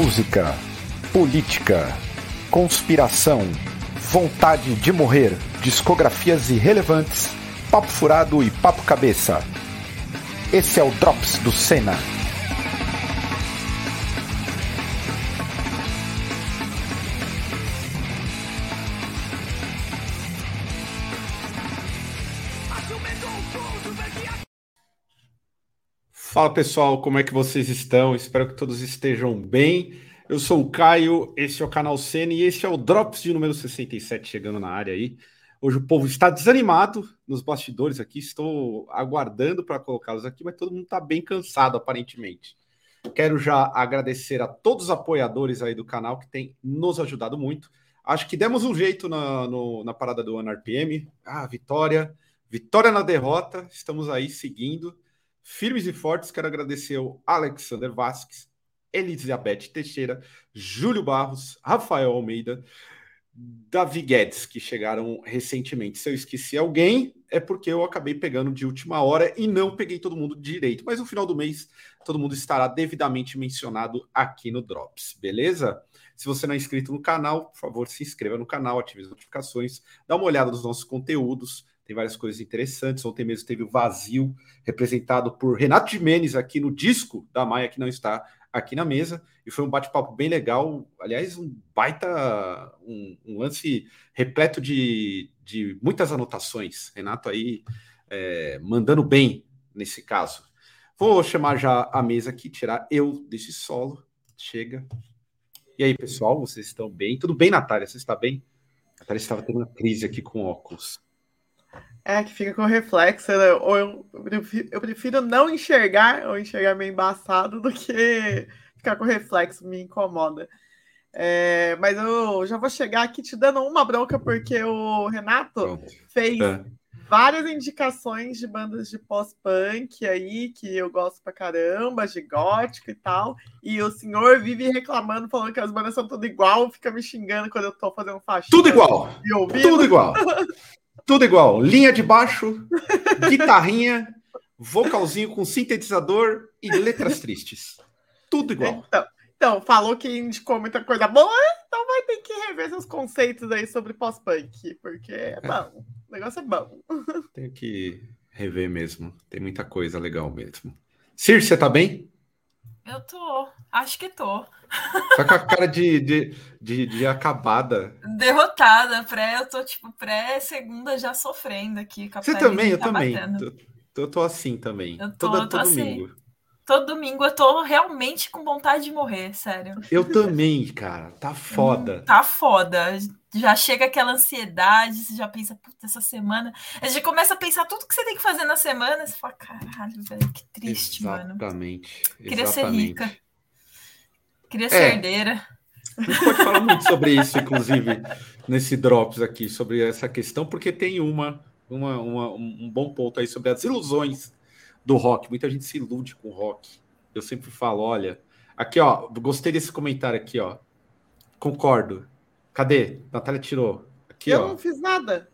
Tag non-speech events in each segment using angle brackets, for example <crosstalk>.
música, política, conspiração, vontade de morrer, discografias irrelevantes, papo furado e papo cabeça. Esse é o Drops do Senna. Fala pessoal, como é que vocês estão? Espero que todos estejam bem. Eu sou o Caio, esse é o canal Cena e esse é o Drops de número 67 chegando na área aí. Hoje o povo está desanimado nos bastidores aqui, estou aguardando para colocá-los aqui, mas todo mundo está bem cansado aparentemente. Quero já agradecer a todos os apoiadores aí do canal que têm nos ajudado muito. Acho que demos um jeito na, no, na parada do RPM. Ah, vitória, vitória na derrota, estamos aí seguindo firmes e fortes. Quero agradecer ao Alexander Vasques, Elizabeth Teixeira, Júlio Barros, Rafael Almeida, Davi Guedes, que chegaram recentemente. Se eu esqueci alguém, é porque eu acabei pegando de última hora e não peguei todo mundo direito. Mas no final do mês, todo mundo estará devidamente mencionado aqui no Drops, beleza? Se você não é inscrito no canal, por favor, se inscreva no canal, ative as notificações, dá uma olhada nos nossos conteúdos tem várias coisas interessantes. Ontem mesmo teve o Vazio, representado por Renato Jimenez aqui no disco da Maia, que não está aqui na mesa, e foi um bate-papo bem legal. Aliás, um baita, um, um lance repleto de, de muitas anotações. Renato aí é, mandando bem nesse caso. Vou chamar já a mesa aqui, tirar eu desse solo. Chega. E aí, pessoal, vocês estão bem? Tudo bem, Natália? Você está bem? A Natália estava tendo uma crise aqui com óculos. É, que fica com reflexo, né? Ou eu, eu, prefiro, não enxergar ou enxergar meio embaçado do que ficar com reflexo, me incomoda. É, mas eu já vou chegar aqui te dando uma bronca, porque o Renato Pronto. fez é. várias indicações de bandas de pós-punk aí, que eu gosto pra caramba, de gótico e tal. E o senhor vive reclamando, falando que as bandas são tudo igual, fica me xingando quando eu tô fazendo faxina. Tudo igual! Tudo igual! <laughs> Tudo igual. Linha de baixo, guitarrinha, vocalzinho com sintetizador e letras tristes. Tudo igual. Então, então, falou que indicou muita coisa boa, então vai ter que rever seus conceitos aí sobre pós-punk, porque é bom. O negócio é bom. Tem que rever mesmo. Tem muita coisa legal mesmo. Cir, você tá bem? Eu tô. Acho que tô. Tá com a cara de, de, de, de acabada. Derrotada, pré, eu tô tipo pré-segunda já sofrendo aqui. Você também, eu tá também. Eu tô assim também. Eu tô, Toda, eu tô todo assim. domingo. Todo domingo eu tô realmente com vontade de morrer, sério. Eu também, cara. Tá foda. Hum, tá foda. Já chega aquela ansiedade, você já pensa, puta, essa semana. A gente começa a pensar tudo que você tem que fazer na semana. Você fala, caralho, velho, que triste, exatamente, mano. Exatamente. Queria ser rica. Queria ser é, herdeira. A gente pode falar muito sobre isso, inclusive, nesse Drops aqui, sobre essa questão, porque tem uma, uma, uma, um bom ponto aí sobre as ilusões do rock. Muita gente se ilude com o rock. Eu sempre falo, olha, aqui, ó, gostei desse comentário aqui, ó. Concordo. Cadê? Natália tirou. Aqui, Eu ó. não fiz nada.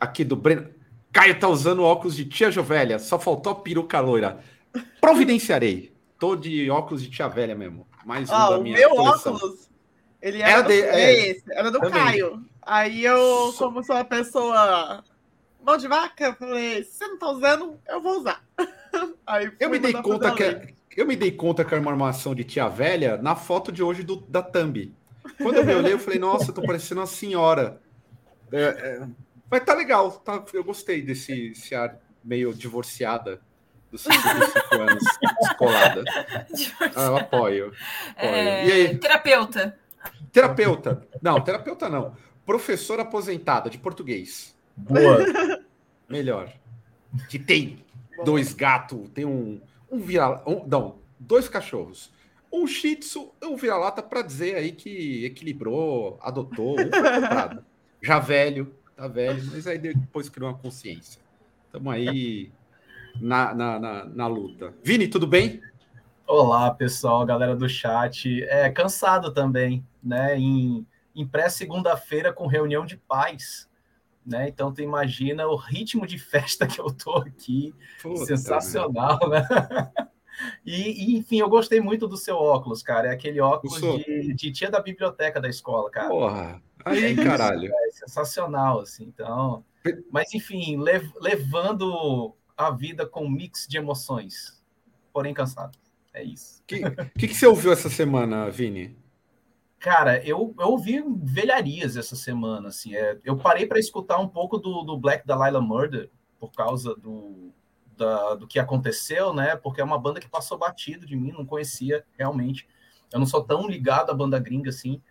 Aqui do Breno. Caio tá usando óculos de tia Jovelha, só faltou a peruca loira. Providenciarei. Tô de óculos de tia velha mesmo. Mais um ah, da minha o meu coleção. óculos, ele era, era, do, de, é, esse, era do Caio. Aí eu, como sou uma pessoa mão de vaca, falei, se você não tá usando, eu vou usar. <laughs> Aí eu me dei conta que é, eu me dei conta que era uma armação de tia velha na foto de hoje do, da Thumb. Quando eu me olhei, eu falei, nossa, eu tô parecendo uma senhora. É, é, mas tá legal, tá, eu gostei desse, desse ar meio divorciada dos 55 anos descolada. Ah, eu apoio. apoio. É... E aí? Terapeuta. Terapeuta. Não, terapeuta não. Professora aposentada de português. Boa. Melhor. Que tem dois gatos, tem um, um vira um, não, dois cachorros. Um shih tzu um vira-lata para dizer aí que equilibrou, adotou, foi comprado. <laughs> Já velho, tá velho, mas aí depois criou uma consciência. Estamos aí na, na, na, na, luta. Vini, tudo bem? Olá, pessoal, galera do chat. É cansado também, né? Em, em pré-segunda-feira com reunião de paz. Né? Então tu imagina o ritmo de <laughs> festa que eu tô aqui. Puta Sensacional, né? <laughs> E, e, enfim, eu gostei muito do seu óculos, cara. É aquele óculos de, de, tia da biblioteca da escola, cara. Porra, aí, é caralho. É sensacional, assim. Então, mas enfim, lev levando a vida com um mix de emoções, porém cansado. É isso. O que, que, que, você ouviu essa semana, Vini? Cara, eu, eu ouvi velharias essa semana, assim. É, eu parei para escutar um pouco do, do Black Dahlia Murder por causa do, da, do que aconteceu, né? Porque é uma banda que passou batido de mim, não conhecia realmente. Eu não sou tão ligado à banda gringa assim.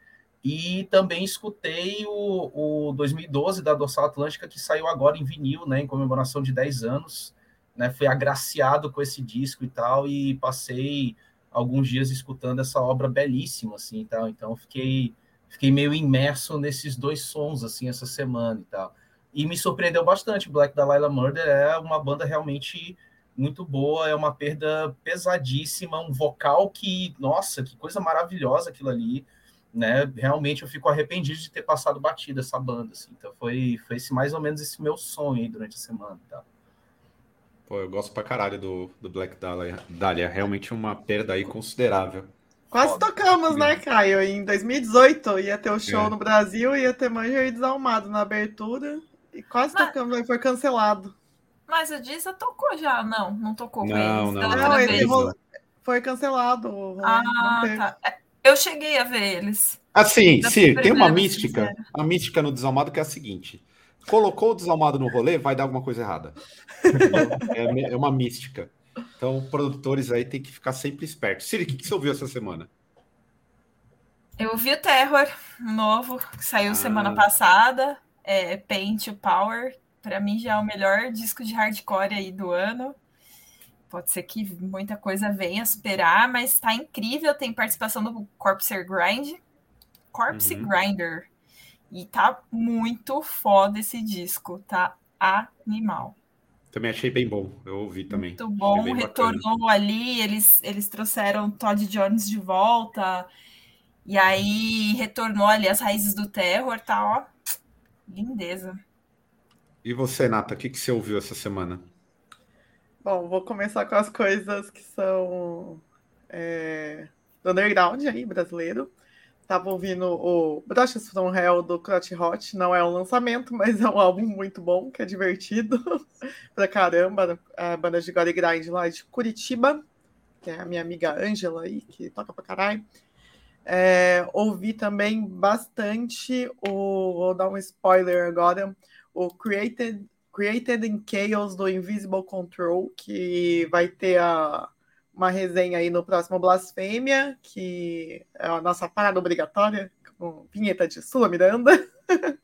E também escutei o, o 2012 da Dorsal Atlântica, que saiu agora em vinil, né? Em comemoração de 10 anos. Né, fui agraciado com esse disco e tal, e passei alguns dias escutando essa obra belíssima, assim, e tal. Então, fiquei, fiquei meio imerso nesses dois sons, assim, essa semana e tal. E me surpreendeu bastante. Black Dahlia Murder é uma banda realmente muito boa, é uma perda pesadíssima, um vocal que, nossa, que coisa maravilhosa aquilo ali, né? Realmente eu fico arrependido de ter passado batida essa banda, assim. Então foi, foi esse, mais ou menos esse meu sonho aí durante a semana, tá? Pô, eu gosto pra caralho do, do Black Dahlia. Dahlia. Realmente uma perda aí considerável. Quase Foda. tocamos, né, Caio? Em 2018 ia ter o show é. no Brasil, ia ter Manja e Desalmado na abertura. E quase mas, tocamos, foi cancelado. Mas o Disa tocou já, não, não tocou não, eles. Não, não, ele foi cancelado. Ah, tá. Eu cheguei a ver eles. Assim, sim, tem uma mística, a mística no Desalmado que é a seguinte: colocou o Desalmado no rolê, vai dar alguma coisa errada. <laughs> é, é, uma mística. Então, produtores aí tem que ficar sempre espertos. Siri, o que, que você ouviu essa semana? Eu ouvi o Terror novo, que saiu ah. semana passada é, Paint Power, para mim já é o melhor disco de hardcore aí do ano. Pode ser que muita coisa venha superar, mas está incrível. Tem participação do Corpse Grind, Corpse uhum. Grinder. E tá muito foda esse disco, tá animal. Também achei bem bom, eu ouvi também. Muito bom, retornou bacana. ali, eles, eles trouxeram Todd Jones de volta, e aí retornou ali as raízes do terror, tá, ó, Lindeza. E você, Nata, o que, que você ouviu essa semana? Bom, vou começar com as coisas que são é, do underground aí, brasileiro. Tava ouvindo o Brochas from Hell do Crotch Hot. Não é um lançamento, <laughs> mas é um álbum muito bom, que é divertido <laughs> pra caramba. A banda de Gore Grind lá de Curitiba, que é a minha amiga Ângela aí, que toca pra caralho. É, ouvi também bastante o. Vou dar um spoiler agora. O Created, Created in Chaos do Invisible Control, que vai ter a, uma resenha aí no próximo Blasfêmia, que é a nossa parada obrigatória, com vinheta de Sula Miranda. <laughs>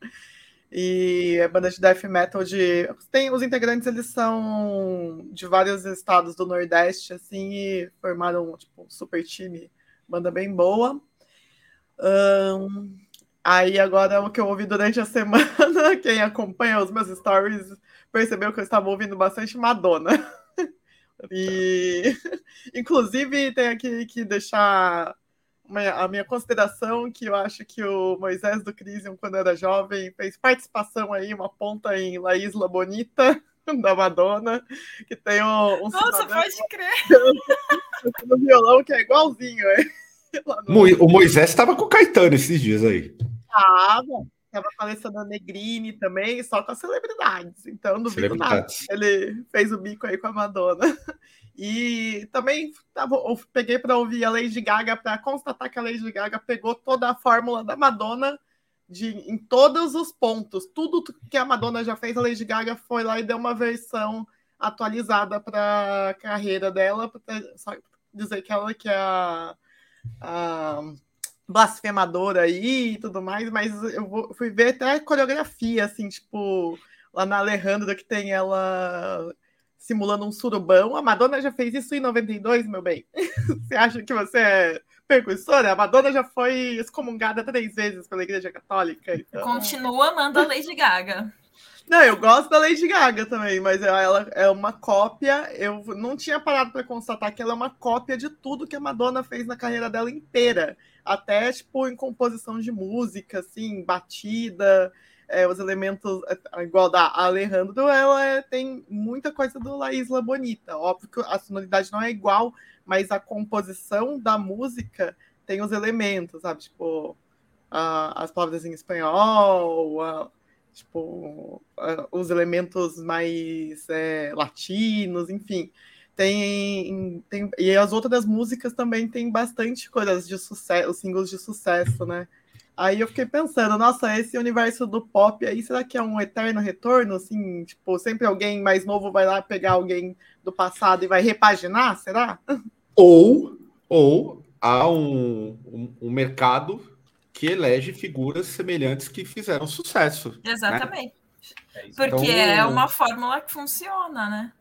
e é banda de death metal de. Tem, os integrantes eles são de vários estados do Nordeste, assim, e formaram tipo, um super time, banda bem boa. Um, aí agora o que eu ouvi durante a semana, <laughs> quem acompanha os meus stories percebeu que eu estava ouvindo bastante Madonna. E <laughs> inclusive tem aqui que deixar uma, a minha consideração que eu acho que o Moisés do Crisium, quando era jovem, fez participação aí, uma ponta em La Isla Bonita <laughs> da Madonna, que tem um, um Nossa, pode crer! no violão que é igualzinho, é. O Moisés estava com o Caetano esses dias aí. Tava. Tava com a Alessandra Negrini também, só com as celebridades. Então, não vi nada. Ele fez o bico aí com a Madonna. E também tava, peguei para ouvir a Lady Gaga para constatar que a Lady Gaga pegou toda a fórmula da Madonna de, em todos os pontos. Tudo que a Madonna já fez, a Lady Gaga foi lá e deu uma versão atualizada para a carreira dela, para dizer que ela que é a uh, blasfemadora aí e tudo mais, mas eu vou, fui ver até coreografia, assim, tipo, lá na Alejandra, que tem ela simulando um surubão. A Madonna já fez isso em 92, meu bem. <laughs> você acha que você é percussora? A Madonna já foi excomungada três vezes pela Igreja Católica. Então... Continua amando a Lady Gaga. Não, eu gosto da Lady Gaga também, mas ela é uma cópia. Eu não tinha parado para constatar que ela é uma cópia de tudo que a Madonna fez na carreira dela inteira, até tipo em composição de música, assim, batida. é, os elementos, é, igual da Alejandro, ela é, tem muita coisa do La Isla Bonita. Óbvio que a sonoridade não é igual, mas a composição da música tem os elementos, sabe? Tipo, a, as palavras em espanhol, a, tipo, os elementos mais é, latinos, enfim. Tem, tem, e as outras músicas também tem bastante coisas de sucesso, os singles de sucesso, né? Aí eu fiquei pensando, nossa, esse universo do pop aí, será que é um eterno retorno? Assim, tipo, sempre alguém mais novo vai lá pegar alguém do passado e vai repaginar, será? Ou, ou há um, um, um mercado que elege figuras semelhantes que fizeram sucesso. Né? Exatamente. Né? Porque então, é uma fórmula que funciona, né?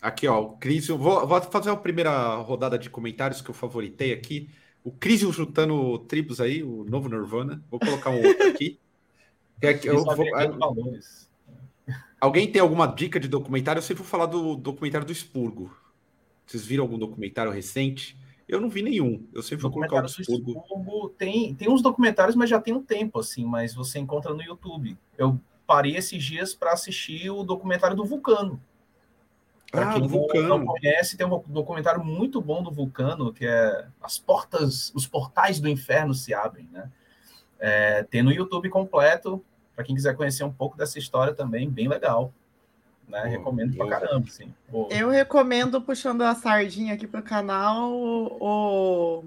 Aqui, ó, o Cris, vou, vou fazer a primeira rodada de comentários que eu favoritei aqui. O Crisium juntando tribos aí, o novo Nirvana. Vou colocar um outro aqui. <laughs> É que eu vou, alguém tem alguma dica de documentário? Eu sempre vou falar do documentário do Expurgo. Vocês viram algum documentário recente? Eu não vi nenhum. Eu sempre vou colocar o Expurgo. Tem, tem uns documentários, mas já tem um tempo, assim, mas você encontra no YouTube. Eu parei esses dias para assistir o documentário do Vulcano. Para ah, quem Vulcano. não conhece, tem um documentário muito bom do Vulcano, que é As Portas, os Portais do Inferno se abrem, né? É, tem no YouTube completo, para quem quiser conhecer um pouco dessa história também, bem legal. Né? Pô, recomendo eu... pra caramba, sim. Pô. Eu recomendo, puxando a sardinha aqui pro canal, o,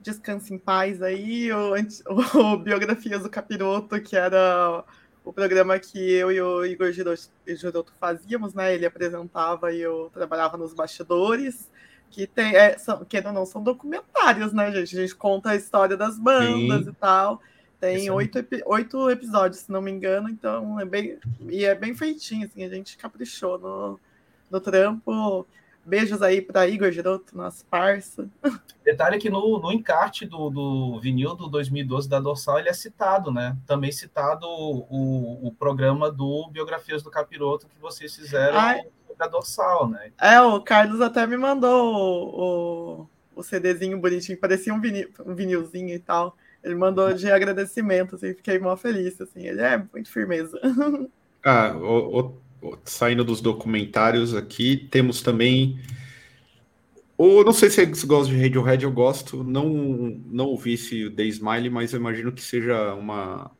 Descanse em Paz aí, o, <laughs> o Biografias do Capiroto, que era o programa que eu e o Igor Giroto fazíamos, né? Ele apresentava e eu trabalhava nos bastidores, que tem, é, são, que não são documentários, né, gente? A gente conta a história das bandas Sim. e tal. Tem oito, oito episódios, se não me engano, então é bem. E é bem feitinho, assim, a gente caprichou no, no trampo. Beijos aí para Igor Giroto, nosso parça. <laughs> Detalhe que no, no encarte do, do vinil do 2012 da Dorsal ele é citado, né? Também citado o, o programa do Biografias do Capiroto que vocês fizeram Ai. da Dorsal, né? É, o Carlos até me mandou o, o, o CDzinho bonitinho, parecia um, vinil, um vinilzinho e tal. Ele mandou de agradecimento, assim, fiquei mó feliz, assim. Ele é muito firmeza. <laughs> Ah, o, o saindo dos documentários aqui, temos também. Ou não sei se você gosta de Radiohead, eu gosto. Não, não ouvi esse The Smile, mas eu imagino que seja uma,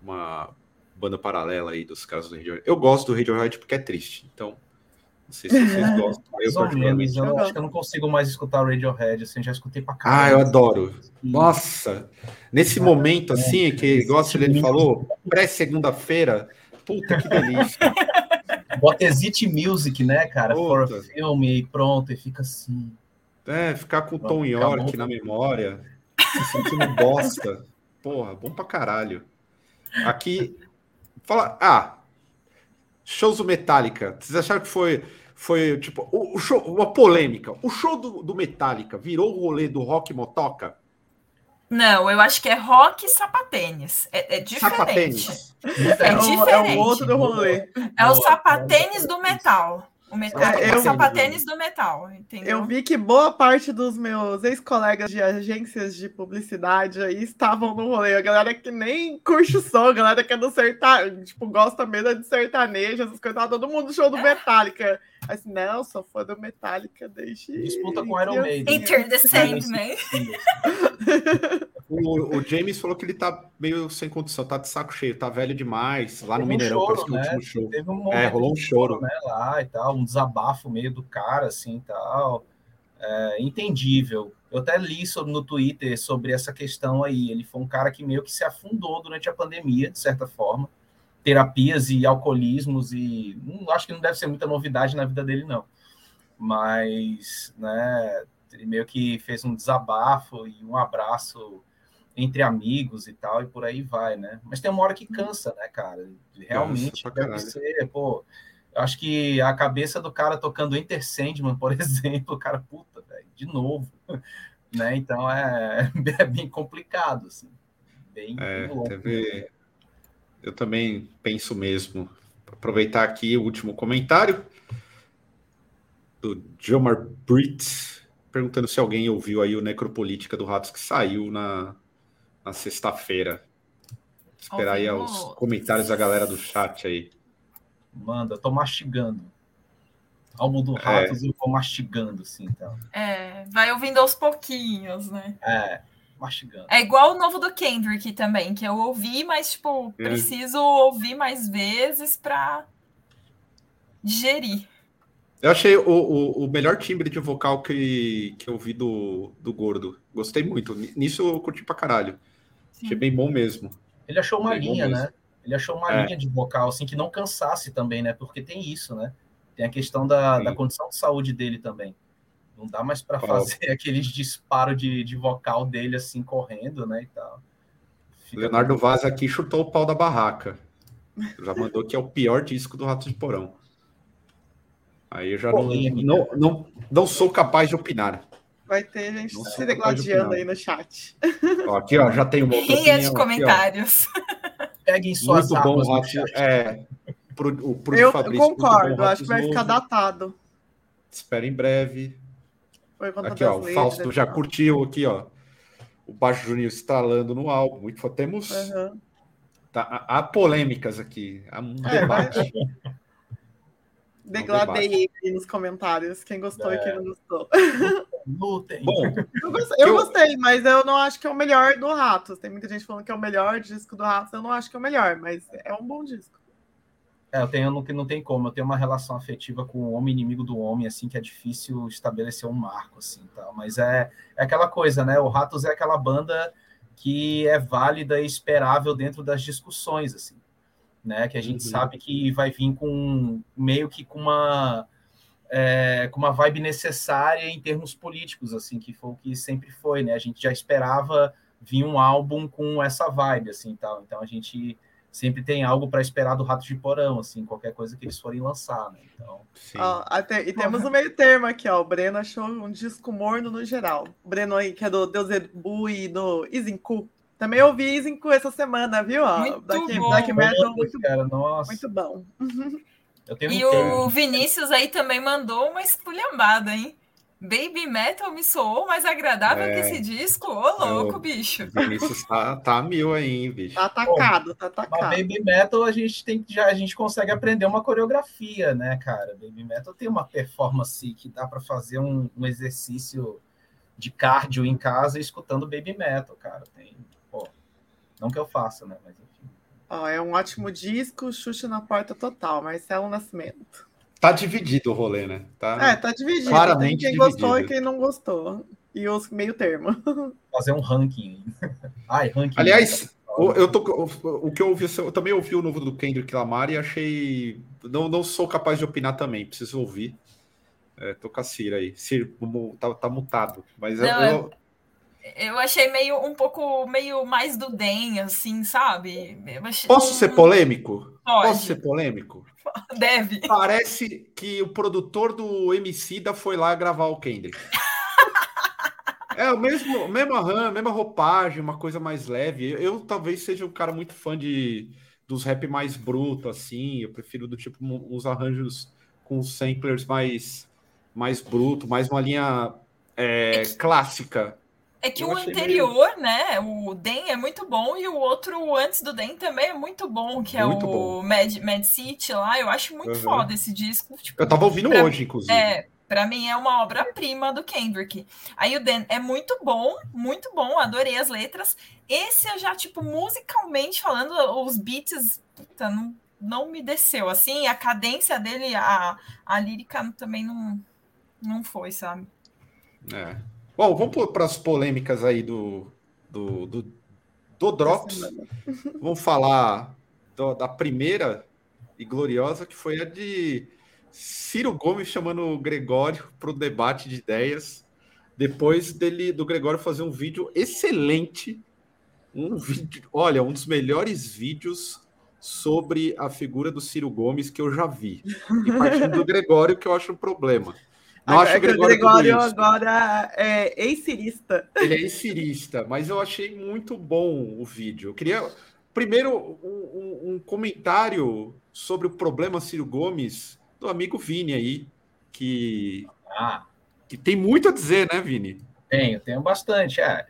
uma banda paralela aí dos casos do Radiohead. Eu gosto do Radiohead porque é triste, então. Não sei se vocês gostam. Mais ou menos, eu acho que eu não consigo mais escutar o Radiohead, assim, já escutei pra caramba. Ah, eu adoro. Nossa! Nesse momento, assim, que gosta ele falou, pré-segunda-feira, puta que delícia. <laughs> Bota Exit Music, né, cara? Puta. For filme e pronto, e fica assim. É, ficar com o Tom York na memória, se sentindo bosta. Porra, bom pra caralho. Aqui, fala. Ah, shows do Metallica. Vocês acharam que foi, foi tipo, o, o show, uma polêmica? O show do, do Metallica virou o rolê do rock motoca? Não, eu acho que é rock e sapatênis. É, é diferente. Sapatênis. É, é, diferente. É o outro rolê. É o sapatênis do metal. O metal é, eu, sapatênis do metal, entendeu? Eu vi que boa parte dos meus ex-colegas de agências de publicidade aí estavam no rolê. A galera que nem curte o som, a galera que é do sertanejo, tipo, gosta mesmo de sertanejo, essas coisas, todo mundo show do Metallica. Assim, não, só foi do Metallica desde. Disputa com Iron Maiden. Enter the Sandman. o, o James falou que ele tá meio sem condição, tá de saco cheio, tá velho demais. Lá no um Mineirão, choro, parece que né? último show. Teve um é, rolou um choro. Né, lá e tal, um desabafo meio do cara, assim tal. É, entendível. Eu até li sobre, no Twitter sobre essa questão aí. Ele foi um cara que meio que se afundou durante a pandemia, de certa forma terapias e alcoolismos e acho que não deve ser muita novidade na vida dele não mas né ele meio que fez um desabafo e um abraço entre amigos e tal e por aí vai né mas tem uma hora que cansa né cara realmente Nossa, deve ser pô eu acho que a cabeça do cara tocando Enter Sandman, por <laughs> exemplo, o cara, puta, velho, de novo, né? Então é, <laughs> é bem complicado, assim. Bem, é, bem louco, teve, né? Eu também penso mesmo. Aproveitar aqui o último comentário do Jomar Brits, perguntando se alguém ouviu aí o Necropolítica do Ratos que saiu na, na sexta-feira. Esperar aí os comentários da galera do chat aí. Manda, tô mastigando. Almo do Ratos é. eu vou mastigando, assim, então. É, vai ouvindo aos pouquinhos, né? É, mastigando. É igual o novo do Kendrick também, que eu ouvi, mas, tipo, hum. preciso ouvir mais vezes pra digerir. Eu achei o, o, o, melhor timbre de vocal que, que eu vi do, do Gordo. Gostei muito. Nisso eu curti pra caralho. Sim. Achei bem bom mesmo. Ele achou uma bem linha, né? Ele achou uma é. linha de vocal, assim, que não cansasse também, né? Porque tem isso, né? Tem a questão da, da condição de saúde dele também. Não dá mais para fazer <laughs> aqueles disparos de, de vocal dele, assim, correndo, né? E tal. Fica Leonardo Vaz aqui chutou o pau da barraca. Já mandou que é o pior disco do Rato de Porão. Aí eu já não, não, não, não sou capaz de opinar. Vai ter gente não se degladiando aí no chat. Ó, aqui, ó, já tem uma outra Ria de comentários. Aqui, Peguem suas Muito bom, Rato. É, pro, o, pro eu Fabrício, concordo, bom, acho que vai novo. ficar datado. Espera em breve. Aqui, ó, o Fausto já curtiu aqui, ó. O Baixo Juninho estralando no álbum. Muito, temos. Uhum. Tá, há, há, polêmicas aqui. Há um é, debate. Vai... <laughs> Degladei aí nos comentários. Quem gostou é. e quem não gostou. Lutem. Bom, eu, gostei, eu, gostei, mas eu não acho que é o melhor do Ratos. Tem muita gente falando que é o melhor disco do Ratos. Eu não acho que é o melhor, mas é um bom disco. É, eu tenho que não tem como. Eu tenho uma relação afetiva com o homem inimigo do homem, assim, que é difícil estabelecer um marco, assim, tal. Mas é, é aquela coisa, né? O Ratos é aquela banda que é válida e esperável dentro das discussões, assim né? Que a gente uhum. sabe que vai vir com meio que com uma é, com uma vibe necessária em termos políticos, assim, que foi o que sempre foi, né? A gente já esperava vir um álbum com essa vibe, assim, tal. Então a gente sempre tem algo para esperar do Rato de Porão, assim, qualquer coisa que eles forem lançar, né? Então. Ó, até, e temos o um meio termo aqui, ó. O Breno achou um disco morno no geral. O Breno aí, que é do Deus Ebu e do Izinku. Também ouvi Zinco essa semana, viu? Muito Black, bom. Black Metal, muito, cara, nossa. muito bom. <laughs> e o Vinícius aí também mandou uma esculhambada, hein? Baby Metal me soou mais agradável é. que esse disco. Ô, louco, bicho. Vinícius tá, tá mil aí, bicho. Tá atacado, tá atacado. Baby Metal a gente tem já a gente consegue aprender uma coreografia, né, cara? Baby Metal tem uma performance que dá para fazer um, um exercício de cardio em casa escutando Baby Metal, cara. Tem não que eu faça, né? Mas enfim. Ó, é um ótimo disco, Xuxa na porta total, Marcelo Nascimento. Tá dividido o rolê, né? Tá é, tá dividido. Claramente Tem quem dividido. gostou e quem não gostou. E os meio termo. <laughs> Fazer um ranking. Ai, ranking. Aliás, o, eu tô, o, o, que eu ouvi, eu também ouvi o novo do Kendrick Lamar e achei. Não, não sou capaz de opinar também, preciso ouvir. É, tô com a Cira aí. Cira, tá, tá mutado. Mas não, eu, eu achei meio um pouco meio mais do Den, assim, sabe? Achei... Posso ser polêmico? Pode. Posso ser polêmico? <laughs> Deve. Parece que o produtor do MC da foi lá gravar o Kendrick. <laughs> é o mesmo, mesmo arranjo, mesma roupagem, uma coisa mais leve. Eu, eu, talvez seja um cara muito fã de dos rap mais bruto, assim. Eu prefiro do tipo uns arranjos com samplers mais mais bruto, mais uma linha é, clássica é que eu o anterior, meio... né? O Den é muito bom e o outro antes do Den também é muito bom, que é muito o Mad, Mad City lá. Eu acho muito uhum. foda esse disco. Tipo, eu tava ouvindo pra, hoje, inclusive. É, pra mim é uma obra-prima do Kendrick. Aí o Den é muito bom, muito bom, adorei as letras. Esse eu já, tipo, musicalmente falando, os beats, puta, não, não me desceu. Assim, a cadência dele, a, a lírica também não, não foi, sabe? É. Bom, vamos para as polêmicas aí do, do, do, do Drops. <laughs> Vamos falar do, da primeira e gloriosa, que foi a de Ciro Gomes chamando o Gregório para o debate de ideias, depois dele do Gregório fazer um vídeo excelente, um vídeo, olha, um dos melhores vídeos sobre a figura do Ciro Gomes que eu já vi. E partindo do <laughs> Gregório, que eu acho um problema. Não acho que o Gregório, Gregório agora é ex-cirista. Ele é ex-cirista, mas eu achei muito bom o vídeo. Eu queria, primeiro, um, um, comentário sobre o problema Ciro Gomes do amigo Vini aí, que, ah. que tem muito a dizer, né, Vini? Tenho, tenho bastante. É.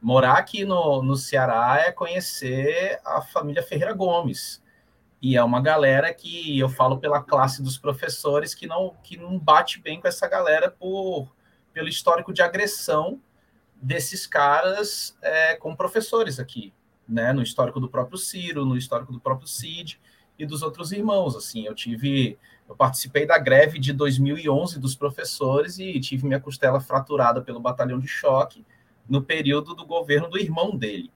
Morar aqui no, no Ceará é conhecer a família Ferreira Gomes. E é uma galera que eu falo pela classe dos professores que não, que não bate bem com essa galera por, pelo histórico de agressão desses caras é, com professores aqui, né? No histórico do próprio Ciro, no histórico do próprio Cid e dos outros irmãos. Assim, eu tive, eu participei da greve de 2011 dos professores e tive minha costela fraturada pelo batalhão de choque no período do governo do irmão dele.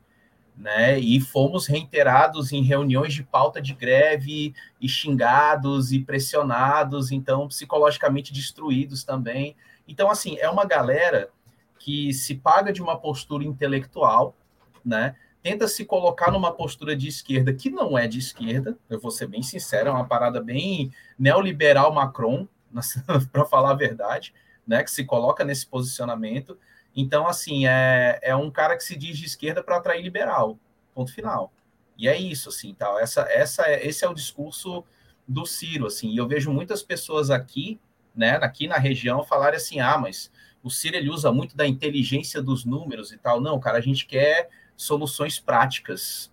Né? E fomos reiterados em reuniões de pauta de greve e xingados e pressionados, então psicologicamente destruídos também. Então, assim, é uma galera que se paga de uma postura intelectual, né? Tenta se colocar numa postura de esquerda que não é de esquerda, eu vou ser bem sincero, é uma parada bem neoliberal Macron, <laughs> para falar a verdade, né? Que se coloca nesse posicionamento então, assim, é, é um cara que se diz de esquerda para atrair liberal. Ponto final. E é isso, assim, tal. Essa, essa é, esse é o discurso do Ciro, assim. E eu vejo muitas pessoas aqui, né, aqui na região, falarem assim: ah, mas o Ciro ele usa muito da inteligência dos números e tal. Não, cara, a gente quer soluções práticas,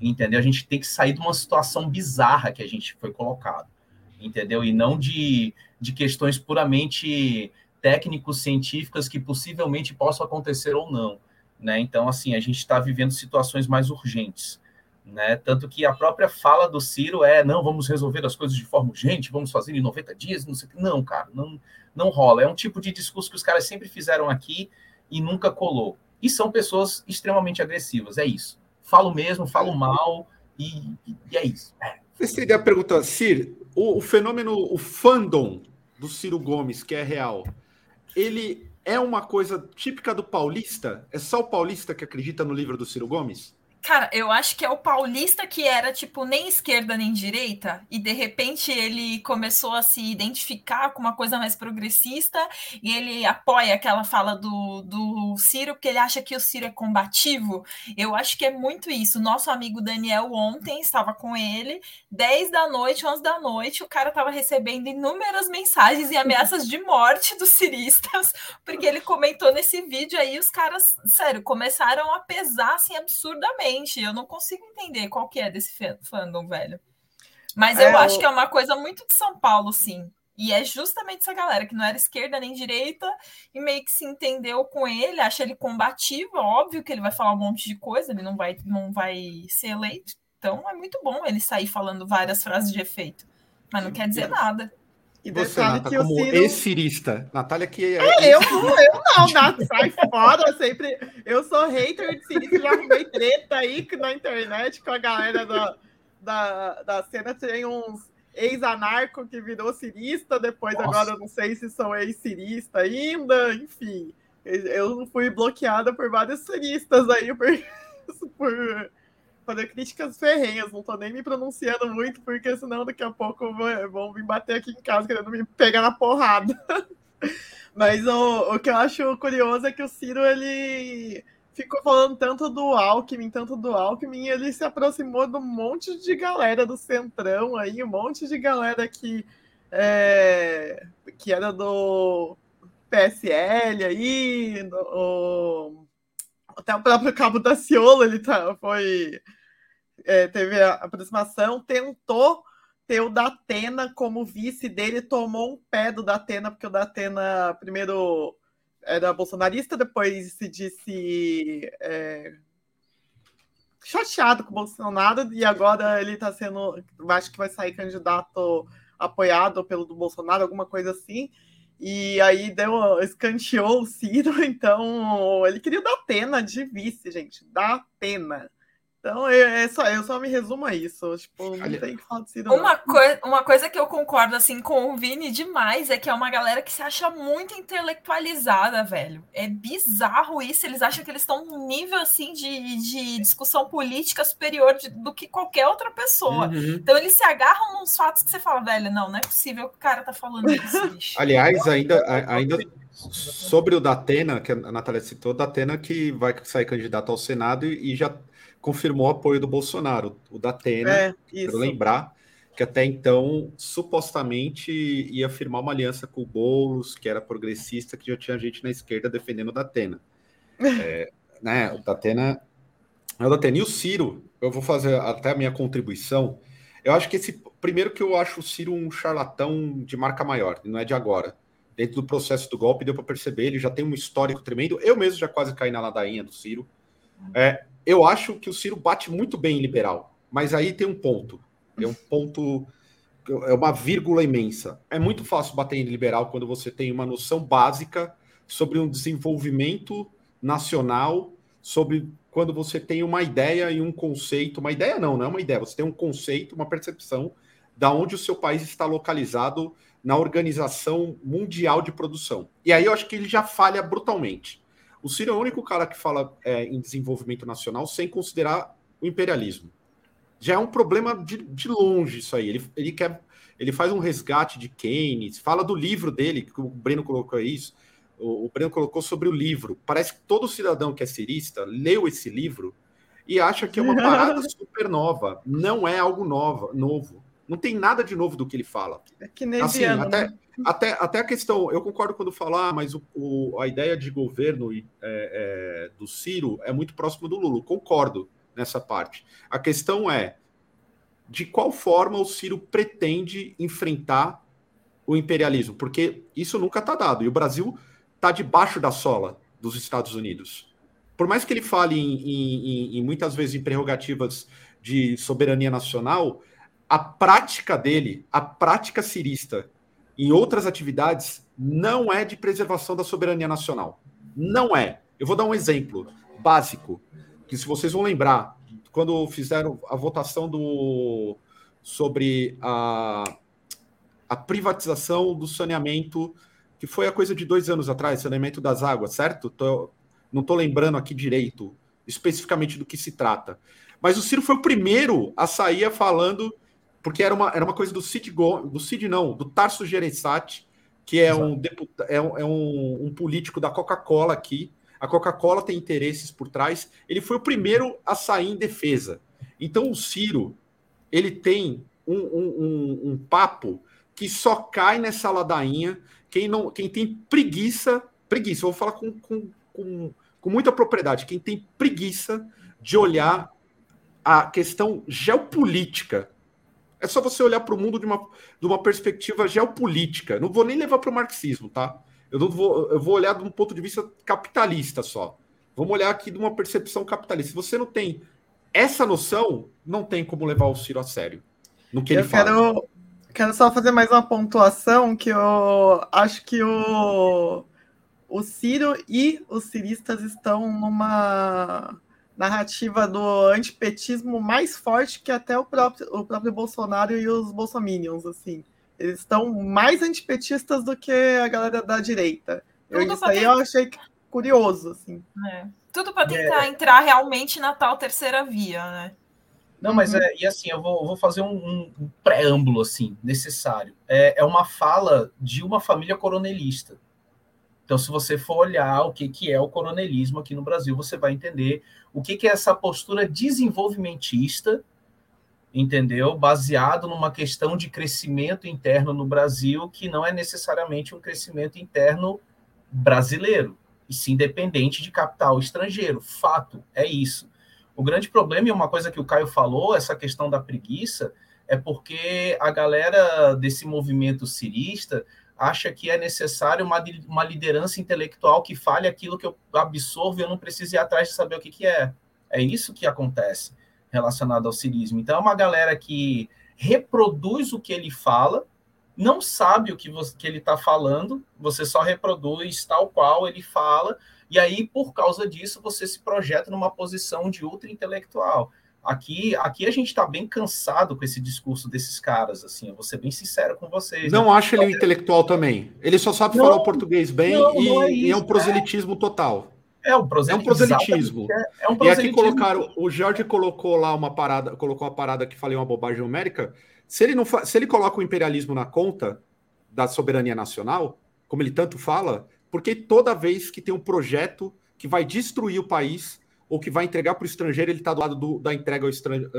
entendeu? A gente tem que sair de uma situação bizarra que a gente foi colocado, entendeu? E não de, de questões puramente técnicos científicas que possivelmente possam acontecer ou não. Né? Então, assim, a gente está vivendo situações mais urgentes. Né? Tanto que a própria fala do Ciro é: não, vamos resolver as coisas de forma urgente, vamos fazer em 90 dias, não sei o que. Não, cara, não, não rola. É um tipo de discurso que os caras sempre fizeram aqui e nunca colou. E são pessoas extremamente agressivas, é isso. Falo mesmo, falo mal e, e é isso. É. Você teria a pergunta, Ciro, o, o fenômeno, o fandom do Ciro Gomes, que é real, ele é uma coisa típica do paulista? É só o paulista que acredita no livro do Ciro Gomes? Cara, eu acho que é o paulista que era, tipo, nem esquerda nem direita, e de repente ele começou a se identificar com uma coisa mais progressista, e ele apoia aquela fala do, do Ciro, porque ele acha que o Ciro é combativo. Eu acho que é muito isso. Nosso amigo Daniel ontem estava com ele, 10 da noite, 11 da noite, o cara estava recebendo inúmeras mensagens e ameaças de morte dos ciristas, porque ele comentou nesse vídeo aí, os caras, sério, começaram a pesar assim absurdamente Eu não consigo entender qual que é desse fandom, velho. Mas eu é, acho que é uma coisa muito de São Paulo, sim. E é justamente essa galera que não era esquerda nem direita e meio que se entendeu com ele, acha ele combativo, óbvio que ele vai falar um monte de coisa, ele não vai, não vai ser eleito. Então é muito bom ele sair falando várias frases de efeito. Mas não quer dizer nada. E você, Nata, que como Ciro... ex-cirista. Natália que é... é eu, eu não, Nata, sai fora, eu sempre... Eu sou hater de cirista, já arrumei treta aí na internet com a galera da, da, da cena. Tem uns ex-anarco que virou cirista, depois Nossa. agora eu não sei se são ex-cirista ainda, enfim. Eu fui bloqueada por vários ciristas aí por, por fazer críticas ferrenhas, não tô nem me pronunciando muito, porque senão daqui a pouco vão vir bater aqui em casa querendo me pegar na porrada. <laughs> Mas o, o que eu acho curioso é que o Ciro, ele ficou falando tanto do Alckmin, tanto do Alckmin, ele se aproximou de um monte de galera do Centrão aí, um monte de galera que, é, que era do PSL aí, do, até o próprio Cabo da Ciolo, ele tá, foi é, teve a aproximação, tentou ter o Datena como vice dele, tomou um pé do Datena, porque o Datena primeiro era bolsonarista, depois se disse é, chateado com o Bolsonaro, e agora ele está sendo, acho que vai sair candidato apoiado pelo do Bolsonaro, alguma coisa assim. E aí deu, escanteou o Ciro, <laughs> então ele queria o Datena de vice, gente. Datena. Então, é, é, só, eu só me resumo a isso. Tipo, não tem que falar de Ciro. Uma, coi uma coisa que eu concordo assim com o Vini demais é que é uma galera que se acha muito intelectualizada, velho. É bizarro isso. Eles acham que eles estão num nível assim de, de discussão política superior de, do que qualquer outra pessoa. Uhum. Então eles se agarram nos fatos que você fala, velho, não, não é possível que o cara tá falando isso, <laughs> bicho. Aliás, ainda, ainda sobre o Datena, que a Natália citou, Datena que vai sair candidato ao Senado e já confirmou o apoio do Bolsonaro, o da Atena, é, quero lembrar que até então supostamente ia firmar uma aliança com o Boulos, que era progressista, que já tinha gente na esquerda defendendo o da Atena. <laughs> É, né, o Datena é o Datena. E o Ciro, eu vou fazer até a minha contribuição. Eu acho que esse. Primeiro que eu acho o Ciro um charlatão de marca maior, não é de agora. Dentro do processo do golpe, deu para perceber, ele já tem um histórico tremendo. Eu mesmo já quase caí na ladainha do Ciro. É, eu acho que o Ciro bate muito bem em liberal, mas aí tem um ponto. É um ponto. É uma vírgula imensa. É muito fácil bater em liberal quando você tem uma noção básica sobre um desenvolvimento nacional, sobre quando você tem uma ideia e um conceito. Uma ideia não, não é uma ideia. Você tem um conceito, uma percepção da onde o seu país está localizado na organização mundial de produção. E aí eu acho que ele já falha brutalmente. O Ciro é o único cara que fala é, em desenvolvimento nacional sem considerar o imperialismo. Já é um problema de, de longe isso aí. Ele, ele quer, ele faz um resgate de Keynes, fala do livro dele, que o Breno colocou isso. O, o Breno colocou sobre o livro. Parece que todo cidadão que é cirista leu esse livro e acha que é uma <laughs> parada super nova. Não é algo nova, novo. Não tem nada de novo do que ele fala. É que nem assim, ano, até, né? <laughs> até, até a questão, eu concordo quando falar, mas o, o, a ideia de governo é, é, do Ciro é muito próximo do Lula. Concordo nessa parte. A questão é de qual forma o Ciro pretende enfrentar o imperialismo, porque isso nunca está dado. E o Brasil está debaixo da sola dos Estados Unidos. Por mais que ele fale em, em, em, em muitas vezes em prerrogativas de soberania nacional, a prática dele, a prática cirista, em outras atividades, não é de preservação da soberania nacional. Não é. Eu vou dar um exemplo básico, que se vocês vão lembrar, quando fizeram a votação do sobre a, a privatização do saneamento, que foi a coisa de dois anos atrás, saneamento das águas, certo? Tô, não estou lembrando aqui direito, especificamente do que se trata. Mas o Ciro foi o primeiro a sair falando porque era uma, era uma coisa do Cid, do Cid não, do Tarso Gereissati, que é, um, deputa, é, um, é um, um político da Coca-Cola aqui. A Coca-Cola tem interesses por trás. Ele foi o primeiro a sair em defesa. Então o Ciro, ele tem um, um, um papo que só cai nessa ladainha quem, não, quem tem preguiça, preguiça, eu vou falar com, com, com, com muita propriedade, quem tem preguiça de olhar a questão geopolítica é só você olhar para o mundo de uma, de uma perspectiva geopolítica. Não vou nem levar para o marxismo, tá? Eu, não vou, eu vou olhar de um ponto de vista capitalista só. Vamos olhar aqui de uma percepção capitalista. Se você não tem essa noção, não tem como levar o Ciro a sério. No que eu ele quero, fala. quero só fazer mais uma pontuação que eu acho que o, o Ciro e os ciristas estão numa narrativa do antipetismo mais forte que até o próprio, o próprio Bolsonaro e os bolsominions, assim. Eles estão mais antipetistas do que a galera da direita. Eu, isso aí eu achei curioso, assim. É. Tudo para tentar é. entrar realmente na tal terceira via, né? Não, mas uhum. é, e assim, eu vou, vou fazer um, um preâmbulo, assim, necessário. É, é uma fala de uma família coronelista. Então, se você for olhar o que, que é o coronelismo aqui no Brasil, você vai entender o que, que é essa postura desenvolvimentista, entendeu? Baseado numa questão de crescimento interno no Brasil, que não é necessariamente um crescimento interno brasileiro, e sim dependente de capital estrangeiro. Fato, é isso. O grande problema, e uma coisa que o Caio falou, essa questão da preguiça, é porque a galera desse movimento cirista acha que é necessário uma, uma liderança intelectual que fale aquilo que eu absorvo e eu não preciso ir atrás de saber o que, que é. É isso que acontece relacionado ao cirismo. Então, é uma galera que reproduz o que ele fala, não sabe o que, você, que ele está falando, você só reproduz tal qual ele fala, e aí, por causa disso, você se projeta numa posição de ultra intelectual. Aqui, aqui a gente está bem cansado com esse discurso desses caras, assim, eu vou ser bem sincero com vocês. Não né? acho ele intelectual também. Ele só sabe não, falar o português bem não, e, não é, isso, e, é um proselitismo é... total. É um proselitismo. É um proselitismo. É, um proselitismo. E aqui colocaram, o Jorge colocou lá uma parada, colocou uma parada que falei uma bobagem numérica. Se ele não se ele coloca o imperialismo na conta da soberania nacional, como ele tanto fala, porque toda vez que tem um projeto que vai destruir o país, ou que vai entregar para o estrangeiro, ele está do lado do, da entrega ao,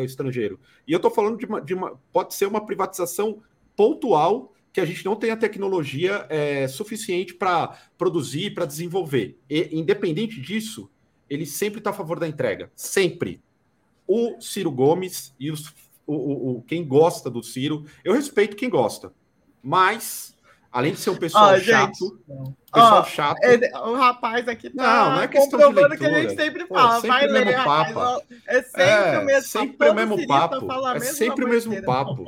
estrangeiro. E eu estou falando de uma, de uma, Pode ser uma privatização pontual que a gente não tem a tecnologia é, suficiente para produzir, para desenvolver. E, independente disso, ele sempre está a favor da entrega. Sempre. O Ciro Gomes e os, o, o, quem gosta do Ciro, eu respeito quem gosta, mas além de ser um pessoal chato, gente, pessoal chato. É, o rapaz aqui tá não, não é questão de leitura. que a gente sempre fala, Pô, sempre vai ler, papo. é sempre é, o mesmo, sempre o mesmo papo. É sempre o mesmo papo.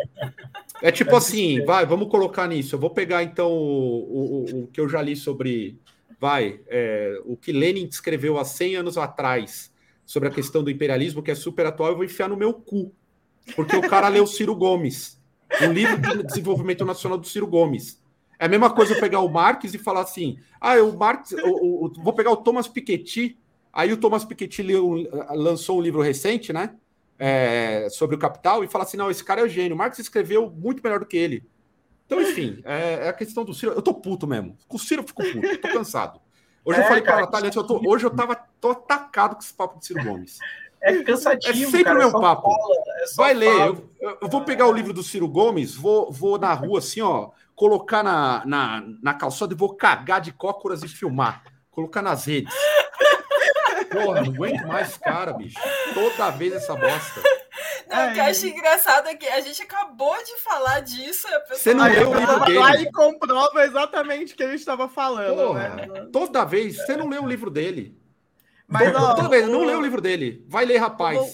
É tipo assim, vai, vamos colocar nisso. Eu vou pegar então o, o, o que eu já li sobre, vai, é, o que Lenin escreveu há 100 anos atrás sobre a questão do imperialismo, que é super atual, eu vou enfiar no meu cu. Porque o cara leu Ciro Gomes, um livro de desenvolvimento nacional do Ciro Gomes. É a mesma coisa eu pegar o Marx e falar assim: ah, o Marx, o, o, vou pegar o Thomas Piketty. Aí o Thomas Piketty leu, lançou um livro recente, né? É, sobre o capital e falar assim: não, esse cara é o gênio. O Marx escreveu muito melhor do que ele. Então, enfim, é, é a questão do Ciro. Eu tô puto mesmo. Com o Ciro eu fico puto, eu tô cansado. Hoje é, eu falei para a Natália, eu tô, hoje eu tava tô atacado com esse papo de Ciro Gomes. É cansativo. É sempre cara, o meu papo. Fala, é Vai ler. Eu, eu, vou pegar o livro do Ciro Gomes, vou, vou na rua assim, ó, colocar na, na, na calçada e vou cagar de cócoras e filmar. Colocar nas redes. Porra, não aguento mais cara, bicho. Toda vez essa bosta. Não, o que eu acho engraçado é que a gente acabou de falar disso. Você não leu o livro dele. Lá e comprova exatamente o que a gente estava falando. Porra, né? Toda vez, você não leu o livro dele. Mas, ó, toda vez, o... não leu o livro dele. Vai ler, rapaz. Vou,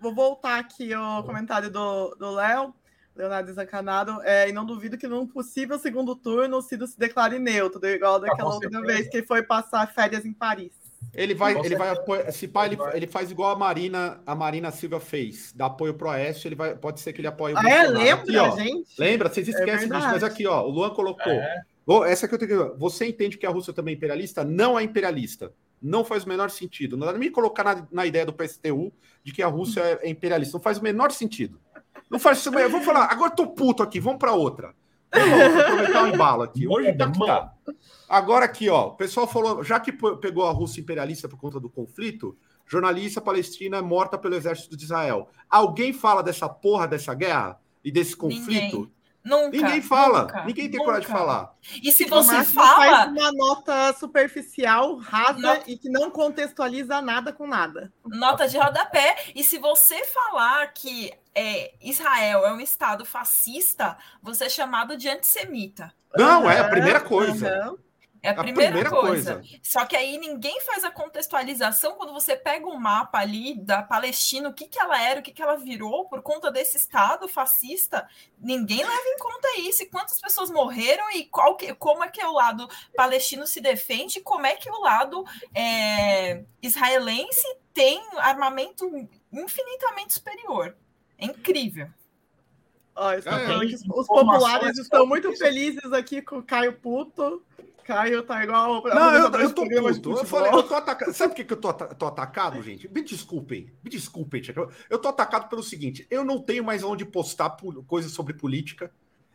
vou voltar aqui o comentário do Léo. Leonardo Zancanado, é, e não duvido que num possível segundo turno o Cido se declare neutro, igual daquela outra vez que foi passar férias em Paris. Ele vai, ele vai apoiar, se pá, ele, ele faz igual a Marina, a Marina Silva fez, dá apoio pro Oeste, ele vai, pode ser que ele apoie o ah, é? Lembra, aqui, gente? Lembra, vocês é esquecem é disso, mas aqui, ó, o Luan colocou. É. Oh, essa que eu tenho que Você entende que a Rússia também é imperialista? Não é imperialista. Não faz o menor sentido. Não dá nem me colocar na, na ideia do PSTU de que a Rússia é imperialista. Não faz o menor sentido. Não faz isso. Vamos falar, agora tô puto aqui, vamos para outra. Vamos aproveitar o embalo aqui. Hoje tá, tá. Agora aqui, ó, o pessoal falou, já que pegou a Rússia imperialista por conta do conflito, jornalista palestina é morta pelo exército de Israel. Alguém fala dessa porra dessa guerra e desse conflito? Ninguém. Nunca. Ninguém fala. Nunca, ninguém tem nunca. coragem de falar. E se você fala. Faz uma nota superficial, rasa nota... e que não contextualiza nada com nada. Nota de rodapé. E se você falar que é, Israel é um Estado fascista, você é chamado de antissemita. Não, uhum, é a primeira coisa. Uhum. É a, a primeira, primeira coisa. coisa. Só que aí ninguém faz a contextualização quando você pega o um mapa ali da Palestina, o que, que ela era, o que, que ela virou por conta desse Estado fascista. Ninguém leva em conta isso. E quantas pessoas morreram e qual que, como é que o lado palestino se defende, como é que o lado é, israelense tem armamento infinitamente superior. É incrível. Ó, é, os populares estão muito felizes aqui com o Caio Puto. Caio tá igual. Não, eu, eu tô puto. Eu, falei, eu tô atacado. Sabe por que, que eu tô, tô atacado, gente? Me desculpem. Me desculpem, Eu tô atacado pelo seguinte: eu não tenho mais onde postar coisas sobre política.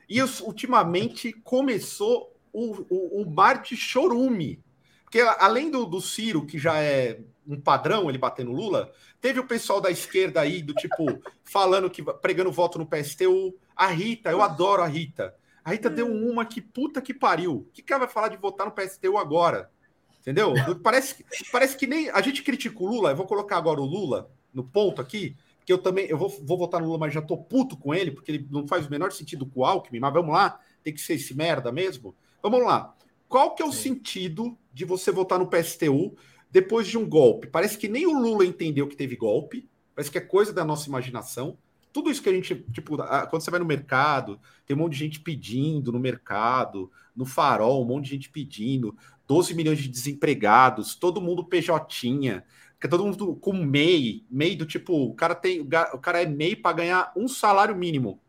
E eu, ultimamente começou o, o, o mar de chorume. Porque além do, do Ciro, que já é um padrão, ele bater no Lula, teve o pessoal da esquerda aí, do tipo, falando que pregando voto no PSTU. A Rita, eu adoro a Rita. A Rita deu hum. uma que puta que pariu. O que, que ela vai falar de votar no PSTU agora? Entendeu? Parece, parece que nem. A gente critica o Lula, eu vou colocar agora o Lula no ponto aqui, que eu também eu vou, vou votar no Lula, mas já tô puto com ele, porque ele não faz o menor sentido com o Alckmin, mas vamos lá, tem que ser esse merda mesmo. Vamos lá. Qual que é o Sim. sentido de você votar no PSTU depois de um golpe? Parece que nem o Lula entendeu que teve golpe, parece que é coisa da nossa imaginação tudo isso que a gente, tipo, quando você vai no mercado, tem um monte de gente pedindo no mercado, no farol, um monte de gente pedindo, 12 milhões de desempregados, todo mundo PJ, todo mundo com MEI, MEI do tipo, o cara tem, o cara é MEI para ganhar um salário mínimo.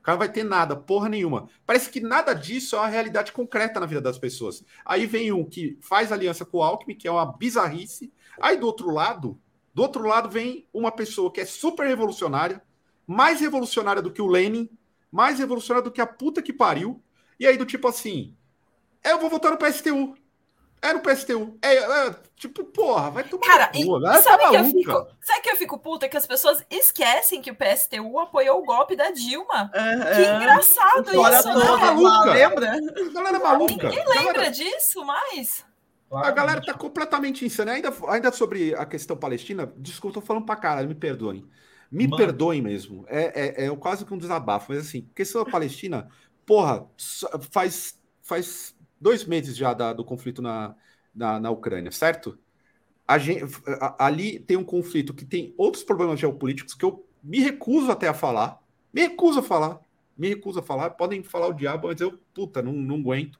O cara vai ter nada, porra nenhuma. Parece que nada disso é uma realidade concreta na vida das pessoas. Aí vem um que faz aliança com o Alckmin, que é uma bizarrice. Aí do outro lado, do outro lado vem uma pessoa que é super revolucionária, mais revolucionária do que o Lenin, mais revolucionária do que a puta que pariu. E aí, do tipo assim, eu vou votar no PSTU. É no PSTU. É, é tipo, porra, vai tomar Cara, rua, e, tá sabe, tá que eu fico, sabe que eu fico puta? Que as pessoas esquecem que o PSTU apoiou o golpe da Dilma. É, que engraçado isso, né? Maluca. Lembra? Galera maluca. Ninguém lembra Galera... disso mais. A galera tá completamente insana. Ainda, ainda sobre a questão palestina, desculpa, tô falando pra cara, me perdoem. Me Mano. perdoem mesmo. É, é, é quase que um desabafo, mas assim, questão da Palestina, porra, faz, faz dois meses já da, do conflito na, na, na Ucrânia, certo? A gente, a, ali tem um conflito que tem outros problemas geopolíticos que eu me recuso até a falar. Me recuso a falar. Me recuso a falar. Podem falar o diabo, mas eu, puta, não, não aguento.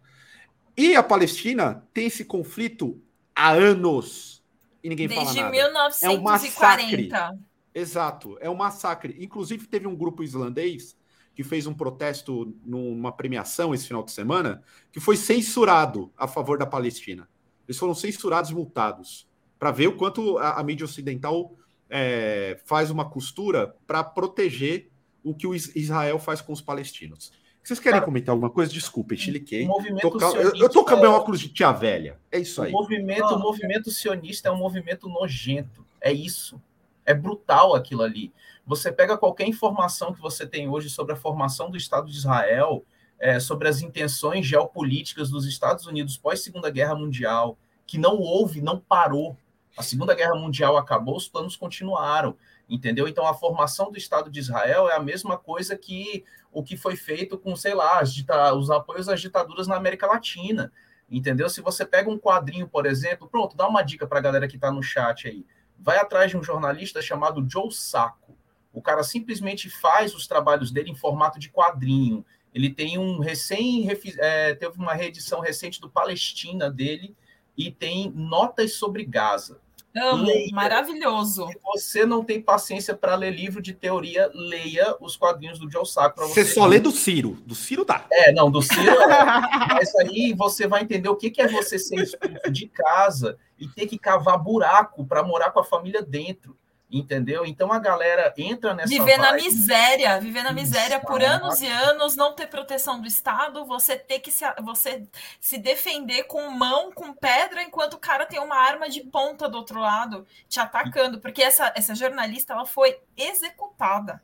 E a Palestina tem esse conflito há anos e ninguém Desde fala nada. Desde 1940. É um massacre. Exato, é um massacre. Inclusive teve um grupo islandês que fez um protesto numa premiação esse final de semana que foi censurado a favor da Palestina. Eles foram censurados e multados para ver o quanto a, a mídia ocidental é, faz uma costura para proteger o que o Israel faz com os palestinos. Vocês querem Cara, comentar alguma coisa? Desculpe, chiliquei. Tô, eu, eu tô com meu óculos de tia velha. É isso aí. O movimento, o movimento sionista é um movimento nojento. É isso. É brutal aquilo ali. Você pega qualquer informação que você tem hoje sobre a formação do Estado de Israel, é, sobre as intenções geopolíticas dos Estados Unidos pós Segunda Guerra Mundial, que não houve, não parou. A Segunda Guerra Mundial acabou, os planos continuaram entendeu? Então a formação do Estado de Israel é a mesma coisa que o que foi feito com, sei lá, os apoios às ditaduras na América Latina, entendeu? Se você pega um quadrinho, por exemplo, pronto, dá uma dica para a galera que está no chat aí. Vai atrás de um jornalista chamado Joe Sacco. O cara simplesmente faz os trabalhos dele em formato de quadrinho. Ele tem um recém é, teve uma reedição recente do Palestina dele e tem notas sobre Gaza. Amo, leia. maravilhoso. Se você não tem paciência para ler livro de teoria, leia os quadrinhos do Joe Sacco. Você, você só lê do Ciro. Do Ciro dá. É, não, do Ciro é. Mas aí você vai entender o que é você ser expulso de casa e ter que cavar buraco para morar com a família dentro entendeu? Então a galera entra nessa viver vibe. na miséria, viver na miséria Isso, por anos e anos, não ter proteção do Estado, você ter que se, você se defender com mão, com pedra, enquanto o cara tem uma arma de ponta do outro lado te atacando, porque essa, essa jornalista ela foi executada.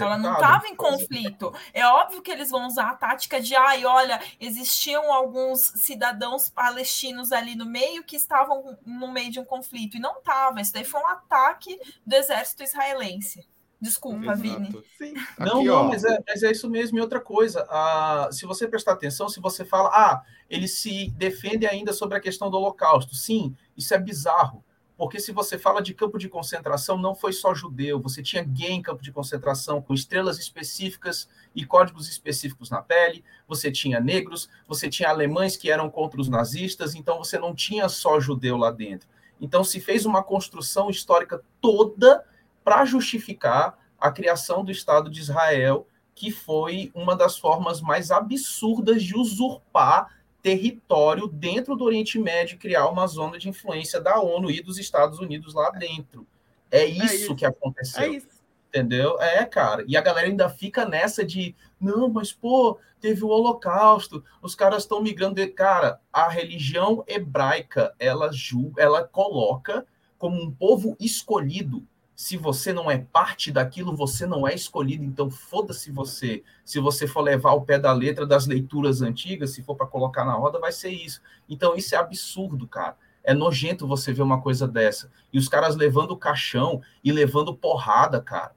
Ela não estava em conflito. É óbvio que eles vão usar a tática de, ai, olha, existiam alguns cidadãos palestinos ali no meio que estavam no meio de um conflito. E não estava. Isso daí foi um ataque do exército israelense. Desculpa, Exato. Vini. Sim. Não, Aqui, não, mas é, mas é, isso mesmo. E outra coisa, ah, se você prestar atenção, se você fala, ah, ele se defende ainda sobre a questão do Holocausto. Sim, isso é bizarro. Porque se você fala de campo de concentração, não foi só judeu, você tinha gay em campo de concentração com estrelas específicas e códigos específicos na pele, você tinha negros, você tinha alemães que eram contra os nazistas, então você não tinha só judeu lá dentro. Então se fez uma construção histórica toda para justificar a criação do Estado de Israel, que foi uma das formas mais absurdas de usurpar território dentro do Oriente Médio criar uma zona de influência da ONU e dos Estados Unidos lá dentro. É isso, é isso. que aconteceu. É isso. Entendeu? É, cara. E a galera ainda fica nessa de, não, mas pô, teve o Holocausto, os caras estão migrando. De... Cara, a religião hebraica, ela julga, ela coloca como um povo escolhido se você não é parte daquilo, você não é escolhido. Então, foda-se você. Se você for levar o pé da letra das leituras antigas, se for para colocar na roda, vai ser isso. Então, isso é absurdo, cara. É nojento você ver uma coisa dessa. E os caras levando caixão e levando porrada, cara.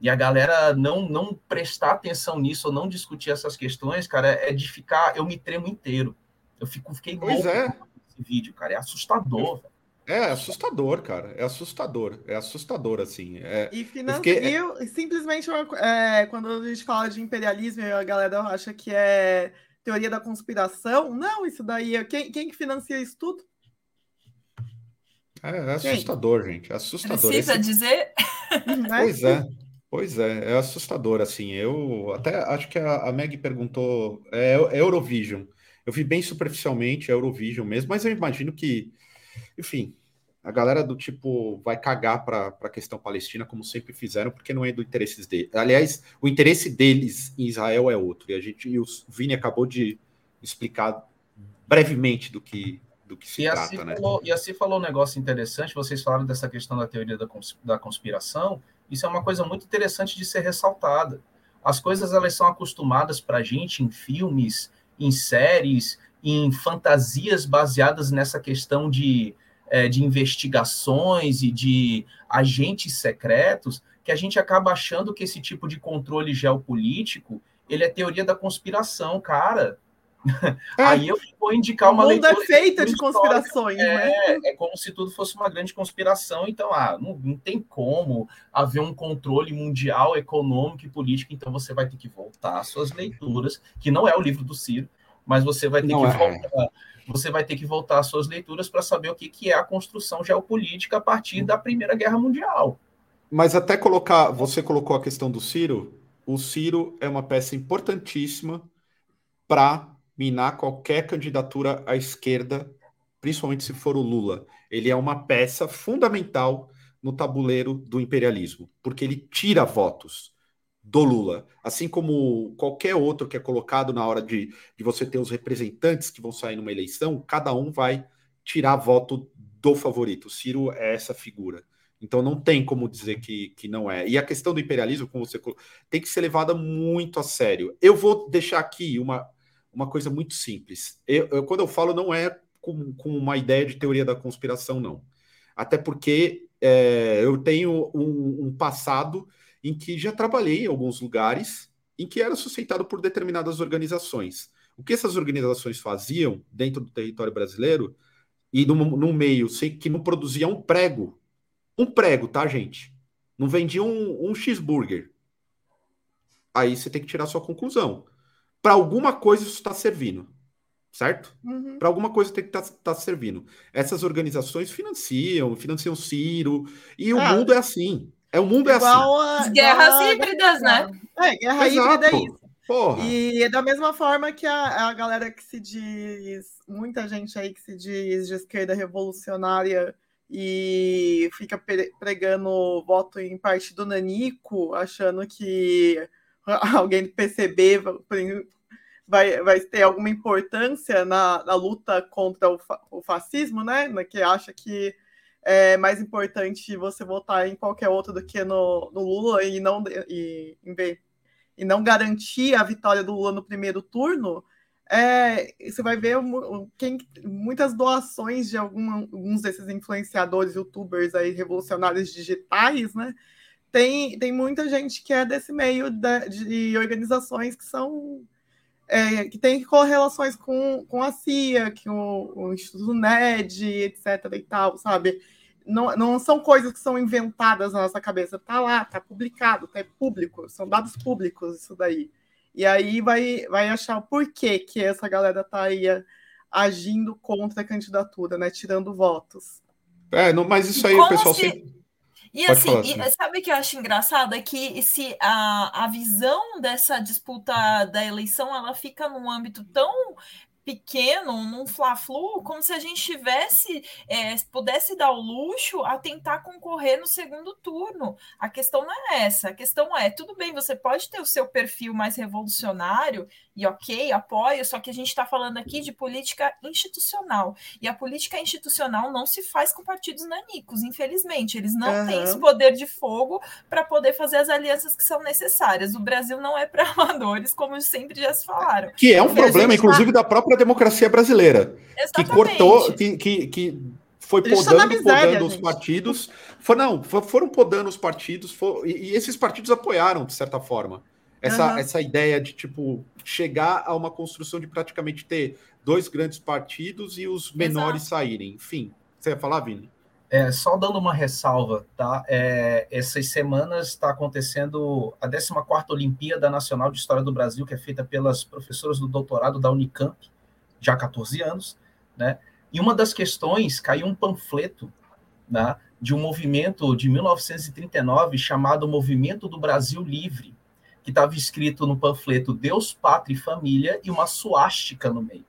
E a galera não não prestar atenção nisso ou não discutir essas questões, cara, é de ficar. Eu me tremo inteiro. Eu fico, fiquei louco é. esse vídeo, cara. É assustador, velho. É assustador, cara. É assustador. É assustador, assim. É... E financia... Fiquei... simplesmente é, quando a gente fala de imperialismo, a galera acha que é teoria da conspiração. Não, isso daí é. Quem, quem financia isso tudo? É, é assustador, quem? gente. É assustador. Precisa Esse... dizer? Né? Pois é. Pois é, é assustador, assim. Eu até acho que a, a Meg perguntou. É, é Eurovision. Eu vi bem superficialmente, é Eurovision mesmo, mas eu imagino que, enfim, a galera do tipo vai cagar para a questão palestina, como sempre fizeram, porque não é do interesse deles. Aliás, o interesse deles em Israel é outro. E a gente, e o Vini acabou de explicar brevemente do que, do que se e trata, assim né? Falou, e assim falou um negócio interessante. Vocês falaram dessa questão da teoria da, da conspiração. Isso é uma coisa muito interessante de ser ressaltada. As coisas elas são acostumadas para a gente em filmes, em séries, em fantasias baseadas nessa questão de, é, de investigações e de agentes secretos, que a gente acaba achando que esse tipo de controle geopolítico ele é teoria da conspiração, cara. É. Aí eu vou indicar uma leitura. O mundo é feita de conspirações, é, né? É como se tudo fosse uma grande conspiração. Então, ah, não, não tem como haver um controle mundial, econômico e político. Então, você vai ter que voltar às suas leituras, que não é o livro do Ciro, mas você vai ter não que é. voltar. Você vai ter que voltar às suas leituras para saber o que, que é a construção geopolítica a partir da Primeira Guerra Mundial. Mas até colocar, você colocou a questão do Ciro. O Ciro é uma peça importantíssima para minar qualquer candidatura à esquerda, principalmente se for o Lula. Ele é uma peça fundamental no tabuleiro do imperialismo, porque ele tira votos do Lula, assim como qualquer outro que é colocado na hora de, de você ter os representantes que vão sair numa eleição, cada um vai tirar voto do favorito. O Ciro é essa figura. Então não tem como dizer que, que não é. E a questão do imperialismo, como você tem que ser levada muito a sério. Eu vou deixar aqui uma, uma coisa muito simples. Eu, eu, quando eu falo, não é com, com, uma ideia de teoria da conspiração, não. Até porque é, eu tenho um, um, passado em que já trabalhei em alguns lugares em que era sustentado por determinadas organizações. O que essas organizações faziam dentro do território brasileiro e no, meio, sei que não produzia um prego. Um prego, tá, gente? Não vendia um, um cheeseburger. Aí você tem que tirar sua conclusão para alguma coisa isso está servindo, certo? Uhum. Para alguma coisa tem que estar tá, tá servindo. Essas organizações financiam, financiam Ciro, e o ah, mundo é assim. É o mundo é assim. A, guerras híbridas, né? É, guerra Exato. híbrida é isso. Porra. E é da mesma forma que a, a galera que se diz, muita gente aí que se diz de esquerda revolucionária e fica pregando voto em partido nanico, achando que <laughs> alguém do PCB vai, vai ter alguma importância na, na luta contra o, fa, o fascismo, né? Que acha que é mais importante você votar em qualquer outro do que no, no Lula e não, e, e não garantir a vitória do Lula no primeiro turno, é, você vai ver quem, muitas doações de algum, alguns desses influenciadores, youtubers aí, revolucionários digitais, né? tem, tem muita gente que é desse meio de, de organizações que são é, que tem correlações com, com a CIA, que o, o Instituto NED, etc. e tal, sabe? Não, não são coisas que são inventadas na nossa cabeça, tá lá, tá publicado, tá público, são dados públicos isso daí. E aí vai, vai achar o porquê que essa galera tá aí agindo contra a candidatura, né? Tirando votos. É, não, mas isso aí Como o pessoal se... sempre e Pode assim, e, sabe o que eu acho engraçado? É que se a, a visão dessa disputa da eleição ela fica num âmbito tão pequeno, num fla-flu, como se a gente tivesse, é, pudesse dar o luxo a tentar concorrer no segundo turno. A questão não é essa. A questão é, tudo bem, você pode ter o seu perfil mais revolucionário e ok, apoio, só que a gente está falando aqui de política institucional. E a política institucional não se faz com partidos nanicos, infelizmente. Eles não uhum. têm esse poder de fogo para poder fazer as alianças que são necessárias. O Brasil não é para <laughs> amadores, como sempre já se falaram. Que é um problema, inclusive, tá... da própria democracia brasileira. Exatamente. Que cortou, que, que, que foi podando, miséria, podando os partidos. For, não, foram podando os partidos, for, e, e esses partidos apoiaram, de certa forma. Essa, uhum. essa ideia de, tipo, chegar a uma construção de praticamente ter dois grandes partidos e os menores Exato. saírem. Enfim, você ia falar, Vini? É, só dando uma ressalva, tá? É, essas semanas está acontecendo a 14ª Olimpíada Nacional de História do Brasil, que é feita pelas professoras do doutorado da Unicamp, já há 14 anos, né? E uma das questões, caiu um panfleto né, de um movimento de 1939 chamado Movimento do Brasil Livre, que estava escrito no panfleto Deus, Pátria e Família e uma suástica no meio.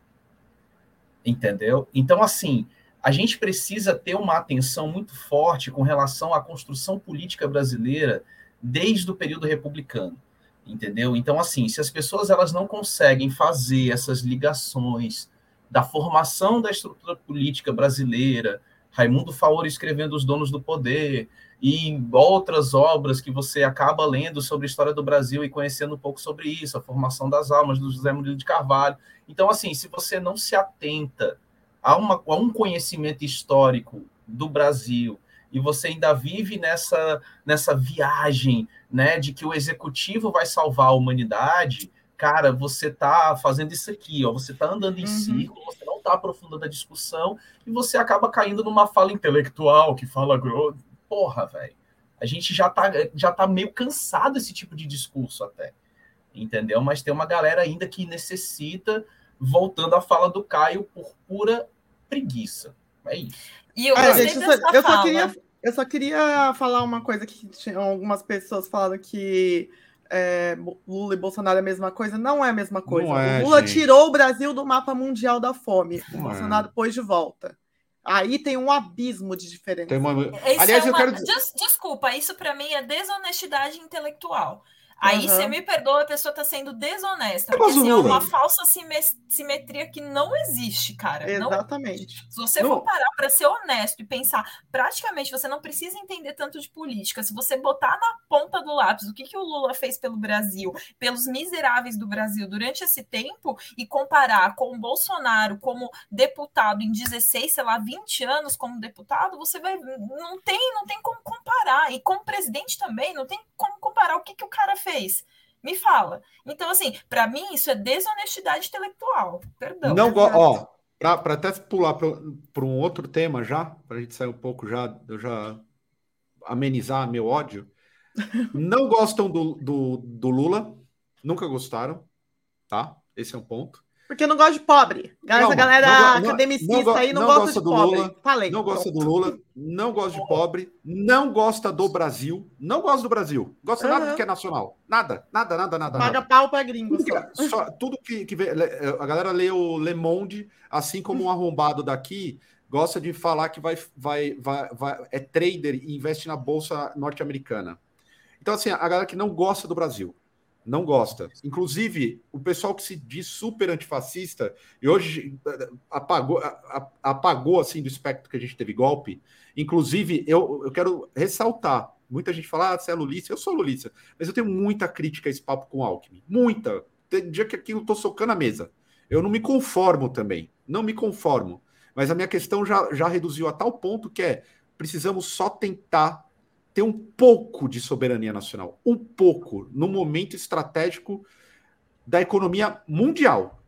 Entendeu? Então, assim, a gente precisa ter uma atenção muito forte com relação à construção política brasileira desde o período republicano. Entendeu? Então, assim, se as pessoas elas não conseguem fazer essas ligações da formação da estrutura política brasileira, Raimundo Faoro escrevendo Os Donos do Poder, e outras obras que você acaba lendo sobre a história do Brasil e conhecendo um pouco sobre isso, a formação das almas do José Murilo de Carvalho. Então, assim, se você não se atenta a, uma, a um conhecimento histórico do Brasil e você ainda vive nessa, nessa viagem né, de que o executivo vai salvar a humanidade, cara, você está fazendo isso aqui, ó, você está andando em uhum. círculo, você não está aprofundando a discussão e você acaba caindo numa fala intelectual que fala porra, velho. A gente já tá, já tá meio cansado desse tipo de discurso até. Entendeu? Mas tem uma galera ainda que necessita, voltando à fala do Caio, por pura preguiça. É isso. E eu, é, gente, eu, só, eu só queria eu só queria falar uma coisa que algumas pessoas falaram que é, Lula e Bolsonaro é a mesma coisa. Não é a mesma coisa. É, Lula gente. tirou o Brasil do mapa mundial da fome. Não o Bolsonaro é. pôs de volta. Aí tem um abismo de diferença. Uma... Aliás, é uma... eu quero Des Desculpa, isso para mim é desonestidade intelectual. Aí você me perdoa, a pessoa está sendo desonesta. Porque assim, é uma falsa simetria que não existe, cara. Exatamente. Não, se você for parar para ser honesto e pensar, praticamente você não precisa entender tanto de política. Se você botar na ponta do lápis o que, que o Lula fez pelo Brasil, pelos miseráveis do Brasil durante esse tempo, e comparar com o Bolsonaro como deputado em 16, sei lá, 20 anos como deputado, você vai. Não tem, não tem como comparar. E como presidente também, não tem como comparar o que, que o cara fez fez? Me fala. Então, assim, para mim, isso é desonestidade intelectual. Perdão. Não, ó, para até pular para um outro tema já, para a gente sair um pouco já, eu já amenizar meu ódio. <laughs> Não gostam do, do, do Lula, nunca gostaram, tá? Esse é um ponto. Porque não gosta de pobre. Essa galera não, academicista não, aí não, gosta, gosta, de pobre. Lula, Falei. Não gosta do Lula, não gosta de pobre, não gosta do Brasil, não gosta do Brasil. Gosta uhum. nada do que é nacional. Nada, nada, nada, nada. Paga nada. pau pra gringo. Só. só tudo que, que vê, a galera lê o Le Monde, assim como um <laughs> arrombado daqui gosta de falar que vai, vai, vai, vai é trader e investe na bolsa norte-americana. Então, assim, a galera que não gosta do Brasil não gosta. Inclusive, o pessoal que se diz super antifascista e hoje eh, apagou, apagou assim do espectro que a gente teve golpe. Inclusive, eu, eu quero ressaltar. Muita gente fala, ah, você é lulista. Eu sou lulista, mas eu tenho muita crítica a esse papo com Alckmin. Muita. Tem dia que aqui eu tô socando a mesa. Eu não me conformo também. Não me conformo. Mas a minha questão já, já reduziu a tal ponto que é precisamos só tentar ter um pouco de soberania nacional, um pouco, no momento estratégico da economia mundial.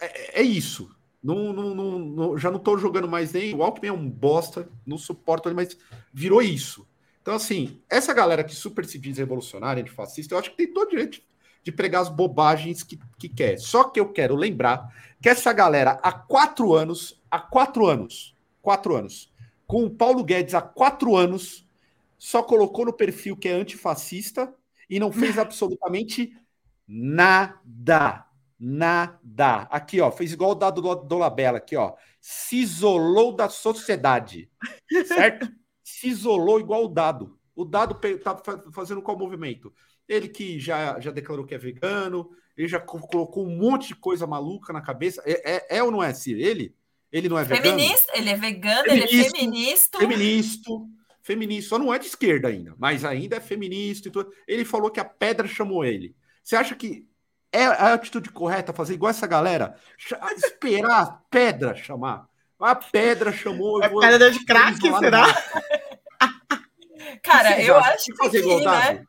É, é isso. Não, não, não, já não estou jogando mais nem. O Alckmin é um bosta, não suporto ele, mas virou isso. Então, assim, essa galera que super se diz revolucionária, antifascista, eu acho que tem todo direito de pregar as bobagens que, que quer. Só que eu quero lembrar que essa galera, há quatro anos, há quatro anos, quatro anos, com o Paulo Guedes há quatro anos, só colocou no perfil que é antifascista e não fez <laughs> absolutamente nada. Nada. Aqui, ó, fez igual o dado do, do Labella, aqui, ó. Se isolou da sociedade. <laughs> Certo? Se isolou igual o dado. O dado tá fazendo qual movimento? Ele que já, já declarou que é vegano, ele já colocou um monte de coisa maluca na cabeça. É, é, é ou não é, Ciro? Ele? Ele não é feminista, vegano? Ele é vegano, feminista, ele é feminista. Feminista feminista, só não é de esquerda ainda, mas ainda é feminista e tudo. Ele falou que a pedra chamou ele. Você acha que é a atitude correta fazer igual essa galera? Esperar a pedra chamar? A pedra chamou. É pedra de crack, será? Cara, eu acho que fazer tem que ir, né?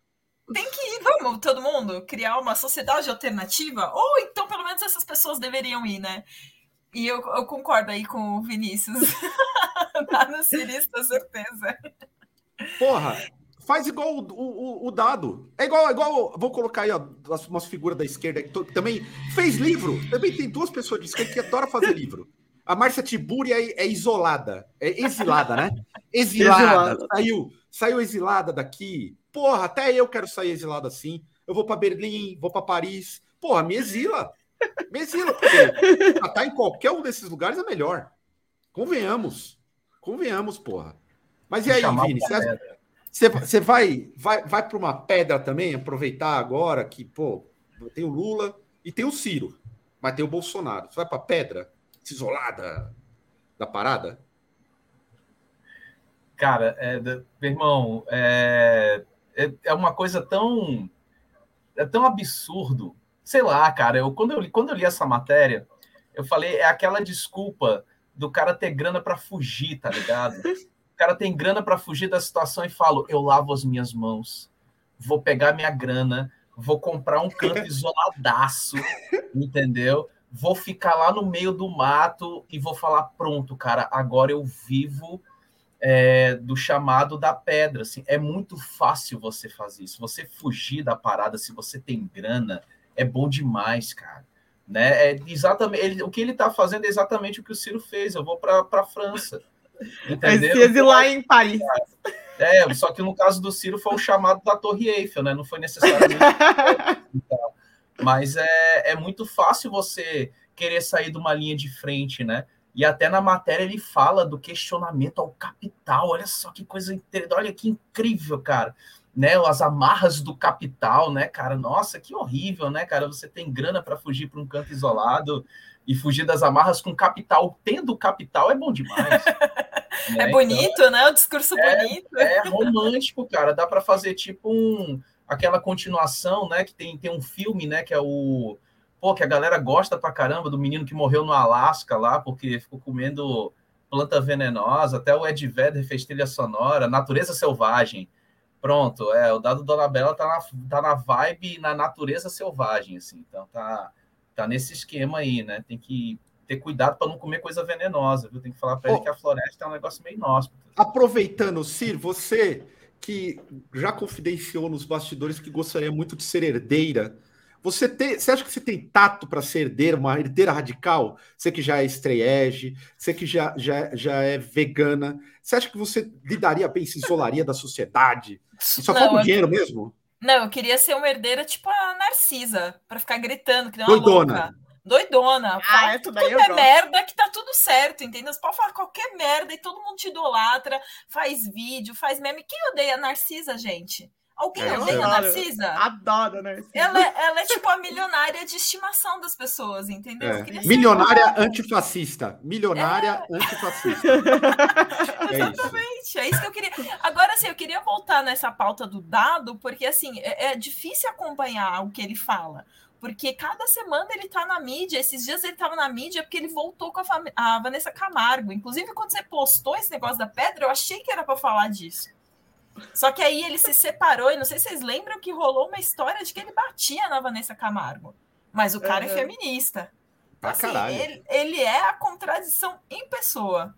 Tem que ir, vamos, todo mundo, criar uma sociedade alternativa, ou então pelo menos essas pessoas deveriam ir, né? E eu, eu concordo aí com o Vinícius. <laughs> Tá no Siris, com certeza. Porra, faz igual o, o, o, dado. É igual, é igual. Vou colocar aí, ó, umas figuras da esquerda que também fez livro. Também tem duas pessoas de esquerda que adoram fazer livro. A Márcia Tiburi é, é, isolada. É exilada, né? Exilada. exilada. Saiu, saiu exilada daqui. Porra, até eu quero sair exilado assim. Eu vou para Berlim, vou para Paris. Porra, me exila. Me exila, porque tá em qualquer um desses lugares é melhor. Convenhamos. Convenhamos, porra. Mas e aí, Vini? Você, você vai, vai, vai para uma pedra também, aproveitar agora que, pô, tem o Lula e tem o Ciro, mas tem o Bolsonaro. Você vai para pedra, se isolada da parada? Cara, é, meu irmão, é, é, é, uma coisa tão. É tão absurdo. Sei lá, cara, eu, quando, eu, quando eu li essa matéria, eu falei, é aquela desculpa do cara ter grana para fugir, tá ligado? <laughs> O cara tem grana para fugir da situação e falo, eu lavo as minhas mãos, vou pegar minha grana, vou comprar um canto <laughs> isoladaço, entendeu? Vou ficar lá no meio do mato e vou falar, pronto, cara, agora eu vivo é, do chamado da pedra. Assim, é muito fácil você fazer isso. Você fugir da parada, se você tem grana, é bom demais, cara. Né? É exatamente ele, o que ele está fazendo é exatamente o que o Ciro fez. Eu vou para a França. <laughs> Entendeu? Se exilar em Paris. É, só que no caso do Ciro foi o chamado da Torre Eiffel, né? Não foi necessariamente. <laughs> Mas é, é muito fácil você querer sair de uma linha de frente, né? E até na matéria ele fala do questionamento ao capital. Olha só que coisa interessante, olha que incrível, cara. Né, as amarras do capital, né, cara? Nossa, que horrível, né, cara? Você tem grana para fugir para um canto isolado e fugir das amarras com capital. Tendo capital é bom demais. <laughs> né? É bonito, então, né? O discurso é, bonito. É romântico, cara. Dá para fazer tipo um aquela continuação, né? Que tem, tem um filme, né? Que é o pô, que a galera gosta pra caramba do menino que morreu no Alasca lá, porque ficou comendo planta venenosa, até o Ed Vedder fez trilha sonora, Natureza Selvagem. Pronto, é, o dado Dona Bela tá na, tá na vibe na natureza selvagem, assim, então tá, tá nesse esquema aí, né? Tem que ter cuidado para não comer coisa venenosa, viu? Tem que falar para ele que a floresta é um negócio meio inóspito. Aproveitando, Cir, você que já confidenciou nos bastidores que gostaria muito de ser herdeira você, tem, você acha que você tem tato para ser herdeira, uma herdeira radical? Você que já é estreege, você que já, já, já é vegana, você acha que você lidaria bem, se isolaria da sociedade? E só falta o dinheiro mesmo? Não, eu queria ser uma herdeira tipo a Narcisa, para ficar gritando, que uma Doidona. louca. Doidona. Ah, tudo é merda que tá tudo certo, entendeu? Você pode falar qualquer merda e todo mundo te idolatra, faz vídeo, faz meme. Quem odeia a Narcisa, gente? Alguém é, odeia a Narcisa? Adoro a Narcisa. Ela, é, <laughs> ela é tipo a milionária de estimação das pessoas, entendeu? É. Milionária antifascista. Milionária é. antifascista. <laughs> é Exatamente, isso. é isso que eu queria. Agora, assim, eu queria voltar nessa pauta do dado, porque assim, é, é difícil acompanhar o que ele fala. Porque cada semana ele tá na mídia. Esses dias ele tava na mídia porque ele voltou com a, a Vanessa Camargo. Inclusive, quando você postou esse negócio da pedra, eu achei que era para falar disso. Só que aí ele se separou, e não sei se vocês lembram que rolou uma história de que ele batia na Vanessa Camargo. Mas o cara uhum. é feminista. Então, assim, ele, ele, é a contradição em pessoa.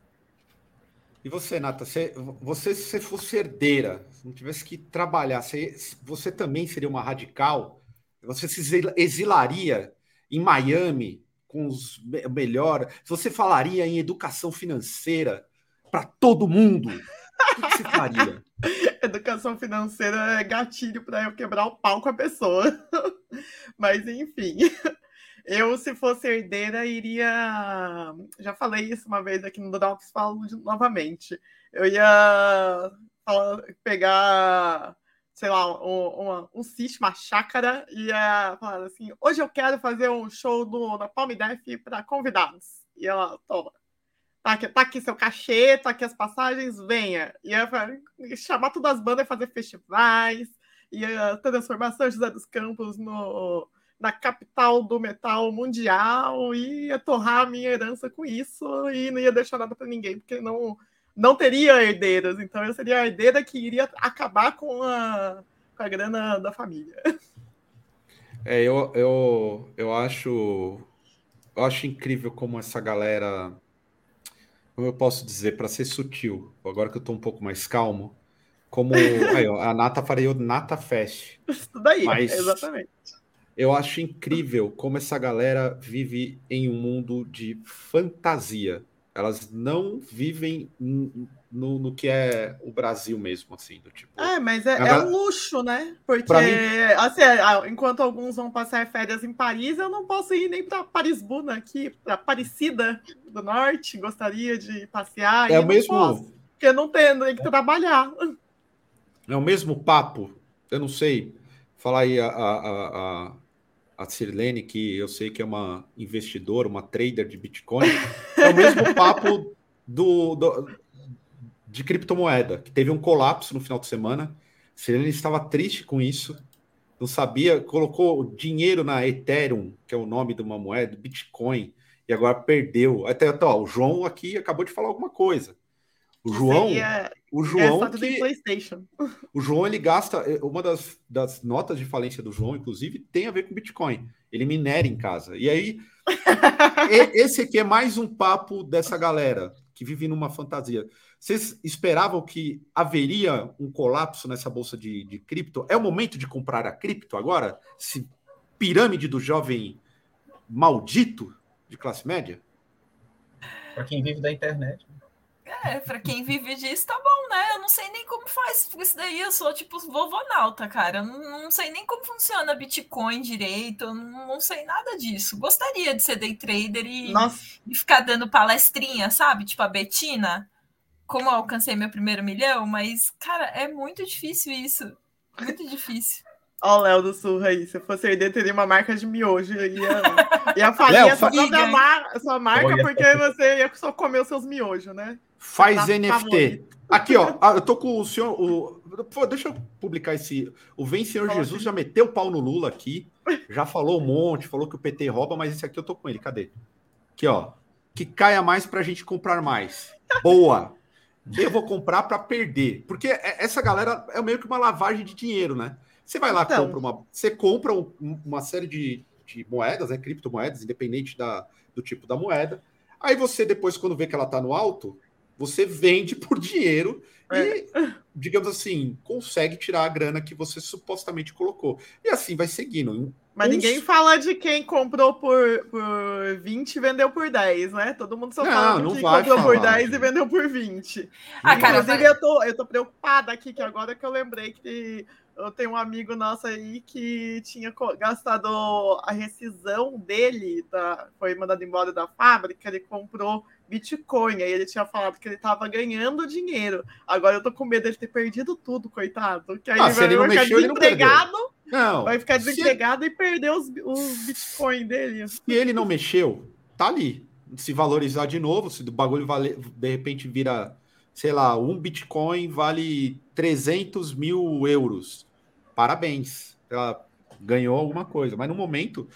E você, Nata, você, você se você fosse herdeira, se não tivesse que trabalhar, você, você também seria uma radical? Você se exilaria em Miami com os melhor? Você falaria em educação financeira para todo mundo? O que, você faria? <laughs> Educação financeira é gatilho para eu quebrar o pau com a pessoa. <laughs> Mas, enfim. <laughs> Eu, se fosse herdeira, iria. Já falei isso uma vez aqui no Drops, falo novamente. Eu ia pegar, sei lá, um, uma, um sítio, uma chácara, e ia falar assim: hoje eu quero fazer um show do, da Palme Def para convidados. E ela, toma Tá aqui, tá aqui seu cachê, tá aqui as passagens, venha. E ia chamar todas as bandas e fazer festivais, ia transformar São José dos Campos no, na capital do metal mundial, e ia torrar a minha herança com isso, e não ia deixar nada para ninguém, porque não, não teria herdeiras. Então eu seria a herdeira que iria acabar com a, com a grana da família. É, eu, eu, eu acho eu acho incrível como essa galera como eu posso dizer, para ser sutil, agora que eu estou um pouco mais calmo, como <laughs> aí, ó, a Nata faria o Nata Fest. Isso daí, mas exatamente. Eu acho incrível como essa galera vive em um mundo de fantasia. Elas não vivem no, no que é o Brasil mesmo, assim, do tipo. É, mas é, é um luxo, né? Porque, mim... assim, enquanto alguns vão passar férias em Paris, eu não posso ir nem para Paris-Buna aqui, para Aparecida do Norte, gostaria de passear. É o mesmo. Posso, porque não tem, tem que trabalhar. É o mesmo papo, eu não sei. Falar aí a, a, a, a Sirlene, que eu sei que é uma investidora, uma trader de Bitcoin, é o mesmo <laughs> papo do, do de criptomoeda, que teve um colapso no final de semana. Serena estava triste com isso, não sabia, colocou dinheiro na Ethereum, que é o nome de uma moeda, Bitcoin, e agora perdeu. Até ó, o João aqui acabou de falar alguma coisa. O João, Seria o João que, PlayStation. O João ele gasta eh, uma das, das notas de falência do João, inclusive, tem a ver com Bitcoin. Ele minera em casa. E aí <laughs> esse aqui é mais um papo dessa galera que vive numa fantasia. Vocês esperavam que haveria um colapso nessa bolsa de, de cripto? É o momento de comprar a cripto agora? Esse pirâmide do jovem maldito de classe média? Para quem vive da internet. É, pra quem vive disso, tá bom, né? Eu não sei nem como faz isso daí. Eu sou tipo vovonauta, cara. Eu não, não sei nem como funciona Bitcoin direito. Eu não, sei nada disso. Gostaria de ser day trader e, e, ficar dando palestrinha, sabe? Tipo a Betina. Como eu alcancei meu primeiro milhão, mas, cara, é muito difícil isso. Muito difícil. Ó, o Léo do Sul aí. Se eu fosse herdeiro, teria uma marca de miojo. Ia, ia falir a sua, mar, sua marca, porque você ia só comer os seus miojos, né? Faz tá NFT. Aqui, ó. Ah, eu tô com o senhor. O, pô, deixa eu publicar esse. O Vem Senhor Jesus já meteu o pau no Lula aqui. Já falou um monte, falou que o PT rouba, mas esse aqui eu tô com ele. Cadê? Aqui, ó. Que caia mais pra gente comprar mais. Boa! Eu vou comprar para perder. Porque é, essa galera é meio que uma lavagem de dinheiro, né? Você vai lá, então, compra uma. Você compra um, uma série de, de moedas, né? Criptomoedas, independente da, do tipo da moeda. Aí você, depois, quando vê que ela tá no alto, você vende por dinheiro é. e, digamos assim, consegue tirar a grana que você supostamente colocou. E assim vai seguindo. Mas Uns... ninguém fala de quem comprou por, por 20 e vendeu por 10, né? Todo mundo só não, fala de quem comprou falar, por 10 e vendeu por 20. Ah, cara, Inclusive, eu, tô, eu tô preocupada aqui, que agora que eu lembrei que eu tenho um amigo nosso aí que tinha gastado a rescisão dele, tá? foi mandado embora da fábrica, ele comprou Bitcoin. Aí ele tinha falado que ele estava ganhando dinheiro. Agora eu tô com medo dele ter perdido tudo, coitado. Que aí ah, vai, ele não mexeu, ele não Não, vai ficar desempregado se... e perder os, os Bitcoin dele. Se ele não mexeu, tá ali. Se valorizar de novo, se o bagulho vale, de repente vira, sei lá, um Bitcoin vale 300 mil euros. Parabéns. Ela ganhou alguma coisa. Mas no momento,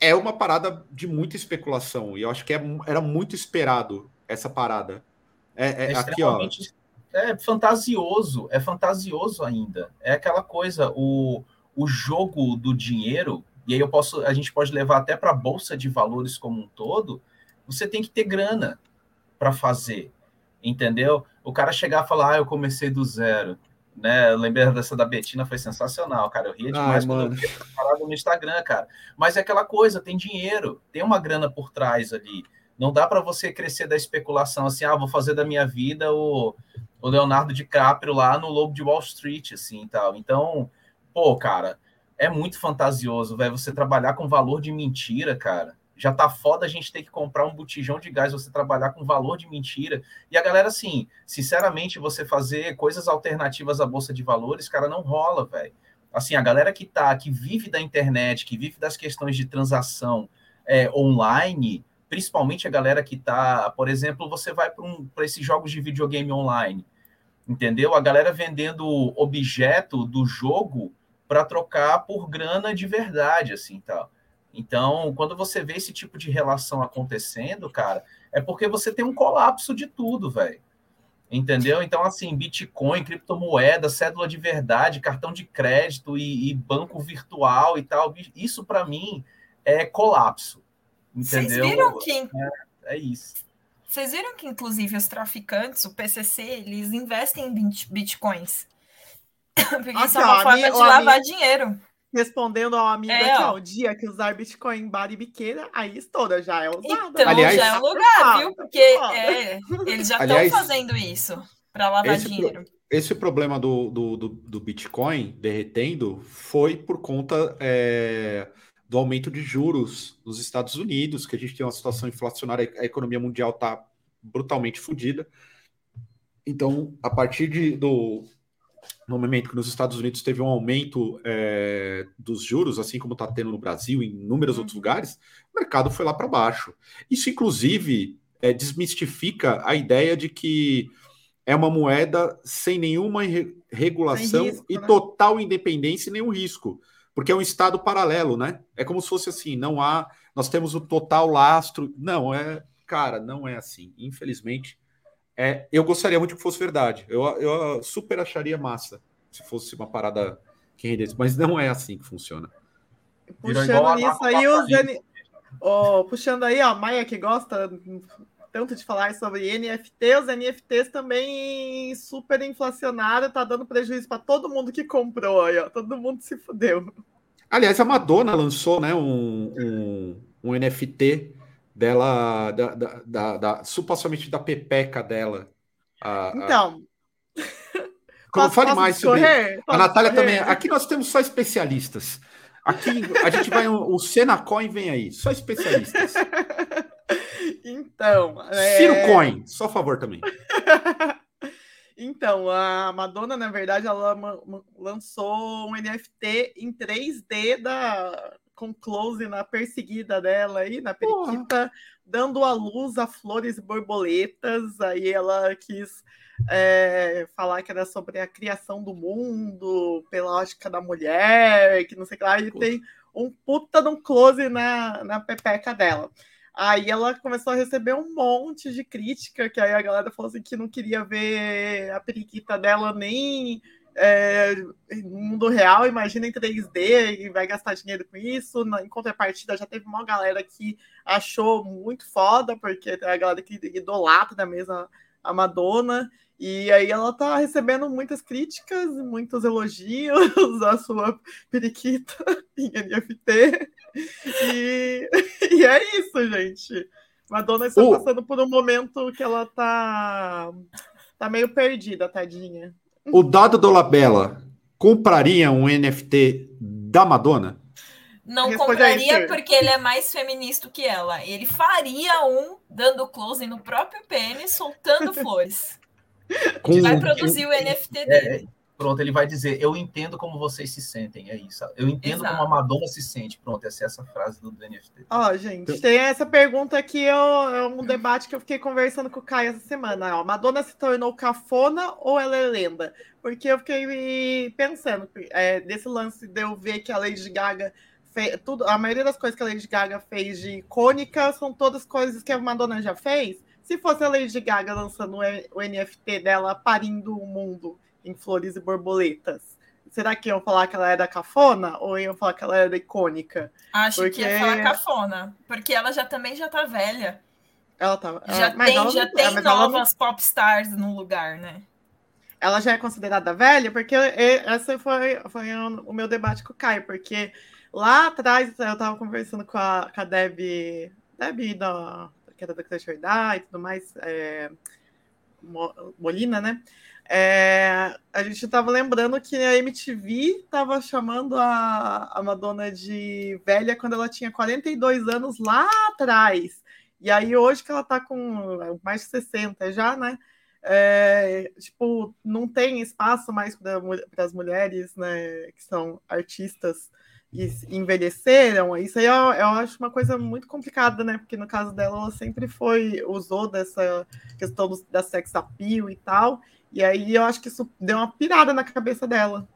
é uma parada de muita especulação. E eu acho que é, era muito esperado essa parada. É, é, é aqui, ó. É fantasioso, é fantasioso ainda. É aquela coisa, o, o jogo do dinheiro, e aí eu posso, a gente pode levar até para a bolsa de valores como um todo. Você tem que ter grana para fazer, entendeu? O cara chegar e falar, ah, eu comecei do zero né? Eu lembrei dessa da Betina, foi sensacional, cara. Eu ria demais Ai, quando mano. eu vi essa parada no Instagram, cara. Mas é aquela coisa, tem dinheiro, tem uma grana por trás ali. Não dá para você crescer da especulação assim, ah, vou fazer da minha vida o, o Leonardo DiCaprio lá no Lobo de Wall Street, assim, tal. Então, pô, cara, é muito fantasioso, velho, você trabalhar com valor de mentira, cara já tá foda a gente ter que comprar um botijão de gás, você trabalhar com valor de mentira. E a galera, assim, sinceramente, você fazer coisas alternativas à bolsa de valores, cara, não rola, velho. Assim, a galera que tá, que vive da internet, que vive das questões de transação é, online, principalmente a galera que tá, por exemplo, você vai para um, esses jogos de videogame online, entendeu? A galera vendendo objeto do jogo para trocar por grana de verdade, assim, tal. Então, quando você vê esse tipo de relação acontecendo, cara, é porque você tem um colapso de tudo, velho. Entendeu? Então, assim, Bitcoin, criptomoeda, cédula de verdade, cartão de crédito e, e banco virtual e tal, isso para mim é colapso. Entendeu? Vocês viram que. É, é isso. Vocês viram que, inclusive, os traficantes, o PCC, eles investem em bitcoins. <coughs> Porque isso é uma forma de lavar minha... dinheiro respondendo ao amigo é, aqui, ó, o dia que usar Bitcoin em bar e biqueira, aí estoura, já é usado. Então Aliás, já é um lugar, viu? Porque é, eles já <laughs> estão fazendo isso para lavar esse dinheiro. Pro, esse problema do, do, do, do, Bitcoin derretendo foi por conta é, do aumento de juros nos Estados Unidos, que a gente tem uma situação inflacionária, a economia mundial está brutalmente fodida. Então, a partir de, do, no momento que nos Estados Unidos teve um aumento é, dos juros, assim como está tendo no Brasil e em inúmeros outros uhum. lugares, o mercado foi lá para baixo. Isso, inclusive, é, desmistifica a ideia de que é uma moeda sem nenhuma regulação sem risco, e né? total independência e nenhum risco, porque é um estado paralelo, né? É como se fosse assim, não há, nós temos o total lastro, não é, cara, não é assim. Infelizmente, é, eu gostaria muito que fosse verdade. Eu, eu super acharia massa se fosse uma parada que rendesse, mas não é assim que funciona. Puxando isso aí, os oh, puxando aí a Maia que gosta tanto de falar sobre NFT, os NFTs também super inflacionados, tá dando prejuízo para todo mundo que comprou aí, ó. Todo mundo se fudeu. Aliás, a Madonna lançou né, um, um, um NFT dela, da, da, da, da, supostamente da pepeca dela. A, então. A... Posso, fale mais sobre. A Natália também. Aqui nós temos só especialistas. Aqui a gente vai. O Senacoin vem aí, só especialistas. <laughs> Então. É... Ciro Coin, só favor também. <laughs> então, a Madonna, na verdade, ela lançou um NFT em 3D da com close na perseguida dela aí, na periquita, dando a luz a flores e borboletas. Aí ela quis é, falar que era sobre a criação do mundo, pela ótica da mulher, que não sei o que lá, e tem um puta de um close na, na pepeca dela. Aí ela começou a receber um monte de crítica, que aí a galera falou assim que não queria ver a periquita dela nem é, no mundo real, imagina em 3D e vai gastar dinheiro com isso. Em contrapartida, já teve uma galera que achou muito foda, porque é a galera que idolatra mesmo a Madonna. E aí ela tá recebendo muitas críticas, muitos elogios <laughs> à sua periquita <laughs> em NFT. E, <laughs> e é isso, gente. Madonna está oh. passando por um momento que ela tá, tá meio perdida, tadinha. O Dado Dolabella compraria um NFT da Madonna? Não compraria porque ele é mais feminista que ela. Ele faria um dando close no próprio pênis, soltando <laughs> flores. Com... Vai produzir o NFT é, dele. É, pronto, ele vai dizer: Eu entendo como vocês se sentem. É isso. Eu entendo Exato. como a Madonna se sente. Pronto, essa é essa frase do, NFT. Ó, oh, gente, tem essa pergunta aqui, é um debate que eu fiquei conversando com o Caio essa semana. Ó, Madonna se tornou cafona ou ela é lenda? Porque eu fiquei pensando é, desse lance de eu ver que a Lady Gaga. Fez, tudo, a maioria das coisas que a Lady Gaga fez de icônica são todas coisas que a Madonna já fez. Se fosse a Lady Gaga lançando o NFT dela parindo o mundo em flores e borboletas, será que iam falar que ela era cafona ou iam falar que ela era icônica? Acho porque... que ia falar cafona, porque ela já também já tá velha. Ela tá. Já ela, tem, ela, já tem novas não... pop stars no lugar, né? Ela já é considerada velha, porque esse foi, foi o meu debate com o Caio, porque lá atrás eu tava conversando com a, com a Deb, Deb da, que era da Clash e tudo mais, é, Molina, né? É, a gente estava lembrando que a MTV estava chamando a, a Madonna de velha quando ela tinha 42 anos lá atrás. E aí, hoje que ela está com mais de 60 já, né? É, tipo, não tem espaço mais para as mulheres né, que são artistas e envelheceram, isso aí eu, eu, acho uma coisa muito complicada, né? Porque no caso dela, ela sempre foi, usou dessa questão do, da sex appeal e tal, e aí eu acho que isso deu uma pirada na cabeça dela.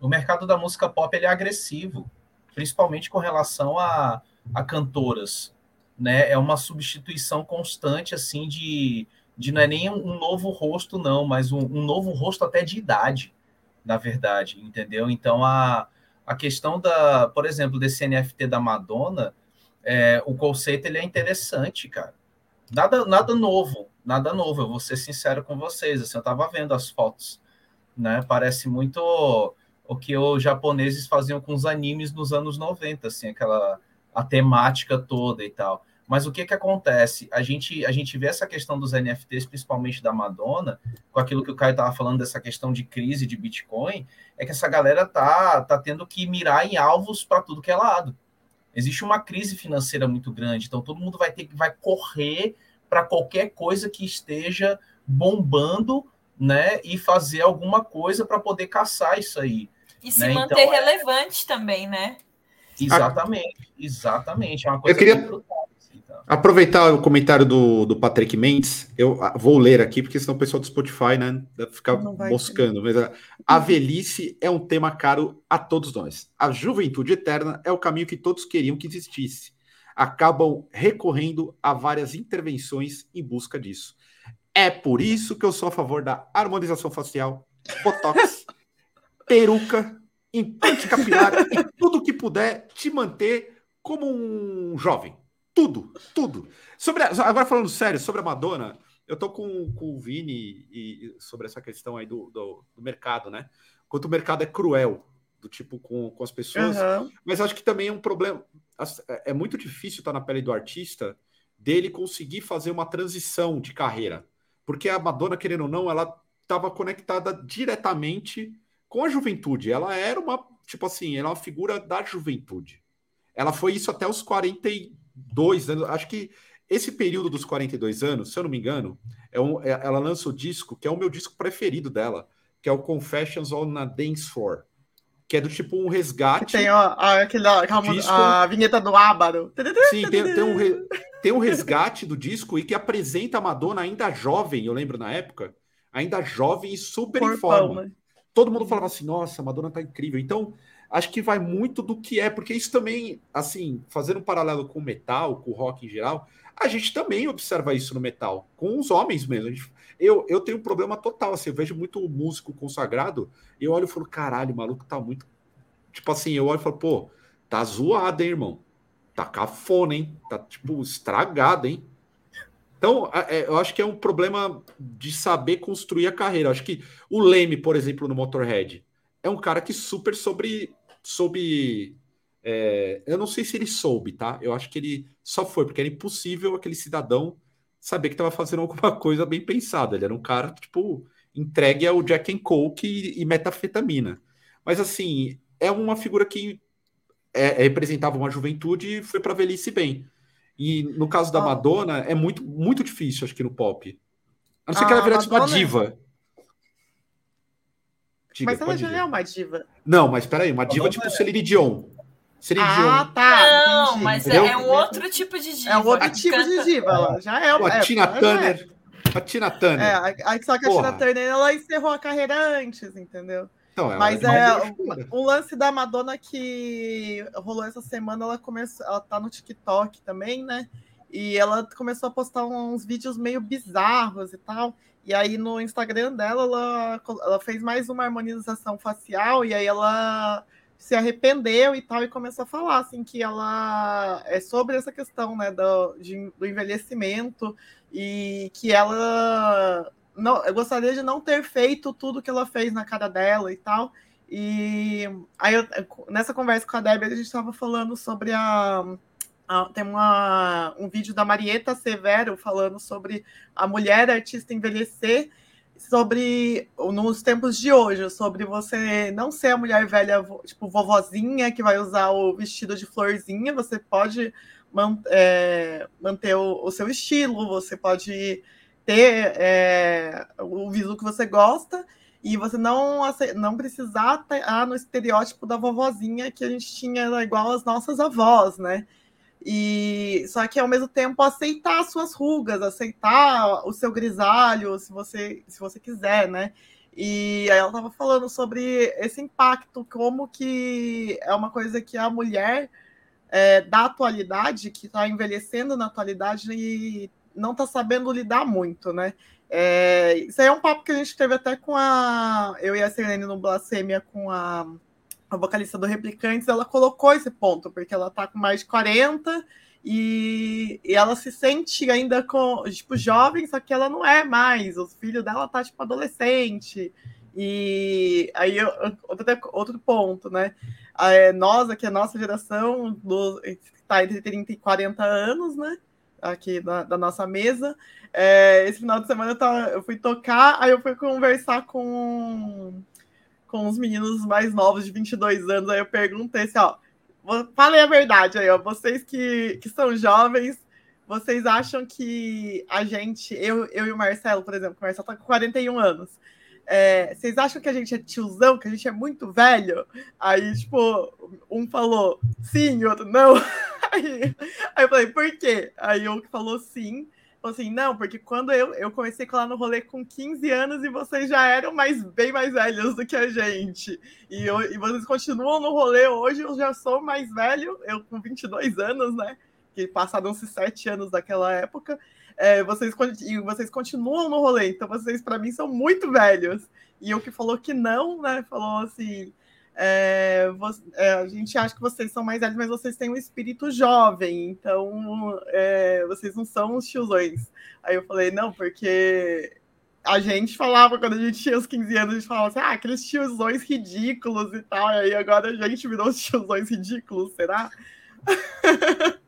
O mercado da música pop ele é agressivo, principalmente com relação a, a cantoras, né? É uma substituição constante, assim, de, de não é nem um novo rosto, não, mas um, um novo rosto até de idade, na verdade, entendeu? Então, a a questão da, por exemplo, desse NFT da Madonna, é, o conceito ele é interessante, cara. Nada, nada novo, nada novo. Eu vou ser sincero com vocês. Assim, eu estava vendo as fotos, né? Parece muito o que os japoneses faziam com os animes nos anos 90, assim, aquela a temática toda e tal. Mas o que que acontece? A gente, a gente vê essa questão dos NFTs, principalmente da Madonna, com aquilo que o Caio estava falando dessa questão de crise de Bitcoin, é que essa galera tá, tá tendo que mirar em alvos para tudo que é lado. Existe uma crise financeira muito grande, então todo mundo vai ter que vai correr para qualquer coisa que esteja bombando, né, e fazer alguma coisa para poder caçar isso aí. E se né? manter então, relevante é... também, né? Exatamente, exatamente. É uma coisa eu queria, Aproveitar o comentário do, do Patrick Mendes, eu ah, vou ler aqui, porque senão o pessoal do Spotify, né, deve ficar moscando. Mas a, a velhice é um tema caro a todos nós. A juventude eterna é o caminho que todos queriam que existisse. Acabam recorrendo a várias intervenções em busca disso. É por isso que eu sou a favor da harmonização facial, botox, <laughs> peruca, implante capilar e tudo que puder te manter como um jovem. Tudo, tudo. Sobre a, agora falando sério, sobre a Madonna, eu tô com, com o Vini e, e sobre essa questão aí do, do, do, mercado, né? Quanto o mercado é cruel, do tipo com, com as pessoas, uhum. mas acho que também é um problema. É, é muito difícil estar na pele do artista dele conseguir fazer uma transição de carreira, porque a Madonna, querendo ou não, ela estava conectada diretamente com a juventude. Ela era uma, tipo assim, ela é uma figura da juventude. Ela foi isso até os 40 dois anos. Acho que esse período dos 42 anos, se eu não me engano, é um, é, ela lança o disco que é o meu disco preferido dela, que é o Confessions on a Dance Floor, que é do tipo um resgate. Tem ó, aquela, a, a vinheta do Ábaro. Sim, tem, tem, um, tem um resgate do disco e que apresenta a Madonna ainda jovem, eu lembro na época, ainda jovem e super Corpão, em forma. Né? Todo mundo falava assim: nossa, a Madonna tá incrível. Então, acho que vai muito do que é, porque isso também, assim, fazendo um paralelo com o metal, com o rock em geral, a gente também observa isso no metal, com os homens mesmo. Gente, eu, eu tenho um problema total, assim, eu vejo muito músico consagrado, e eu olho e falo, caralho, o maluco tá muito. Tipo assim, eu olho e falo, pô, tá zoado, hein, irmão? Tá cafona, hein? Tá, tipo, estragado, hein? Então, é, eu acho que é um problema de saber construir a carreira. Eu acho que o Leme, por exemplo, no Motorhead, é um cara que super sobre soube. É, eu não sei se ele soube, tá? Eu acho que ele só foi, porque era impossível aquele cidadão saber que estava fazendo alguma <laughs> coisa bem pensada. Ele era um cara, tipo, entregue ao Jack and Coke e, e metafetamina. Mas, assim, é uma figura que é, é, representava uma juventude e foi para velhice bem. E no caso da Madonna, é muito, muito difícil, acho que no pop. A não ser que ela virasse Madonna... uma diva. Diga, mas ela já é uma diva. Não, mas peraí, uma diva tipo Celine Dion. Celine ah, tá. Não, entendi. mas é, é, um outro tipo de diva. É um outro tipo canta... de diva. Ela já é. a é, Tina Turner. É. A Tina Turner. É, só que a Tina Turner ela encerrou a carreira antes, entendeu? Então, mas é o, lance da Madonna que rolou essa semana, ela começou, ela tá no TikTok também, né? E ela começou a postar uns vídeos meio bizarros e tal. E aí no Instagram dela, ela, ela fez mais uma harmonização facial e aí ela se arrependeu e tal, e começou a falar assim que ela é sobre essa questão né, do, de, do envelhecimento e que ela não, eu gostaria de não ter feito tudo que ela fez na cara dela e tal. E aí eu, nessa conversa com a Debbie, a gente estava falando sobre a ah, tem uma, um vídeo da Marieta Severo falando sobre a mulher artista envelhecer, sobre nos tempos de hoje, sobre você não ser a mulher velha, tipo vovozinha, que vai usar o vestido de florzinha, você pode man, é, manter o, o, seu estilo, você pode ter é, o visual que você gosta, e você não, não precisar estar no estereótipo da vovozinha que a gente tinha igual as nossas avós, né? E só que ao mesmo tempo aceitar as suas rugas, aceitar o seu grisalho, se você se você quiser, né? E aí ela estava falando sobre esse impacto, como que é uma coisa que a mulher é, da atualidade, que está envelhecendo na atualidade e não está sabendo lidar muito, né? É, isso aí é um papo que a gente teve até com a. Eu e a Selene no Blasfêmia com a a vocalista do Replicantes, ela colocou esse ponto, porque ela tá com mais de 40 e, e ela se sente ainda com, tipo, jovem, só que ela não é mais. Os filhos dela tá, tipo, adolescente. E aí, outro, outro ponto, né? É, nós aqui, a nossa geração, do, tá entre 30 e 40 anos, né? Aqui da, da nossa mesa. É, esse final de semana eu, tava, eu fui tocar, aí eu fui conversar com com os meninos mais novos de 22 anos. Aí eu perguntei assim, ó, falei a verdade aí, ó, vocês que, que são jovens, vocês acham que a gente, eu, eu e o Marcelo, por exemplo, o Marcelo tá com 41 anos, é, vocês acham que a gente é tiozão, que a gente é muito velho? Aí, tipo, um falou sim, o outro não. <laughs> Aí, aí eu falei, por quê? Aí o que falou sim. Falou assim, não, porque quando eu, eu comecei a colar no rolê com 15 anos e vocês já eram mais, bem mais velhos do que a gente. E, eu, e vocês continuam no rolê hoje, eu já sou mais velho, eu com 22 anos, né? Que passaram-se sete anos daquela época. É, vocês, e vocês continuam no rolê, então vocês, para mim, são muito velhos. E o que falou que não, né? Falou assim: é, você, é, a gente acha que vocês são mais velhos, mas vocês têm um espírito jovem, então é, vocês não são os tiozões. Aí eu falei, não, porque a gente falava, quando a gente tinha os 15 anos, a gente falava assim, ah, aqueles tiozões ridículos e tal, e aí agora a gente virou os tiozões ridículos, será? <laughs>